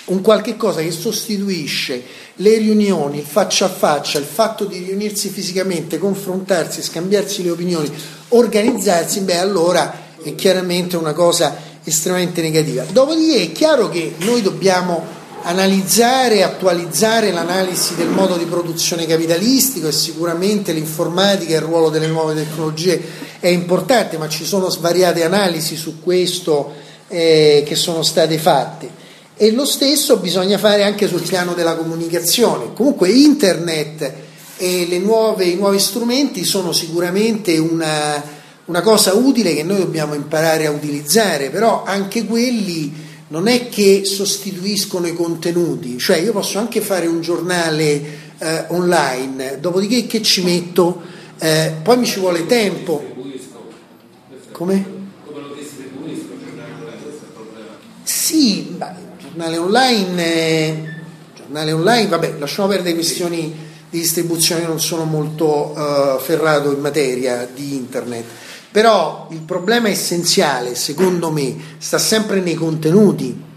un qualche cosa che sostituisce le riunioni, il faccia a faccia, il fatto di riunirsi fisicamente, confrontarsi, scambiarsi le opinioni, organizzarsi, beh allora è chiaramente una cosa estremamente negativa. Dopodiché è chiaro che noi dobbiamo analizzare e attualizzare l'analisi del modo di produzione capitalistico e sicuramente l'informatica e il ruolo delle nuove tecnologie è importante, ma ci sono svariate analisi su questo eh, che sono state fatte. E lo stesso bisogna fare anche sul piano della comunicazione. Comunque internet e nuove, i nuovi strumenti sono sicuramente una, una cosa utile che noi dobbiamo imparare a utilizzare, però anche quelli non è che sostituiscono i contenuti, cioè io posso anche fare un giornale eh, online, dopodiché che ci metto? Eh, poi mi ci vuole tempo, come? Sì, beh, giornale online, eh, giornale online, vabbè, lasciamo perdere questioni di distribuzione, non sono molto uh, ferrato in materia di internet. Però il problema essenziale, secondo me, sta sempre nei contenuti.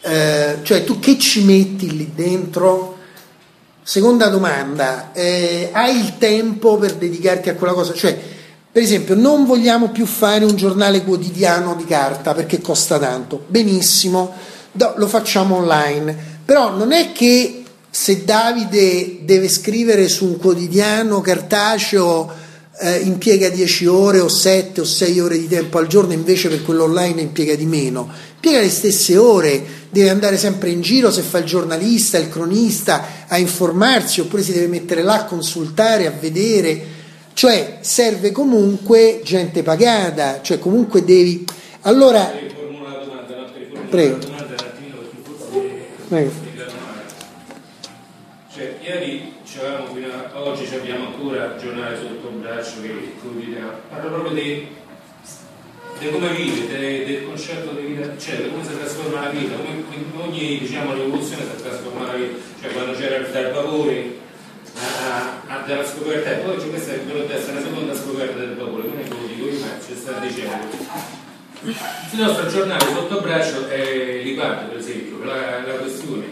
Eh, cioè tu che ci metti lì dentro? Seconda domanda, eh, hai il tempo per dedicarti a quella cosa? Cioè, per esempio, non vogliamo più fare un giornale quotidiano di carta perché costa tanto. Benissimo, lo facciamo online. Però non è che se Davide deve scrivere su un quotidiano cartaceo eh, impiega 10 ore o 7 o 6 ore di tempo al giorno, invece per quello online impiega di meno. Impiega le stesse ore, deve andare sempre in giro se fa il giornalista, il cronista, a informarsi, oppure si deve mettere là a consultare, a vedere. Cioè serve comunque gente pagata, cioè comunque devi... Allora... Prego. Cioè, ieri oggi abbiamo ancora il giornale sotto il braccio che parla proprio di, di come vive, del concetto di vita, cioè di come si trasforma la vita, come ogni diciamo, rivoluzione si trasforma la vita, cioè quando c'era il vapore dalla scoperta, e poi questa essere la seconda scoperta del vapore, quindi lo dico io, ma ci sta dicendo. Il nostro giornale sotto braccio è l'IPAD, per esempio, la, la questione.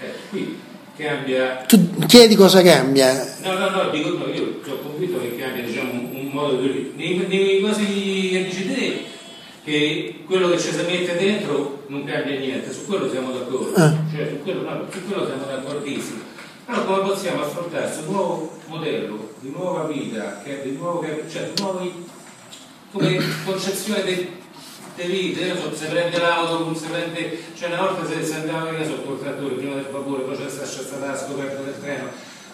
Eh, qui cambia. Tu chiedi cosa cambia? No, no, no, dico, no, io sono convinto che cambia diciamo, un, un modo di. Nei, nei quasi antecedenti che quello che ci si mette dentro non cambia niente, su quello siamo d'accordo. Ah. Cioè, su, quello, no, su quello siamo d'accordissimo. Però come possiamo affrontare questo nuovo modello di nuova vita, che, di nuovo, cioè, di nuovi, come concezione del le vite, so, se prende l'auto, se prende, cioè una volta se, se andava via sotto il trattore prima del vapore, poi c'è stata la scoperta del treno,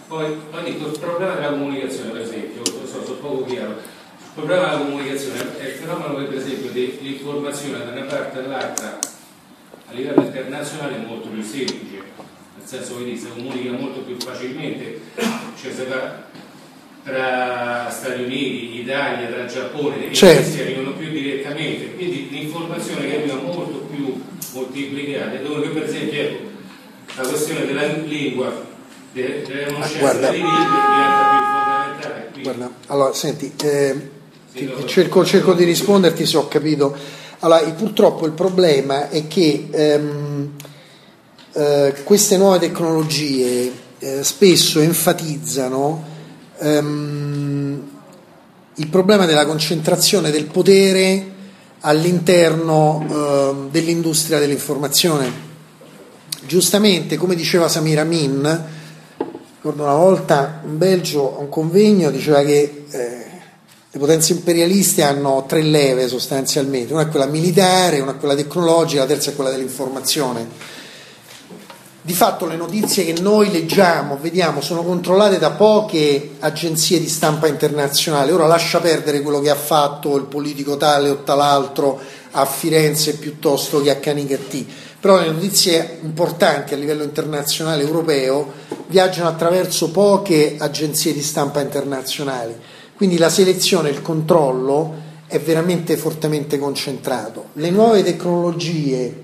poi, dico, il problema della comunicazione per esempio, so, so poco chiaro, il problema della comunicazione è il fenomeno che per esempio l'informazione da una parte all'altra a livello internazionale è molto più semplice, nel senso che si comunica molto più facilmente, cioè tra Stati Uniti, Italia, tra Giappone e certo. questi arrivano più direttamente, quindi l'informazione che arriva molto più moltiplicata, dove per esempio ecco, la questione della lingua, delle conoscenze di lingua diventa più fondamentale. Quindi... Guarda, allora senti, eh, sì, cerco, cerco, di risponderti se ho capito. Allora, purtroppo il problema è che ehm, eh, queste nuove tecnologie eh, spesso enfatizzano ehm, il problema della concentrazione del potere all'interno ehm, dell'industria dell'informazione. Giustamente, come diceva Samir Amin, ricordo una volta in Belgio a un convegno diceva che eh, le potenze imperialiste hanno tre leve sostanzialmente, una è quella militare, una è quella tecnologica, la terza è quella dell'informazione di fatto le notizie che noi leggiamo, vediamo, sono controllate da poche agenzie di stampa internazionale. Ora lascia perdere quello che ha fatto il politico tale o tal'altro a Firenze piuttosto che a Canicattì. Però le notizie importanti a livello internazionale europeo viaggiano attraverso poche agenzie di stampa internazionali. Quindi la selezione, il controllo è veramente fortemente concentrato. Le nuove tecnologie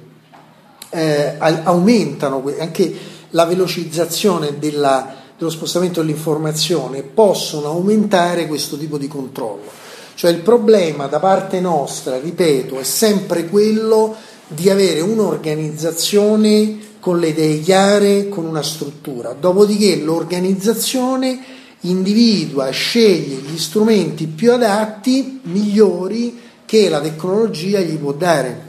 eh, aumentano anche la velocizzazione della, dello spostamento dell'informazione, possono aumentare questo tipo di controllo. Cioè il problema da parte nostra, ripeto, è sempre quello di avere un'organizzazione con le idee chiare, con una struttura. Dopodiché l'organizzazione individua, sceglie gli strumenti più adatti, migliori, che la tecnologia gli può dare.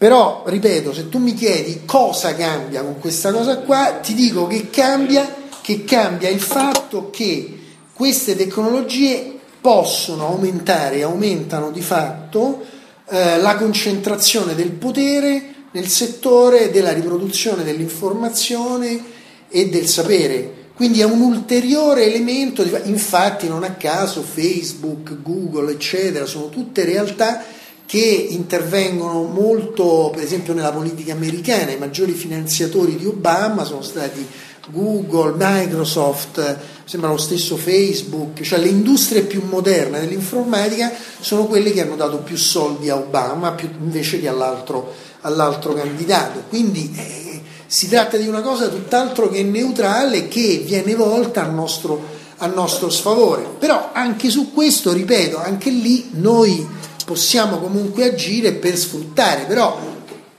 Però, ripeto, se tu mi chiedi cosa cambia con questa cosa qua, ti dico che cambia, che cambia il fatto che queste tecnologie possono aumentare e aumentano di fatto eh, la concentrazione del potere nel settore della riproduzione dell'informazione e del sapere. Quindi è un ulteriore elemento, di, infatti non a caso Facebook, Google, eccetera, sono tutte realtà che intervengono molto, per esempio, nella politica americana. I maggiori finanziatori di Obama sono stati Google, Microsoft, sembra lo stesso Facebook, cioè le industrie più moderne dell'informatica sono quelle che hanno dato più soldi a Obama più, invece che all'altro, all'altro candidato. Quindi eh, si tratta di una cosa tutt'altro che neutrale che viene volta al nostro, al nostro sfavore. Però anche su questo, ripeto, anche lì noi possiamo comunque agire per sfruttare, però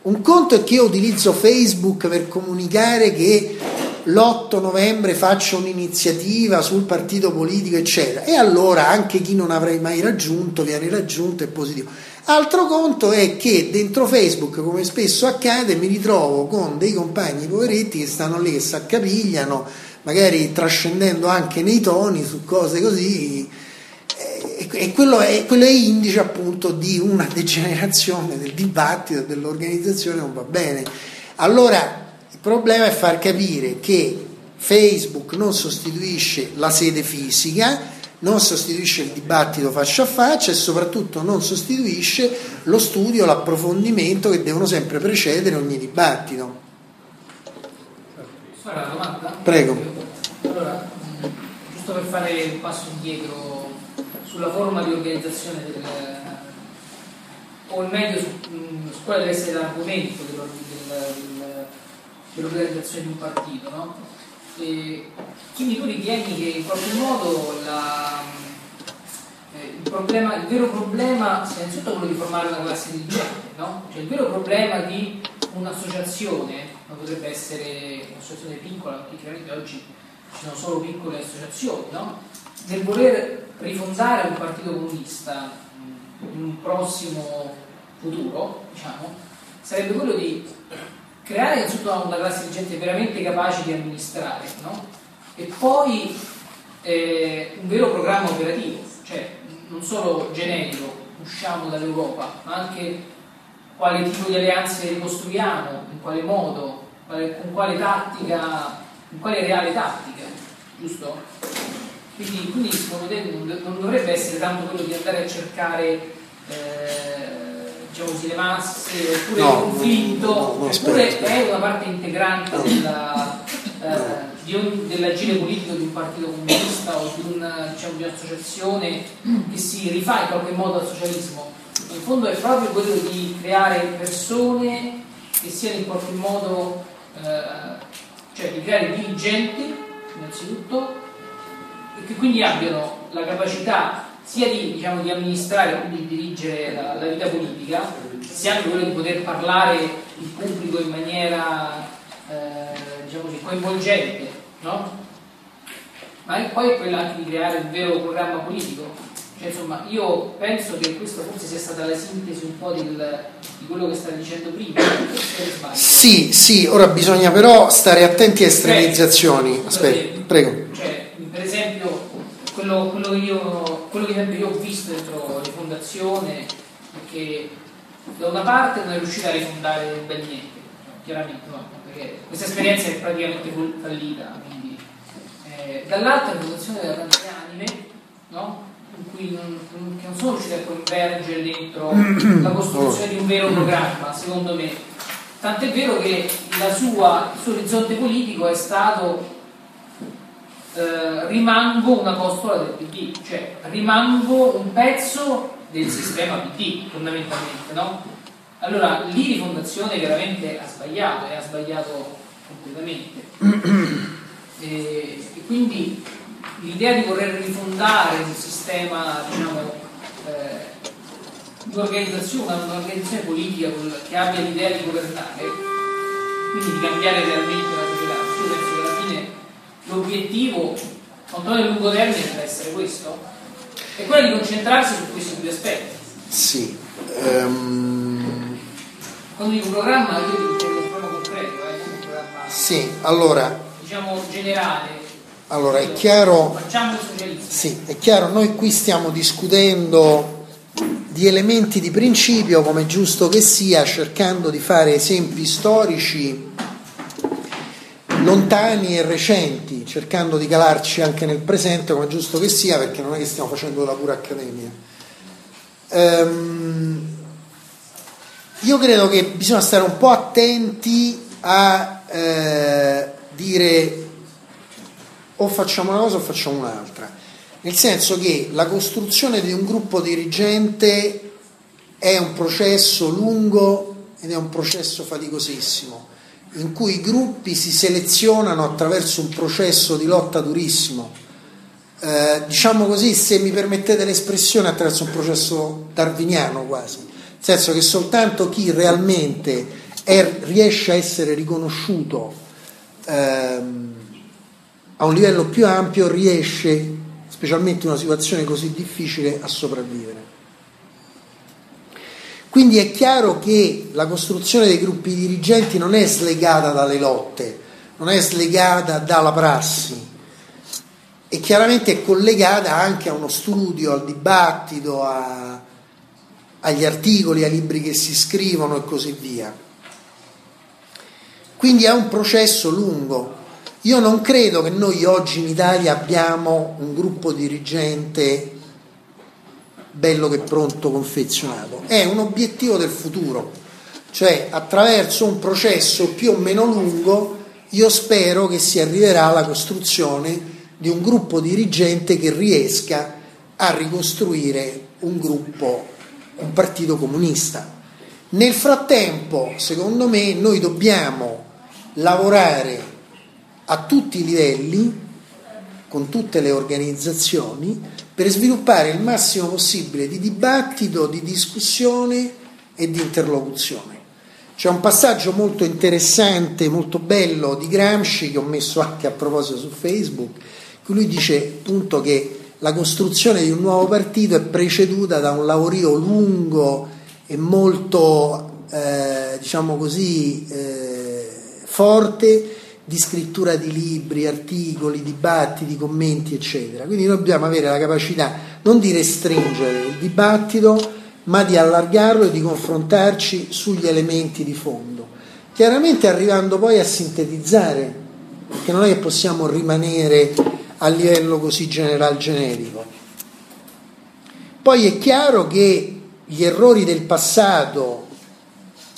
un conto è che io utilizzo Facebook per comunicare che l'8 novembre faccio un'iniziativa sul partito politico, eccetera, e allora anche chi non avrei mai raggiunto viene raggiunto, è positivo. Altro conto è che dentro Facebook, come spesso accade, mi ritrovo con dei compagni poveretti che stanno lì, che si accapigliano, magari trascendendo anche nei toni su cose così e quello, è, quello, è, indice appunto di una degenerazione del dibattito dell'organizzazione non va bene. Allora il problema è far capire che Facebook non sostituisce la sede fisica, non sostituisce il dibattito faccia a faccia e soprattutto non sostituisce lo studio, l'approfondimento che devono sempre precedere ogni dibattito. Prego. Allora, giusto per fare un passo indietro sulla forma di organizzazione del, o meglio su, su quale deve essere l'argomento dell'organizzazione di un partito, no? Quindi tu ritieni che in qualche modo la, eh, il, problema, il, vero problema sia innanzitutto quello di formare una classe dirigente, no? Cioè il vero problema di un'associazione, ma potrebbe essere un'associazione piccola, perché chiaramente oggi ci sono solo piccole associazioni, no? Nel voler rifondare un partito comunista in un prossimo futuro, diciamo, sarebbe quello di creare innanzitutto una classe dirigente veramente capace di amministrare no? e poi eh, un vero programma operativo, cioè non solo generico, usciamo dall'Europa, ma anche quale tipo di alleanze ricostruiamo, in quale modo, con quale tattica, con quale reale tattica, giusto? Quindi, quindi secondo te non dovrebbe essere tanto quello di andare a cercare eh, diciamo così, le masse oppure no, il conflitto no, no, oppure è una parte integrante della, eh, un, dell'agire politico di un partito comunista o di, una, diciamo, di un'associazione che si rifà in qualche modo al socialismo. In fondo è proprio quello di creare persone che siano in qualche modo eh, cioè di creare dirigenti innanzitutto e che quindi abbiano la capacità sia di, diciamo, di amministrare, quindi di dirigere la, la, vita politica, sia anche quello di poter parlare il pubblico in maniera eh, diciamo così, coinvolgente, no? ma poi è quella anche di creare un vero programma politico. Cioè, insomma, io penso che questa forse sia stata la sintesi un po' del, di quello che stavi dicendo prima. Sì, sì, ora bisogna però stare attenti a estremizzazioni. Aspetta, prego. Cioè, per esempio, quello, quello, che io, quello che io ho visto dentro la fondazione è che da una parte non è riuscita a rifondare un bel niente, chiaramente no, perché questa esperienza è praticamente fallita, quindi, eh, dall'altra la fondazione della tante anime, no? in cui non, che non sono riuscite a convergere dentro la [coughs] costruzione di un vero programma, secondo me. Tant'è vero che sua, il suo orizzonte politico è stato eh, rimango una costola del PD, cioè rimango un pezzo del sistema PD fondamentalmente, no? Allora lì Rifondazione veramente ha sbagliato e ha sbagliato completamente. e, [clears throat] e, quindi l'idea di voler rifondare un sistema, diciamo, eh, un'organizzazione, un'organizzazione politica che abbia l'idea di governare, quindi di cambiare realmente la società, l'obiettivo, quanto nel lungo termine, deve essere questo, è quello di concentrarsi su questi due aspetti. Sì. Um... Quando dico programma, io dico un programma concreto, eh, un programma sì, allora, diciamo generale. Allora è chiaro, facciamo il socialismo. Sì, è chiaro, noi qui stiamo discutendo di elementi di principio, come è giusto che sia, cercando di fare esempi storici lontani e recenti, cercando di calarci anche nel presente, come è giusto che sia, perché non è che stiamo facendo la pura accademia. Ehm, io credo che bisogna stare un po' attenti a eh, dire o facciamo una cosa o facciamo un'altra, nel senso che la costruzione di un gruppo dirigente è un processo lungo ed è un processo faticosissimo in cui i gruppi si selezionano attraverso un processo di lotta durissimo, eh, diciamo così, se mi permettete l'espressione, attraverso un processo darwiniano quasi, nel senso che soltanto chi realmente è, riesce a essere riconosciuto ehm, a un livello più ampio riesce, specialmente in una situazione così difficile, a sopravvivere. Quindi è chiaro che la costruzione dei gruppi dirigenti non è slegata dalle lotte, non è slegata dalla prassi. e chiaramente è collegata anche a uno studio, al dibattito, a, agli articoli, ai libri che si scrivono e così via. Quindi è un processo lungo. Io non credo che noi oggi in Italia abbiamo un gruppo dirigente bello che pronto confezionato, è un obiettivo del futuro, cioè attraverso un processo più o meno lungo io spero che si arriverà alla costruzione di un gruppo dirigente che riesca a ricostruire un gruppo, un partito comunista. Nel frattempo, secondo me, noi dobbiamo lavorare a tutti i livelli, con tutte le organizzazioni, per sviluppare il massimo possibile di dibattito, di discussione e di interlocuzione. C'è un passaggio molto interessante, molto bello di Gramsci che ho messo anche a proposito su Facebook, lui dice appunto che la costruzione di un nuovo partito è preceduta da un lavorio lungo e molto, eh, diciamo così, eh, forte di scrittura di libri, articoli, dibattiti, commenti, eccetera. Quindi noi dobbiamo avere la capacità non di restringere il dibattito, ma di allargarlo e di confrontarci sugli elementi di fondo. Chiaramente arrivando poi a sintetizzare, perché non è che possiamo rimanere a livello così general generico. Poi è chiaro che gli errori del passato,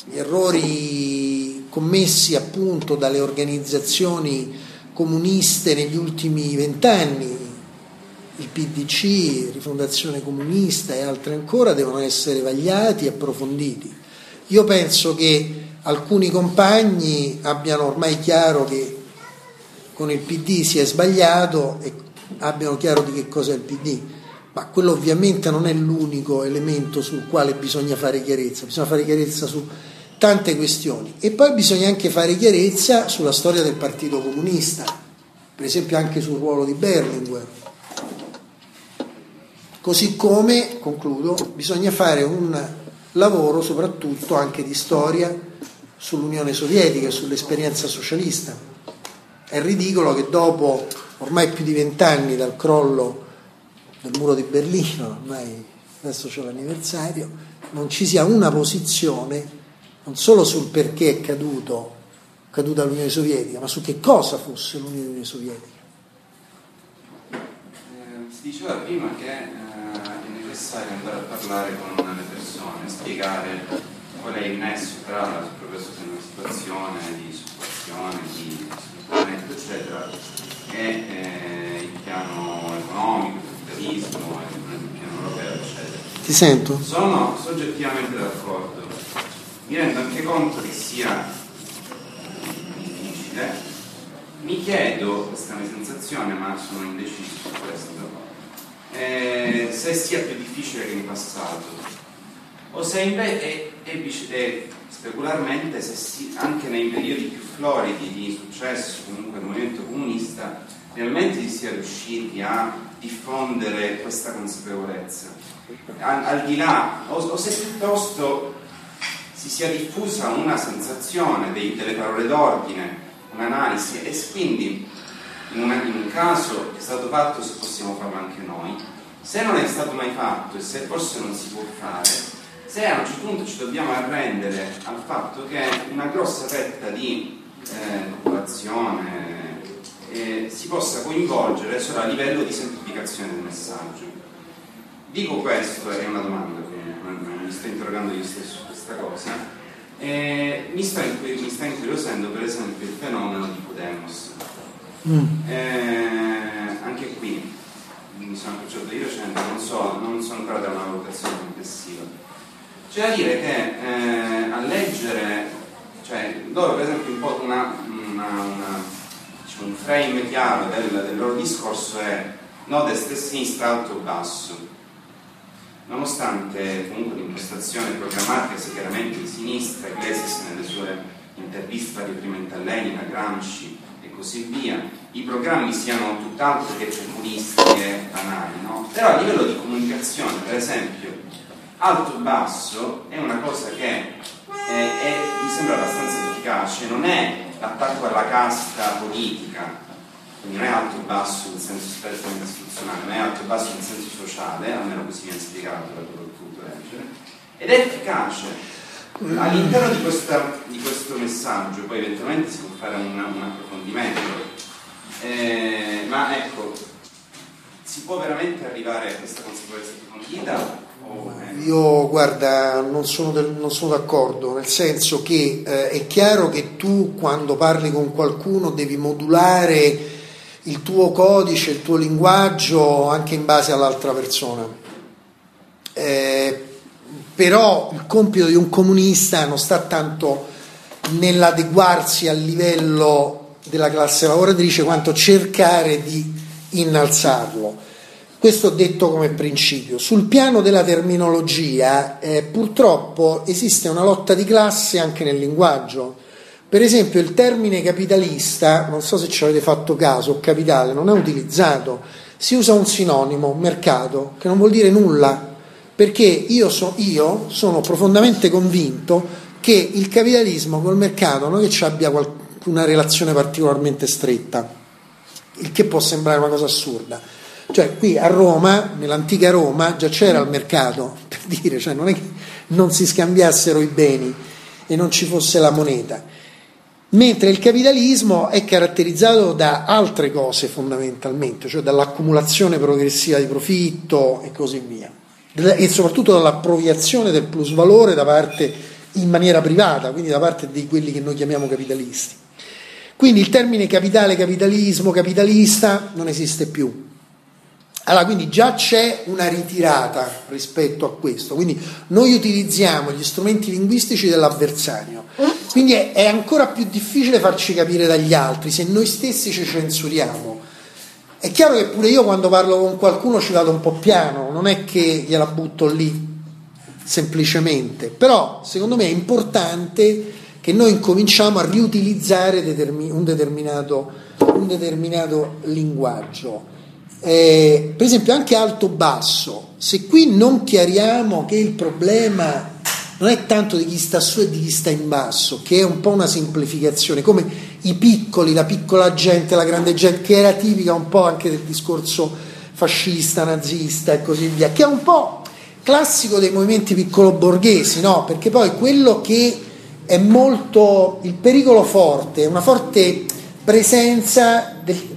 gli errori commessi appunto dalle organizzazioni comuniste negli ultimi vent'anni, il PDC, Rifondazione Comunista e altri ancora, devono essere vagliati e approfonditi. Io penso che alcuni compagni abbiano ormai chiaro che con il PD si è sbagliato e abbiano chiaro di che cosa è il PD. Ma quello ovviamente non è l'unico elemento sul quale bisogna fare chiarezza, bisogna fare chiarezza su tante questioni e poi bisogna anche fare chiarezza sulla storia del Partito Comunista, per esempio anche sul ruolo di Berlinguer. Così come, concludo, bisogna fare un lavoro soprattutto anche di storia sull'Unione Sovietica e sull'esperienza socialista è ridicolo che dopo ormai più di vent'anni dal crollo del muro di Berlino, ormai adesso c'è l'anniversario, non ci sia una posizione non solo sul perché è caduto, caduta l'Unione Sovietica, ma su che cosa fosse l'Unione Sovietica. Eh, si diceva prima che eh, è necessario andare a parlare con le persone, spiegare qual è il nesso tra la situazione di situazione, di Parlamento, eccetera, e eh, il piano economico, il capitalismo, il piano europeo, eccetera. Ti sento? Sono soggettivamente d'accordo. Mi rendo anche conto che sia difficile. Mi chiedo, questa è una sensazione, ma sono indeciso su questo, eh, se sia più difficile che in passato. O se invece è, è, è specularmente se si, anche nei periodi più floridi di successo comunque del movimento comunista realmente si sia riusciti a diffondere questa consapevolezza. Al, al di là o, o, se piuttosto si sia diffusa una sensazione dei, delle parole d'ordine un'analisi e quindi in, una, in un caso è stato fatto se possiamo farlo anche noi se non è stato mai fatto e se forse non si può fare se a un certo punto ci dobbiamo arrendere al fatto che una grossa fetta di eh, popolazione eh, si possa coinvolgere solo a livello di semplificazione del messaggio. Dico questo, è una domanda che mi sto interrogando io stesso questa cosa, eh, mi, sta, mi sta incuriosendo per esempio il fenomeno di Podemos. Mm. Eh, anche qui mi sono approcciato io, cioè, non, so, non sono ancora da una valutazione complessiva c'è da dire che eh, a leggere, cioè loro per esempio un po' una, una, una, diciamo, un frame chiaro del, del, loro discorso è no destra e sinistra, alto basso. Nonostante comunque l'impostazione programmatica sia chiaramente di sinistra, Iglesias nelle sue interviste riferimento a Lenin, a Gramsci e così via, i programmi siano tutt'altro che populisti e banali, no? però a livello di comunicazione, per esempio, alto-basso è una cosa che è, è, mi sembra abbastanza efficace, non è l'attacco alla casta politica, quindi non è alto-basso in senso strettamente istituzionale, ma è alto-basso in senso sociale, almeno così viene spiegato da quello che leggere, ed è efficace. All'interno di, questa, di, questo messaggio, poi eventualmente si può fare un, un approfondimento, eh, ma ecco, si può veramente arrivare a questa consapevolezza approfondita? Io guarda, non sono, del, non sono, d'accordo, nel senso che eh, è chiaro che tu quando parli con qualcuno devi modulare il tuo codice, il tuo linguaggio anche in base all'altra persona. Eh, però il compito di un comunista non sta tanto nell'adeguarsi al livello della classe lavoratrice quanto cercare di innalzarlo. Questo detto come principio. Sul piano della terminologia, eh, purtroppo esiste una lotta di classe anche nel linguaggio. Per esempio il termine capitalista, non so se ci avete fatto caso, capitale, non è utilizzato, si usa un sinonimo, mercato, che non vuol dire nulla, perché io, so, io sono profondamente convinto che il capitalismo col mercato non è che ci abbia una relazione particolarmente stretta, il che può sembrare una cosa assurda. Cioè qui a Roma, nell'antica Roma, già c'era il mercato, per dire, cioè non è che non si scambiassero i beni e non ci fosse la moneta mentre il capitalismo è caratterizzato da altre cose fondamentalmente, cioè dall'accumulazione progressiva di profitto e così via, e soprattutto dall'appropriazione del plusvalore da parte in maniera privata, quindi da parte di quelli che noi chiamiamo capitalisti. Quindi il termine capitale, capitalismo, capitalista non esiste più. Allora, quindi già c'è una ritirata rispetto a questo, quindi noi utilizziamo gli strumenti linguistici dell'avversario, quindi è, è ancora più difficile farci capire dagli altri se noi stessi ci censuriamo. È chiaro che pure io quando parlo con qualcuno ci vado un po' piano, non è che gliela butto lì semplicemente, però secondo me è importante che noi incominciamo a riutilizzare un determinato, un determinato linguaggio. Eh, per esempio anche alto-basso, se qui non chiariamo che il problema non è tanto di chi sta su e di chi sta in basso, che è un po' una semplificazione, come i piccoli, la piccola gente, la grande gente, che era tipica un po' anche del discorso fascista, nazista e così via, che è un po' classico dei movimenti piccolo borghesi, no? Perché poi quello che è molto il pericolo forte, una forte presenza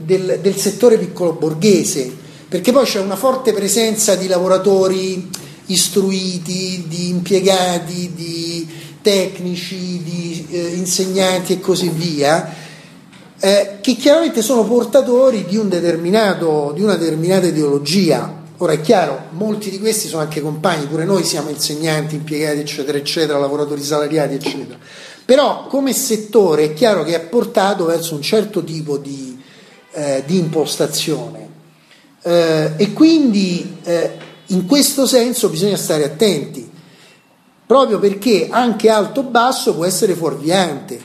del, del, settore piccolo borghese, perché poi c'è una forte presenza di lavoratori istruiti, di impiegati, di tecnici, di eh, insegnanti e così via, eh, che chiaramente sono portatori di, un di una determinata ideologia. Ora è chiaro, molti di questi sono anche compagni, pure noi siamo insegnanti, impiegati, eccetera, eccetera, lavoratori salariati, eccetera. Però come settore è chiaro che è portato verso un certo tipo di, eh, di impostazione eh, e quindi eh, in questo senso bisogna stare attenti, proprio perché anche alto-basso può essere fuorviante.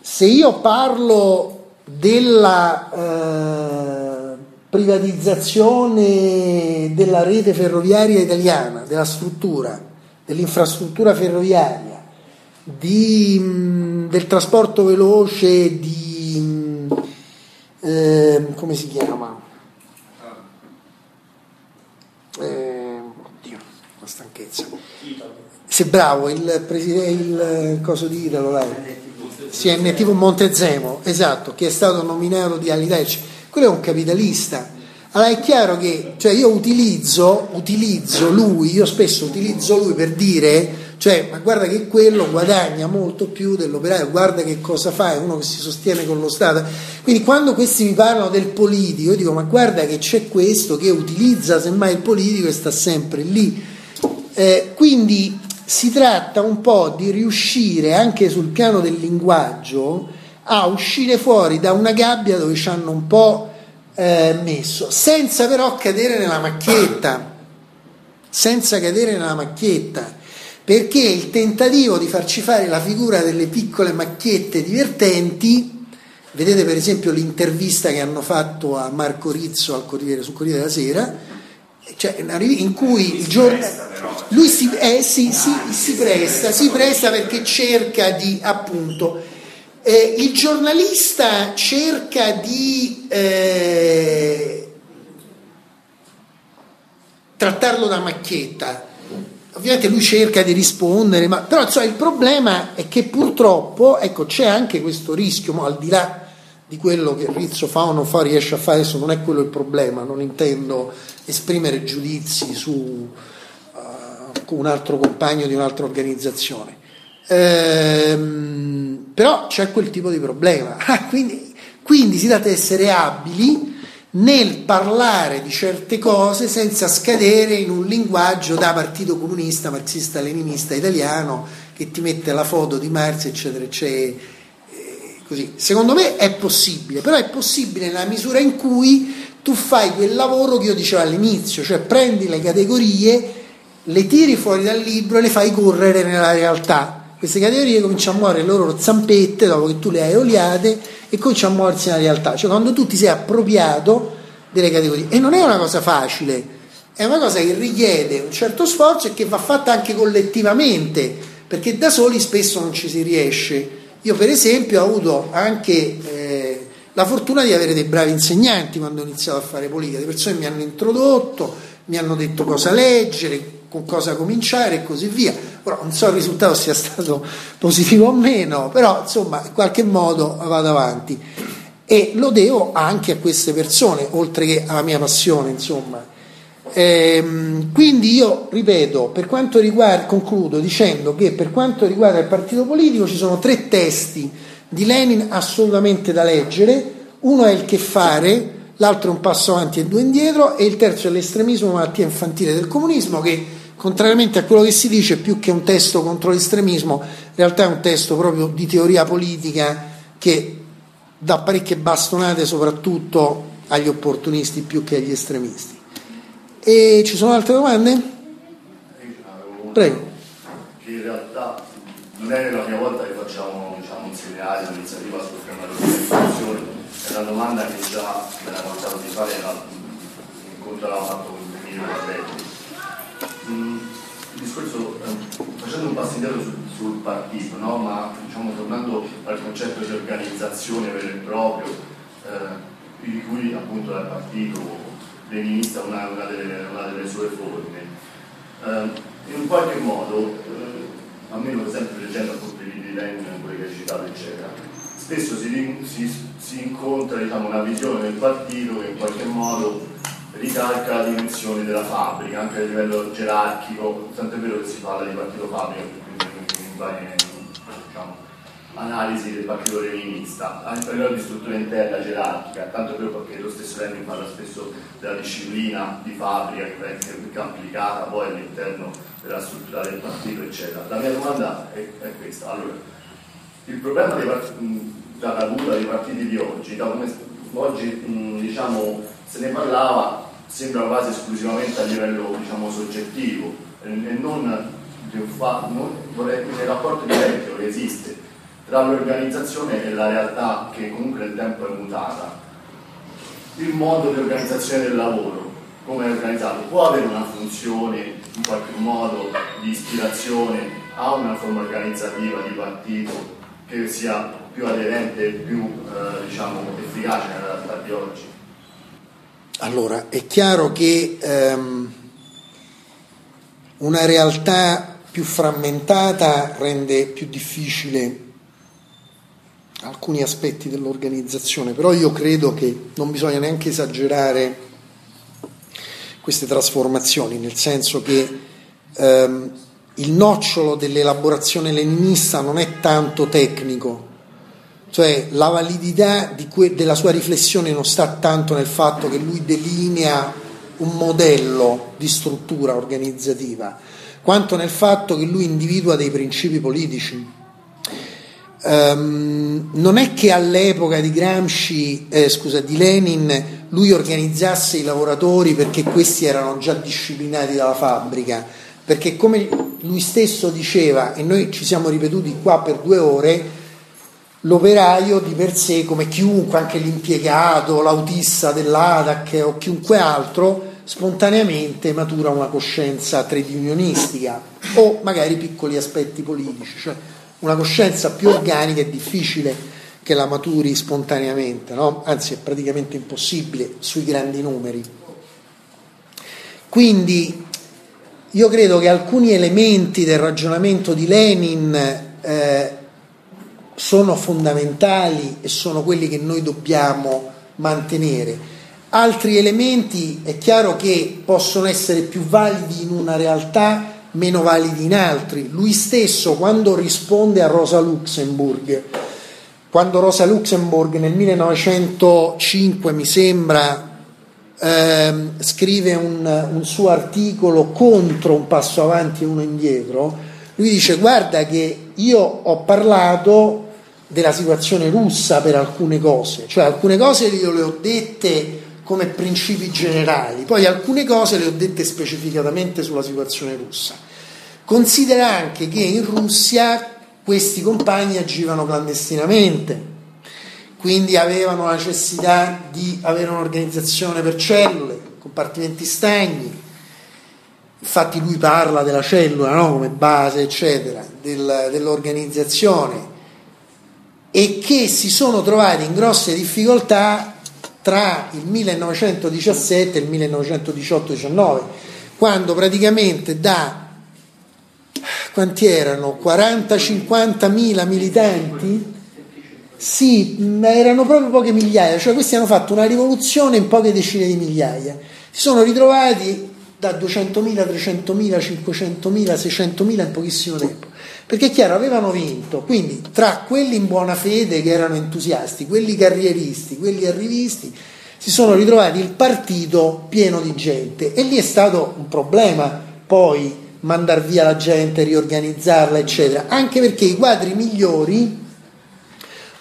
Se io parlo della eh, privatizzazione della rete ferroviaria italiana, della struttura, dell'infrastruttura ferroviaria, di, del trasporto veloce di eh, come si chiama? Eh, oddio, la stanchezza. Se bravo, il presidente, il coso di Italo, è tipo Montezemo, esatto, che è stato nominato di Alitalia. Quello è un capitalista. Allora è chiaro che cioè io utilizzo, utilizzo lui, io spesso utilizzo lui per dire cioè, ma guarda che quello guadagna molto più dell'operaio, guarda che cosa fa, è uno che si sostiene con lo Stato. Quindi quando questi mi parlano del politico, io dico, ma guarda che c'è questo che utilizza semmai il politico e sta sempre lì. Eh, quindi si tratta un po' di riuscire anche sul piano del linguaggio a uscire fuori da una gabbia dove ci hanno un po' eh, messo, senza però cadere nella macchietta, senza cadere nella macchietta perché il tentativo di farci fare la figura delle piccole macchiette divertenti, vedete per esempio l'intervista che hanno fatto a Marco Rizzo al Corriere, sul Corriere della Sera, cioè, in cui il giorno lui si, eh, si, si, si, presta, si presta perché cerca di appunto Eh, il giornalista cerca di eh, trattarlo da macchietta, ovviamente lui cerca di rispondere, ma però insomma, il problema è che purtroppo ecco, c'è anche questo rischio, al di là di quello che Rizzo fa o non fa, riesce a fare, adesso non è quello il problema, non intendo esprimere giudizi su uh, un altro compagno di un'altra organizzazione. Ehm, però c'è quel tipo di problema, [laughs] ah, quindi, quindi si tratta di essere abili nel parlare di certe cose senza scadere in un linguaggio da partito comunista, marxista-leninista italiano che ti mette la foto di Marx, eccetera, eccetera. Così. Secondo me è possibile, però è possibile nella misura in cui tu fai quel lavoro che io dicevo all'inizio, cioè prendi le categorie, le tiri fuori dal libro e le fai correre nella realtà. Queste categorie cominciano a muovere le loro zampette dopo che tu le hai oliate e cominciano a muoversi nella realtà. Cioè quando tu ti sei appropriato delle categorie. E non è una cosa facile, è una cosa che richiede un certo sforzo e che va fatta anche collettivamente, perché da soli spesso non ci si riesce. Io per esempio ho avuto anche eh, la fortuna di avere dei bravi insegnanti quando ho iniziato a fare politica, le persone mi hanno introdotto, mi hanno detto cosa leggere, con cosa cominciare e così via. Ora non so il risultato sia stato [laughs] positivo o meno, però insomma in qualche modo vado avanti e lo devo anche a queste persone, oltre che alla mia passione, insomma. Ehm, quindi io ripeto, per quanto riguarda, concludo dicendo che per quanto riguarda il partito politico ci sono tre testi di Lenin assolutamente da leggere, uno è il che fare, l'altro è un passo avanti e due indietro e il terzo è l'estremismo, malattia infantile del comunismo che contrariamente a quello che si dice più che un testo contro l'estremismo, in realtà è un testo proprio di teoria politica che dà parecchie bastonate soprattutto agli opportunisti più che agli estremisti. E ci sono altre domande? Prego. Che in realtà non è la prima volta che facciamo diciamo, un seminario, un'iniziativa sul tema dell'organizzazione, è una domanda che già me l'ha portato di fare l'incontro l'ha fatto con Emilio Barbetti. Mm, il discorso, eh, facendo un passo indietro sul, sul partito, no? ma diciamo, tornando al concetto di organizzazione vero e proprio, eh, di cui appunto dal partito leninista una, una, delle, una delle, sue forme. Eh, in qualche modo, eh, almeno per esempio leggendo appunto i libri di Lenin, quelli che hai citato, eccetera, spesso si, si, si incontra diciamo, una visione del partito che in qualche modo ricalca la dimensione della fabbrica, anche a livello gerarchico, tanto è vero che si parla di partito fabbrica in varie diciamo, analisi del partito leninista, anche a livello di struttura interna gerarchica, tanto è vero perché lo stesso Lenin parla spesso della disciplina di fabbrica che è applicata poi all'interno della struttura del partito, eccetera. La mia domanda è, è questa. Allora, il problema della caduta dei partiti di oggi, da come oggi diciamo, se ne parlava, sembra quasi esclusivamente a livello diciamo, soggettivo e, non, nel rapporto diretto che esiste tra l'organizzazione e la realtà che comunque nel tempo è mutata. Il modo di organizzazione del lavoro, come è organizzato, può avere una funzione in qualche modo di ispirazione a una forma organizzativa di partito che sia più aderente e più eh, diciamo, efficace nella realtà di oggi? Allora, è chiaro che ehm, una realtà più frammentata rende più difficile alcuni aspetti dell'organizzazione, però io credo che non bisogna neanche esagerare queste trasformazioni, nel senso che ehm, il nocciolo dell'elaborazione leninista non è tanto tecnico, cioè la validità que- della sua riflessione non sta tanto nel fatto che lui delinea un modello di struttura organizzativa, quanto nel fatto che lui individua dei principi politici. Um, non è che all'epoca di Gramsci, eh, scusa, di Lenin, lui organizzasse i lavoratori perché questi erano già disciplinati dalla fabbrica, perché come lui stesso diceva, e noi ci siamo ripetuti qua per due ore, l'operaio di per sé, come chiunque, anche l'impiegato, l'autista dell'ADAC o chiunque altro, spontaneamente matura una coscienza trade unionistica o magari piccoli aspetti politici. Cioè una coscienza più organica è difficile che la maturi spontaneamente, no? anzi è praticamente impossibile sui grandi numeri. Quindi io credo che alcuni elementi del ragionamento di Lenin eh, sono fondamentali e sono quelli che noi dobbiamo mantenere. Altri elementi è chiaro che possono essere più validi in una realtà, meno validi in altri. Lui stesso, quando risponde a Rosa Luxemburg, quando Rosa Luxemburg nel 1905, mi sembra, ehm, scrive un, un suo articolo contro un passo avanti e uno indietro, lui dice guarda che io ho parlato della situazione russa per alcune cose, cioè alcune cose io le ho dette come principi generali, poi alcune cose le ho dette specificatamente sulla situazione russa. Considera anche che in Russia questi compagni agivano clandestinamente, quindi avevano la necessità di avere un'organizzazione per cellule, compartimenti stagni. Infatti lui parla della cellula no? come base, eccetera, del, dell'organizzazione e che si sono trovati in grosse difficoltà tra il 1917 e il 1918-19, quando praticamente da quanti erano? 40-50 mila militanti? Sì, erano proprio poche migliaia, cioè questi hanno fatto una rivoluzione in poche decine di migliaia. Si sono ritrovati da 200.000, 300.000, 500.000, 600.000 in pochissimo tempo. Perché è chiaro, avevano vinto, quindi tra quelli in buona fede che erano entusiasti, quelli carrieristi, quelli arrivisti, si sono ritrovati il partito pieno di gente. E lì è stato un problema poi mandar via la gente, riorganizzarla, eccetera, anche perché i quadri migliori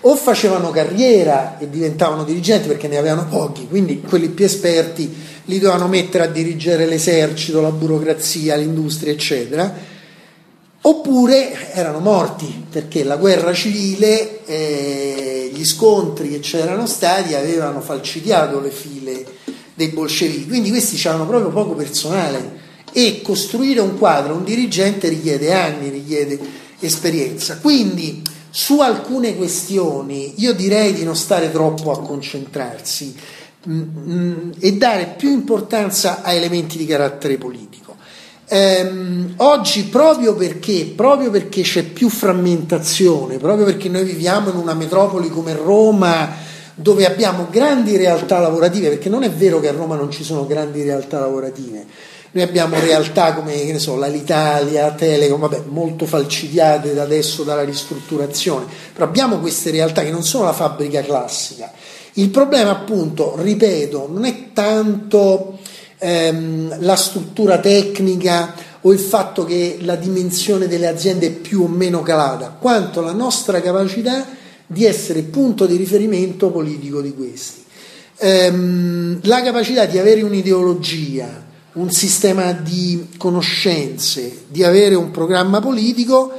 o facevano carriera e diventavano dirigenti perché ne avevano pochi, quindi quelli più esperti li dovevano mettere a dirigere l'esercito, la burocrazia, l'industria, eccetera, oppure erano morti perché la guerra civile, eh, gli scontri che c'erano stati avevano falcidiato le file dei bolscevichi, quindi questi avevano proprio poco personale e costruire un quadro, un dirigente richiede anni, richiede esperienza. Quindi su alcune questioni io direi di non stare troppo a concentrarsi mh, mm, mh, mm, e dare più importanza a elementi di carattere politico. Ehm, oggi proprio perché, proprio perché c'è più frammentazione, proprio perché noi viviamo in una metropoli come Roma, dove abbiamo grandi realtà lavorative, perché non è vero che a Roma non ci sono grandi realtà lavorative, noi abbiamo realtà come so, l'Alitalia, Telecom, vabbè, molto falcidiate da adesso dalla ristrutturazione, però abbiamo queste realtà che non sono la fabbrica classica. Il problema, appunto, ripeto, non è tanto ehm, la struttura tecnica o il fatto che la dimensione delle aziende è più o meno calata, quanto la nostra capacità di essere punto di riferimento politico di questi. Ehm, la capacità di avere un'ideologia, un sistema di conoscenze, di avere un programma politico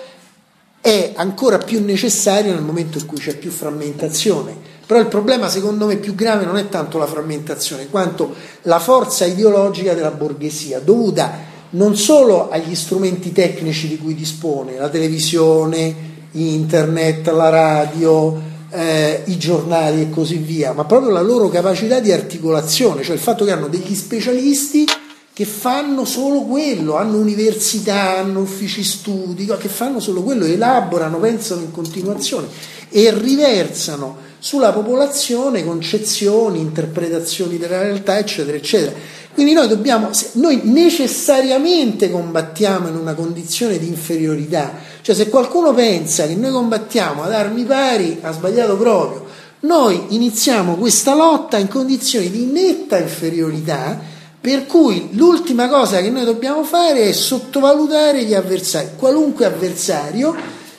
è ancora più necessario nel momento in cui c'è più frammentazione. Però il problema secondo me più grave non è tanto la frammentazione quanto la forza ideologica della borghesia, dovuta non solo agli strumenti tecnici di cui dispone, la televisione, internet, la radio, eh, i giornali e così via, ma proprio la loro capacità di articolazione, cioè il fatto che hanno degli specialisti che fanno solo quello, hanno università, hanno uffici studi, che fanno solo quello, elaborano, pensano in continuazione e riversano sulla popolazione concezioni, interpretazioni della realtà, eccetera, eccetera. Quindi noi dobbiamo, noi necessariamente combattiamo in una condizione di inferiorità, cioè se qualcuno pensa che noi combattiamo ad armi pari, ha sbagliato proprio. Noi iniziamo questa lotta in condizioni di netta inferiorità per cui l'ultima cosa che noi dobbiamo fare è sottovalutare gli avversari, qualunque avversario,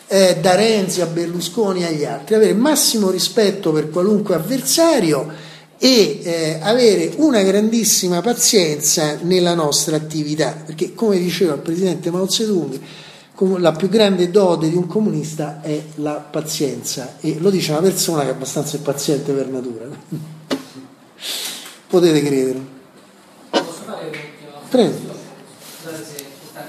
eh, da Renzi a Berlusconi agli altri, avere massimo rispetto per qualunque avversario e eh, avere una grandissima pazienza nella nostra attività, perché come diceva il presidente Mao Zedong, la più grande dote di un comunista è la pazienza e lo dice una persona che è abbastanza paziente per natura. [laughs] Potete crederlo. Prego.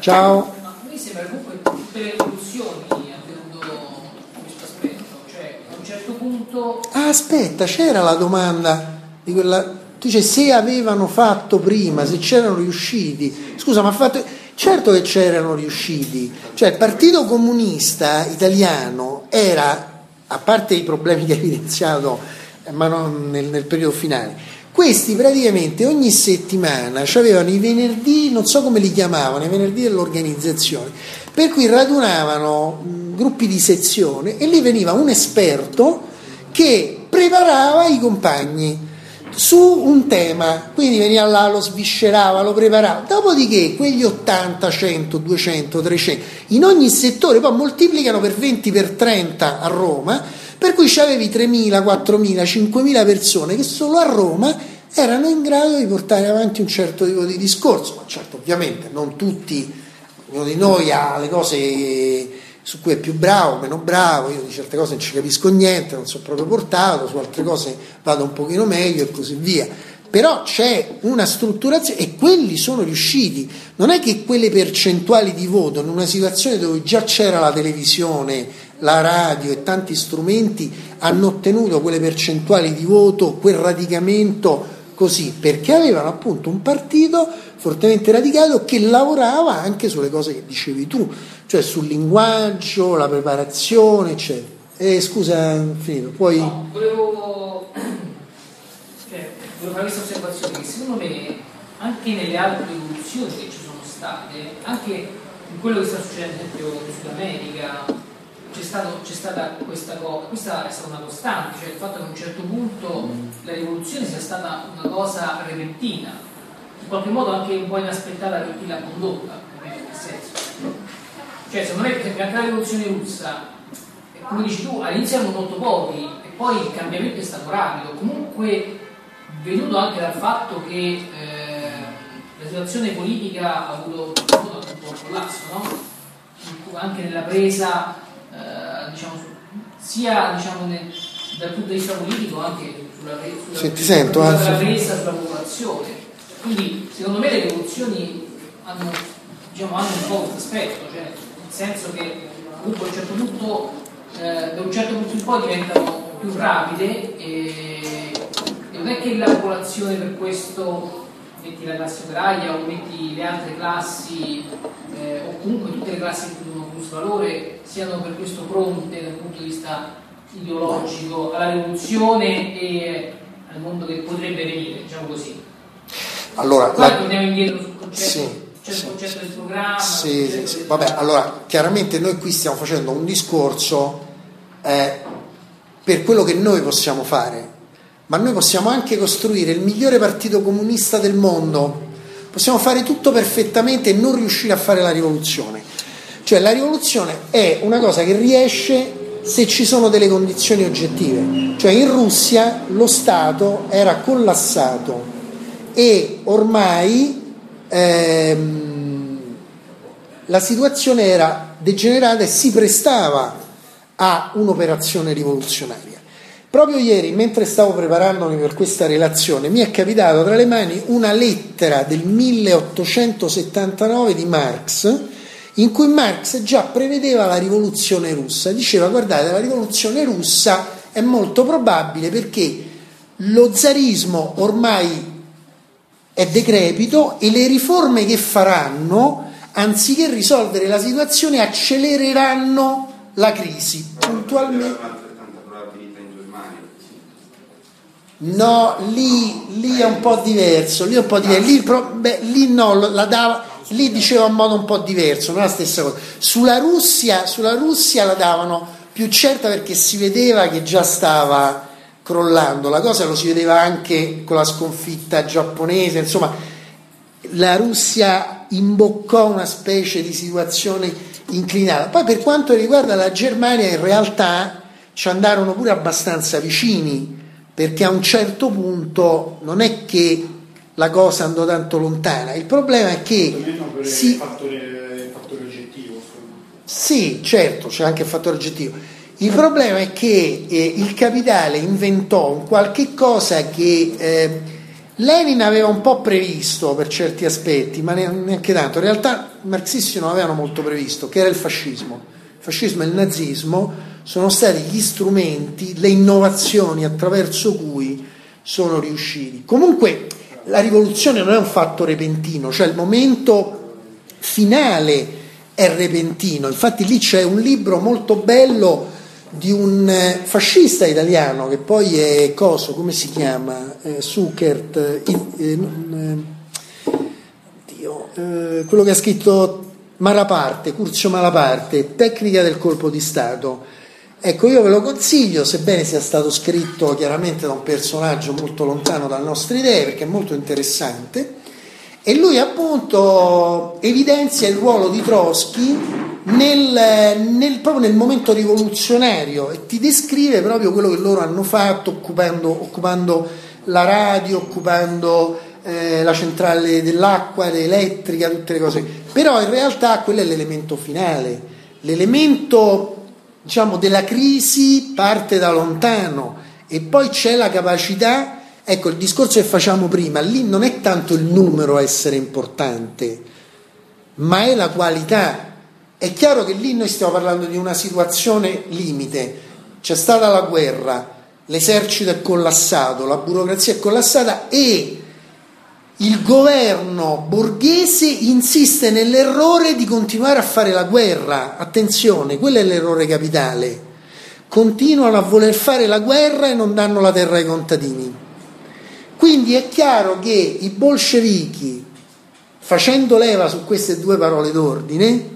Ciao. me sembra comunque tutte le rivoluzioni avvenuto questo aspetto, cioè a un certo punto... Ah, aspetta, c'era la domanda di quella... Tu dici se avevano fatto prima, se c'erano riusciti. Scusa, ma fatto... Certo che c'erano riusciti. Cioè il Partito Comunista Italiano era, a parte i problemi che hai evidenziato, ma non nel, nel periodo finale, questi praticamente ogni settimana avevano i venerdì, non so come li chiamavano, i venerdì dell'organizzazione, per cui radunavano gruppi di sezione e lì veniva un esperto che preparava i compagni su un tema, quindi veniva là, lo sviscerava, lo preparava, dopodiché quegli 80, 100, 200, 300, in ogni settore poi moltiplicano per 20 per 30 a Roma, per cui avevi 3.000, 4.000, 5.000 persone che solo a Roma erano in grado di portare avanti un certo tipo di discorso, ma certo ovviamente non tutti, ognuno di noi ha le cose su cui è più bravo, meno bravo, io di certe cose non ci capisco niente, non sono proprio portato, su altre cose vado un pochino meglio e così via. Però c'è una strutturazione e quelli sono riusciti. Non è che quelle percentuali di voto in una situazione dove già c'era la televisione, la radio e tanti strumenti hanno ottenuto quelle percentuali di voto, quel radicamento così, perché avevano appunto un partito fortemente radicato che lavorava anche sulle cose che dicevi tu, cioè sul linguaggio, la preparazione, eccetera. Eh, scusa, finito, poi... No, volevo, cioè, volevo fare questa osservazione che secondo me anche nelle altre rivoluzioni che ci sono state, anche in quello che sta succedendo ad esempio in Sud America, c'è, stato, c'è, stata questa cosa, questa è stata una costante, cioè il fatto che a un certo punto la rivoluzione sia stata una cosa repentina, in qualche modo anche un po' inaspettata per chi l'ha condotta, nel senso. Cioè, secondo me, per esempio, anche la rivoluzione russa, come dici tu, all'inizio erano molto pochi e poi il cambiamento è stato rapido, comunque venuto anche dal fatto che eh, la situazione politica ha avuto, ha avuto un po' un collasso, no? anche nella presa, eh, diciamo, sia diciamo, nel, dal punto di vista politico anche sulla, sulla, sì, sento, sulla, sulla presa sulla popolazione. Quindi secondo me le rivoluzioni hanno, diciamo, hanno un po' questo aspetto, cioè, nel senso che comunque a un certo punto, eh, da un certo punto in poi diventano più rapide e, e non è che la popolazione per questo metti la classe operaia o metti le altre classi eh, o comunque tutte le classi che hanno plus valore siano per questo pronte dal punto di vista ideologico alla rivoluzione e al mondo che potrebbe venire, diciamo così. Allora, la... torniamo indietro sul concetto, Sì, c'è il sì. concetto del programma. Sì, il sì, sì. Vabbè, allora chiaramente noi qui stiamo facendo un discorso eh, per quello che noi possiamo fare, ma noi possiamo anche costruire il migliore partito comunista del mondo, possiamo fare tutto perfettamente e non riuscire a fare la rivoluzione. Cioè la rivoluzione è una cosa che riesce se ci sono delle condizioni oggettive. Cioè in Russia lo Stato era collassato e ormai ehm, la situazione era degenerata e si prestava a un'operazione rivoluzionaria. Proprio ieri, mentre stavo preparandomi per questa relazione, mi è capitato tra le mani una lettera del 1879 di Marx, in cui Marx già prevedeva la rivoluzione russa. Diceva, guardate, la rivoluzione russa è molto probabile perché lo zarismo ormai è decrepito e le riforme che faranno, anziché risolvere la situazione, accelereranno la crisi. Puntualmente. No, lì, lì è un po' diverso, lì è un po' diverso. Lì, beh, lì no, la dava, lì diceva in modo un po' diverso, non è la stessa cosa. Sulla Russia, sulla Russia la davano più certa perché si vedeva che già stava crollando. La cosa lo si vedeva anche con la sconfitta giapponese, insomma, la Russia imboccò una specie di situazione inclinata. Poi per quanto riguarda la Germania, in realtà ci andarono pure abbastanza vicini, perché a un certo punto non è che la cosa andò tanto lontana. Il problema è che per il si, fattore, il fattore oggettivo. sì, certo, c'è anche il fattore oggettivo. Il problema è che eh, il capitale inventò un qualche cosa che eh, Lenin aveva un po' previsto per certi aspetti, ma ne- neanche tanto. In realtà i marxisti non avevano molto previsto, che era il fascismo. Il fascismo e il nazismo sono stati gli strumenti, le innovazioni attraverso cui sono riusciti. Comunque la rivoluzione non è un fatto repentino, cioè il momento finale è repentino. Infatti lì c'è un libro molto bello di un eh, fascista italiano che poi è coso, come si chiama? Eh, Zuckert, eh, eh, Dio, eh, quello che ha scritto Malaparte, Curzio Malaparte, Tecnica del colpo di Stato. Ecco, io ve lo consiglio, sebbene sia stato scritto chiaramente da un personaggio molto lontano dalle nostre idee, perché è molto interessante, e lui appunto evidenzia il ruolo di Trotsky nel, nel, proprio nel momento rivoluzionario e ti descrive proprio quello che loro hanno fatto occupando, occupando la radio, occupando eh, la centrale dell'acqua, l'elettrica, tutte le cose. Però in realtà quello è l'elemento finale, l'elemento diciamo, della crisi parte da lontano e poi c'è la capacità, ecco il discorso che facciamo prima, lì non è tanto il numero a essere importante, ma è la qualità. È chiaro che lì noi stiamo parlando di una situazione limite, c'è stata la guerra, l'esercito è collassato, la burocrazia è collassata e il governo borghese insiste nell'errore di continuare a fare la guerra. Attenzione, quello è l'errore capitale. Continuano a voler fare la guerra e non danno la terra ai contadini. Quindi è chiaro che i bolscevichi, facendo leva su queste due parole d'ordine,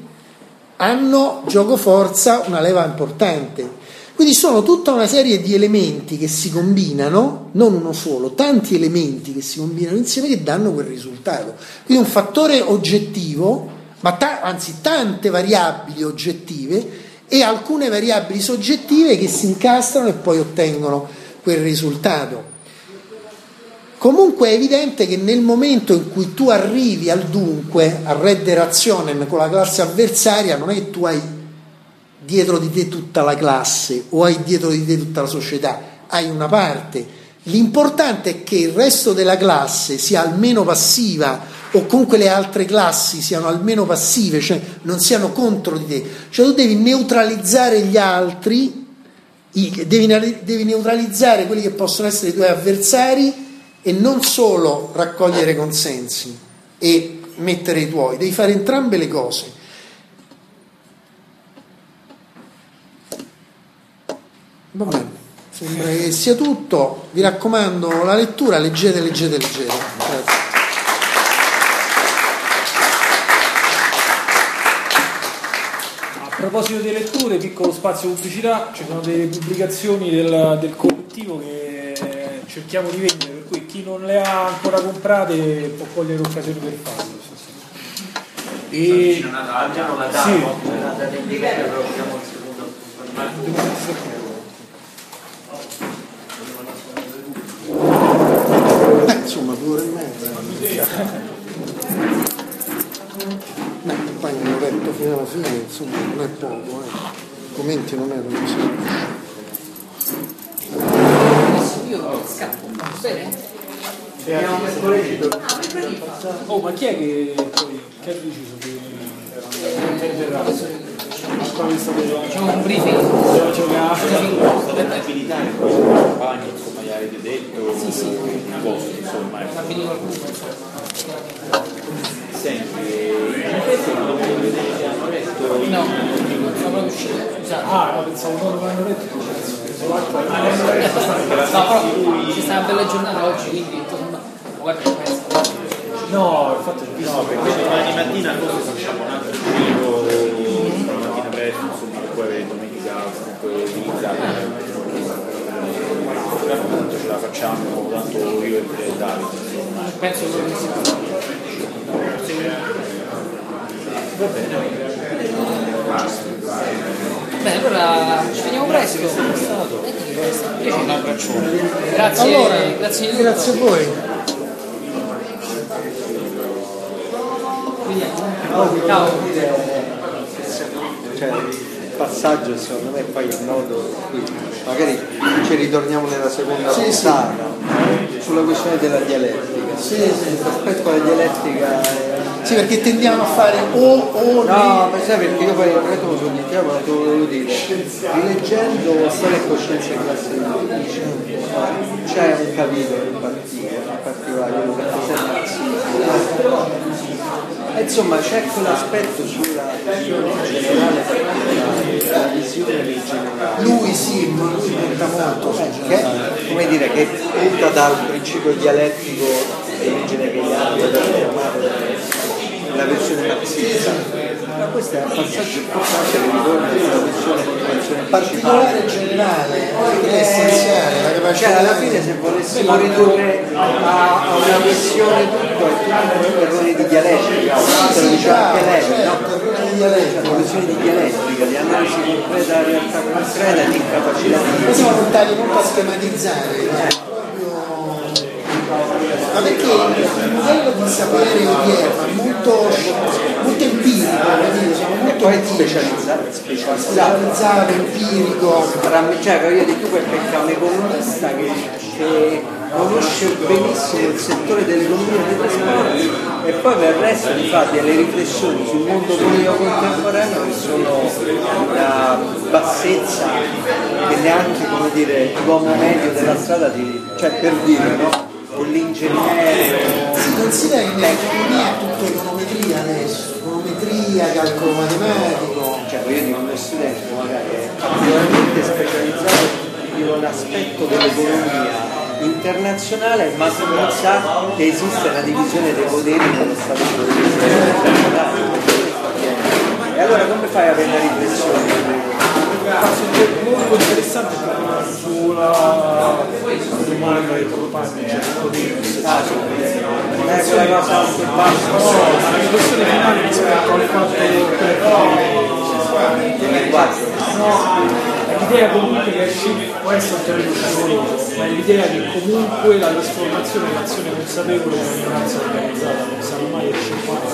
hanno gioco forza una leva importante. Quindi sono tutta una serie di elementi che si combinano, non uno solo, tanti elementi che si combinano insieme che danno quel risultato. Quindi un fattore oggettivo, ma ta- anzi tante variabili oggettive e alcune variabili soggettive che si incastrano e poi ottengono quel risultato. Comunque è evidente che nel momento in cui tu arrivi al dunque, a redde razionem con la classe avversaria, non è che tu hai dietro di te tutta la classe o hai dietro di te tutta la società, hai una parte. L'importante è che il resto della classe sia almeno passiva o comunque le altre classi siano almeno passive, cioè non siano contro di te. Cioè tu devi neutralizzare gli altri, devi, devi neutralizzare quelli che possono essere i tuoi avversari e non solo raccogliere consensi e mettere i tuoi, devi fare entrambe le cose. Va bene, sembra che sia tutto. Vi raccomando la lettura, leggete, leggete, leggete. Grazie. A proposito di letture, piccolo spazio pubblicità, ci sono delle pubblicazioni del, del collettivo che cerchiamo di vendere, per cui chi non le ha ancora comprate può cogliere l'occasione per farlo. E... Abbiamo la data, sì. la data indicata, però abbiamo il secondo appuntamento. Eh, insomma, due ore e mezza. Beh, poi non ho letto fino alla fine, insomma, non è poco, eh. I commenti non erano così. Io scappo, bene? Abbiamo mercoledì. Oh, ma chi è che poi che ha deciso che interverrà? Facciamo un briefing. Potete abilitare poi la campagna, insomma, gli avete detto Sì, sì. una cosa, insomma. Senti, in questo hanno letto No, non sono proprio uscito. Ah, pensavo non l'hanno detto. Però ci sta una bella giornata oggi, quindi insomma, guarda questo. No, infatti. No, perché domani mattina forse facciamo un altro giro la mattina presto, insomma, poi avere domenica comunque utilizzata. Tanto ce la facciamo, tanto io e Davide, insomma. Penso che sia. Va bene. Bene, allora ci vediamo presto. Che? Un abbraccione. Grazie, Allora, grazie di tutto. grazie a voi. Ciao. cioè, il passaggio secondo me poi il nodo qui magari ci ritorniamo nella seconda Sì, puntata sulla questione della dialettica Sì, sì. l'aspetto della dialettica è Sì, perché tendiamo a fare o o No, ma sai perché io poi il reto sul diciamo te lo volevo dire. Rileggendo Storia e Coscienza in classe di c'è un capitolo in particolare, quello che presenta il sito. E Insomma c'è quell'aspetto sulla visione generale, la visione generale. lui sì, ma lui punta molto sul che, come dire, che punta dal principio dialettico dell'origine hegeliana per formare la versione marxista. Ma questo è un passaggio importante che ritorna sulla dell'informazione particolare generale, che è essenziale, la Cioè alla fine se volessimo ridurre a, a una questione tutto è tutto errori di dialettica, te lo anche lei, no? certo, errore di Cioè, dialettica. questioni di dialettica, di analisi concreta della realtà concreta, di incapacità Noi di... siamo portati molto a schematizzare, proprio... ma perché il modello di sapere odierno è molto, molto empirico, capito? siamo E molto poi specializzato, specializzato. empirico, cioè voglio dire tu perché è un economista che, che conosce benissimo il settore dell'economia e dei trasporti e poi per il resto ti fa delle riflessioni sul mondo politico contemporaneo che sono una bassezza che neanche come dire l'uomo medio della strada ti, cioè per dire no? O l'ingegnere. Si considera che l'economia è tutto econometria adesso, econometria, calcolo matematico, cioè voglio dire uno studente magari è particolarmente specializzato in un aspetto dell'economia internazionale ma non sa che esiste una divisione dei poteri nello Stato internazionale e allora come fai a avere una riflessione? Molto interessante sulla compagni ah, su- eh, quella anche bassa la riflessione finale del l'idea comunque che può essere un terreno scivolito, ma è l'idea che comunque la trasformazione è un'azione consapevole della minoranza organizzata, non sarà mai il 50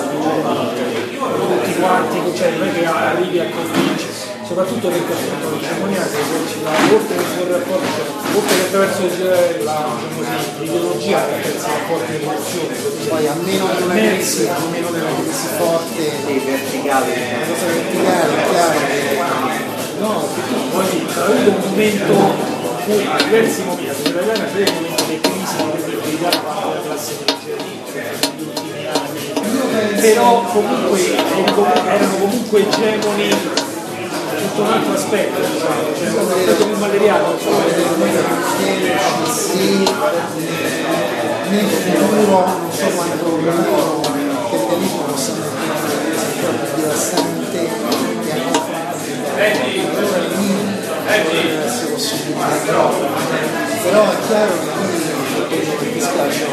tutti quanti, cioè non è che arrivi a convincere, soprattutto perché appunto l'egemonia si esercita oltre che sul rapporto, oltre che attraverso la, l'ideologia attraverso i rapporti di produzione. poi a meno di una crisi, a meno di una crisi forte, dei verticali una cosa verticale, chiaro che No, poi c'è avuto un momento in cui a diversi momenti, la italiana c'è un momento di crisi di credibilità da parte della classe dirigente però comunque erano comunque egemoni sotto un altro aspetto, diciamo, cioè un aspetto più materiale, nel futuro, non so diventare una crisi ancora più devastante e potrebbero essere possibilità però, è chiaro che che mi spiace è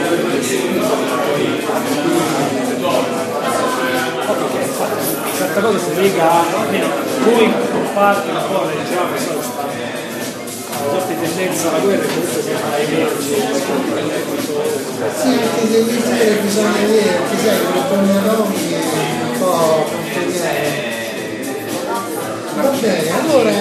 quello che questa cosa si lega a, in parte un po' leggiamo so, questa una sorta di tendenza alla guerra e comunque sembra emergere Sì, anche se lì bisogna vedere, perché sai, le è un po' controviene. Va bene, allora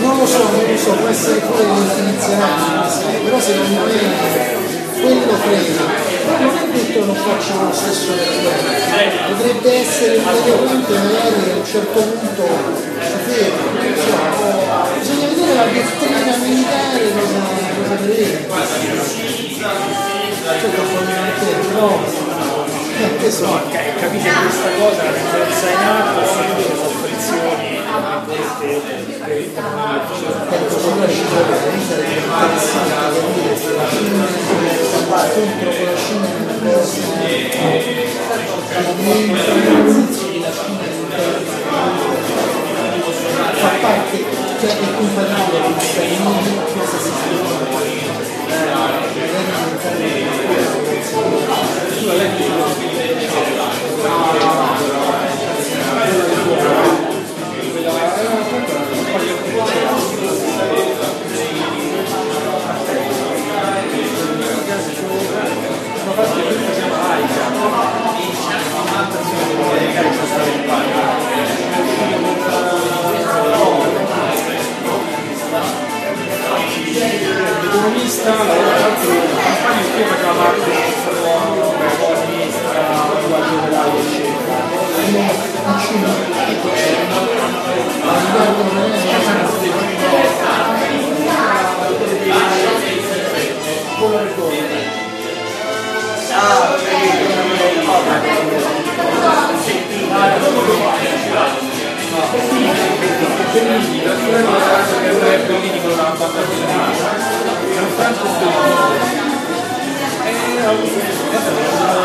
non lo so, non lo so, può essere pure che sai, però secondo me quello credo. Però non è detto non facciano lo stesso lavoro, potrebbe essere immediatamente magari a un certo punto si so, bisogna vedere la dottrina militare cosa, cosa prevede. Cioè, probabilmente Eh, questo no, ca- capite questa cosa la tendenza in atto è sempre le soppressioni per il allora ci sarebbe interessante capire se la Cina contro con diventa l'inizio della Cina fa economista, lavora tanto, campagna che faceva parte della cosa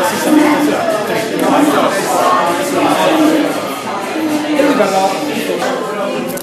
si Everybody.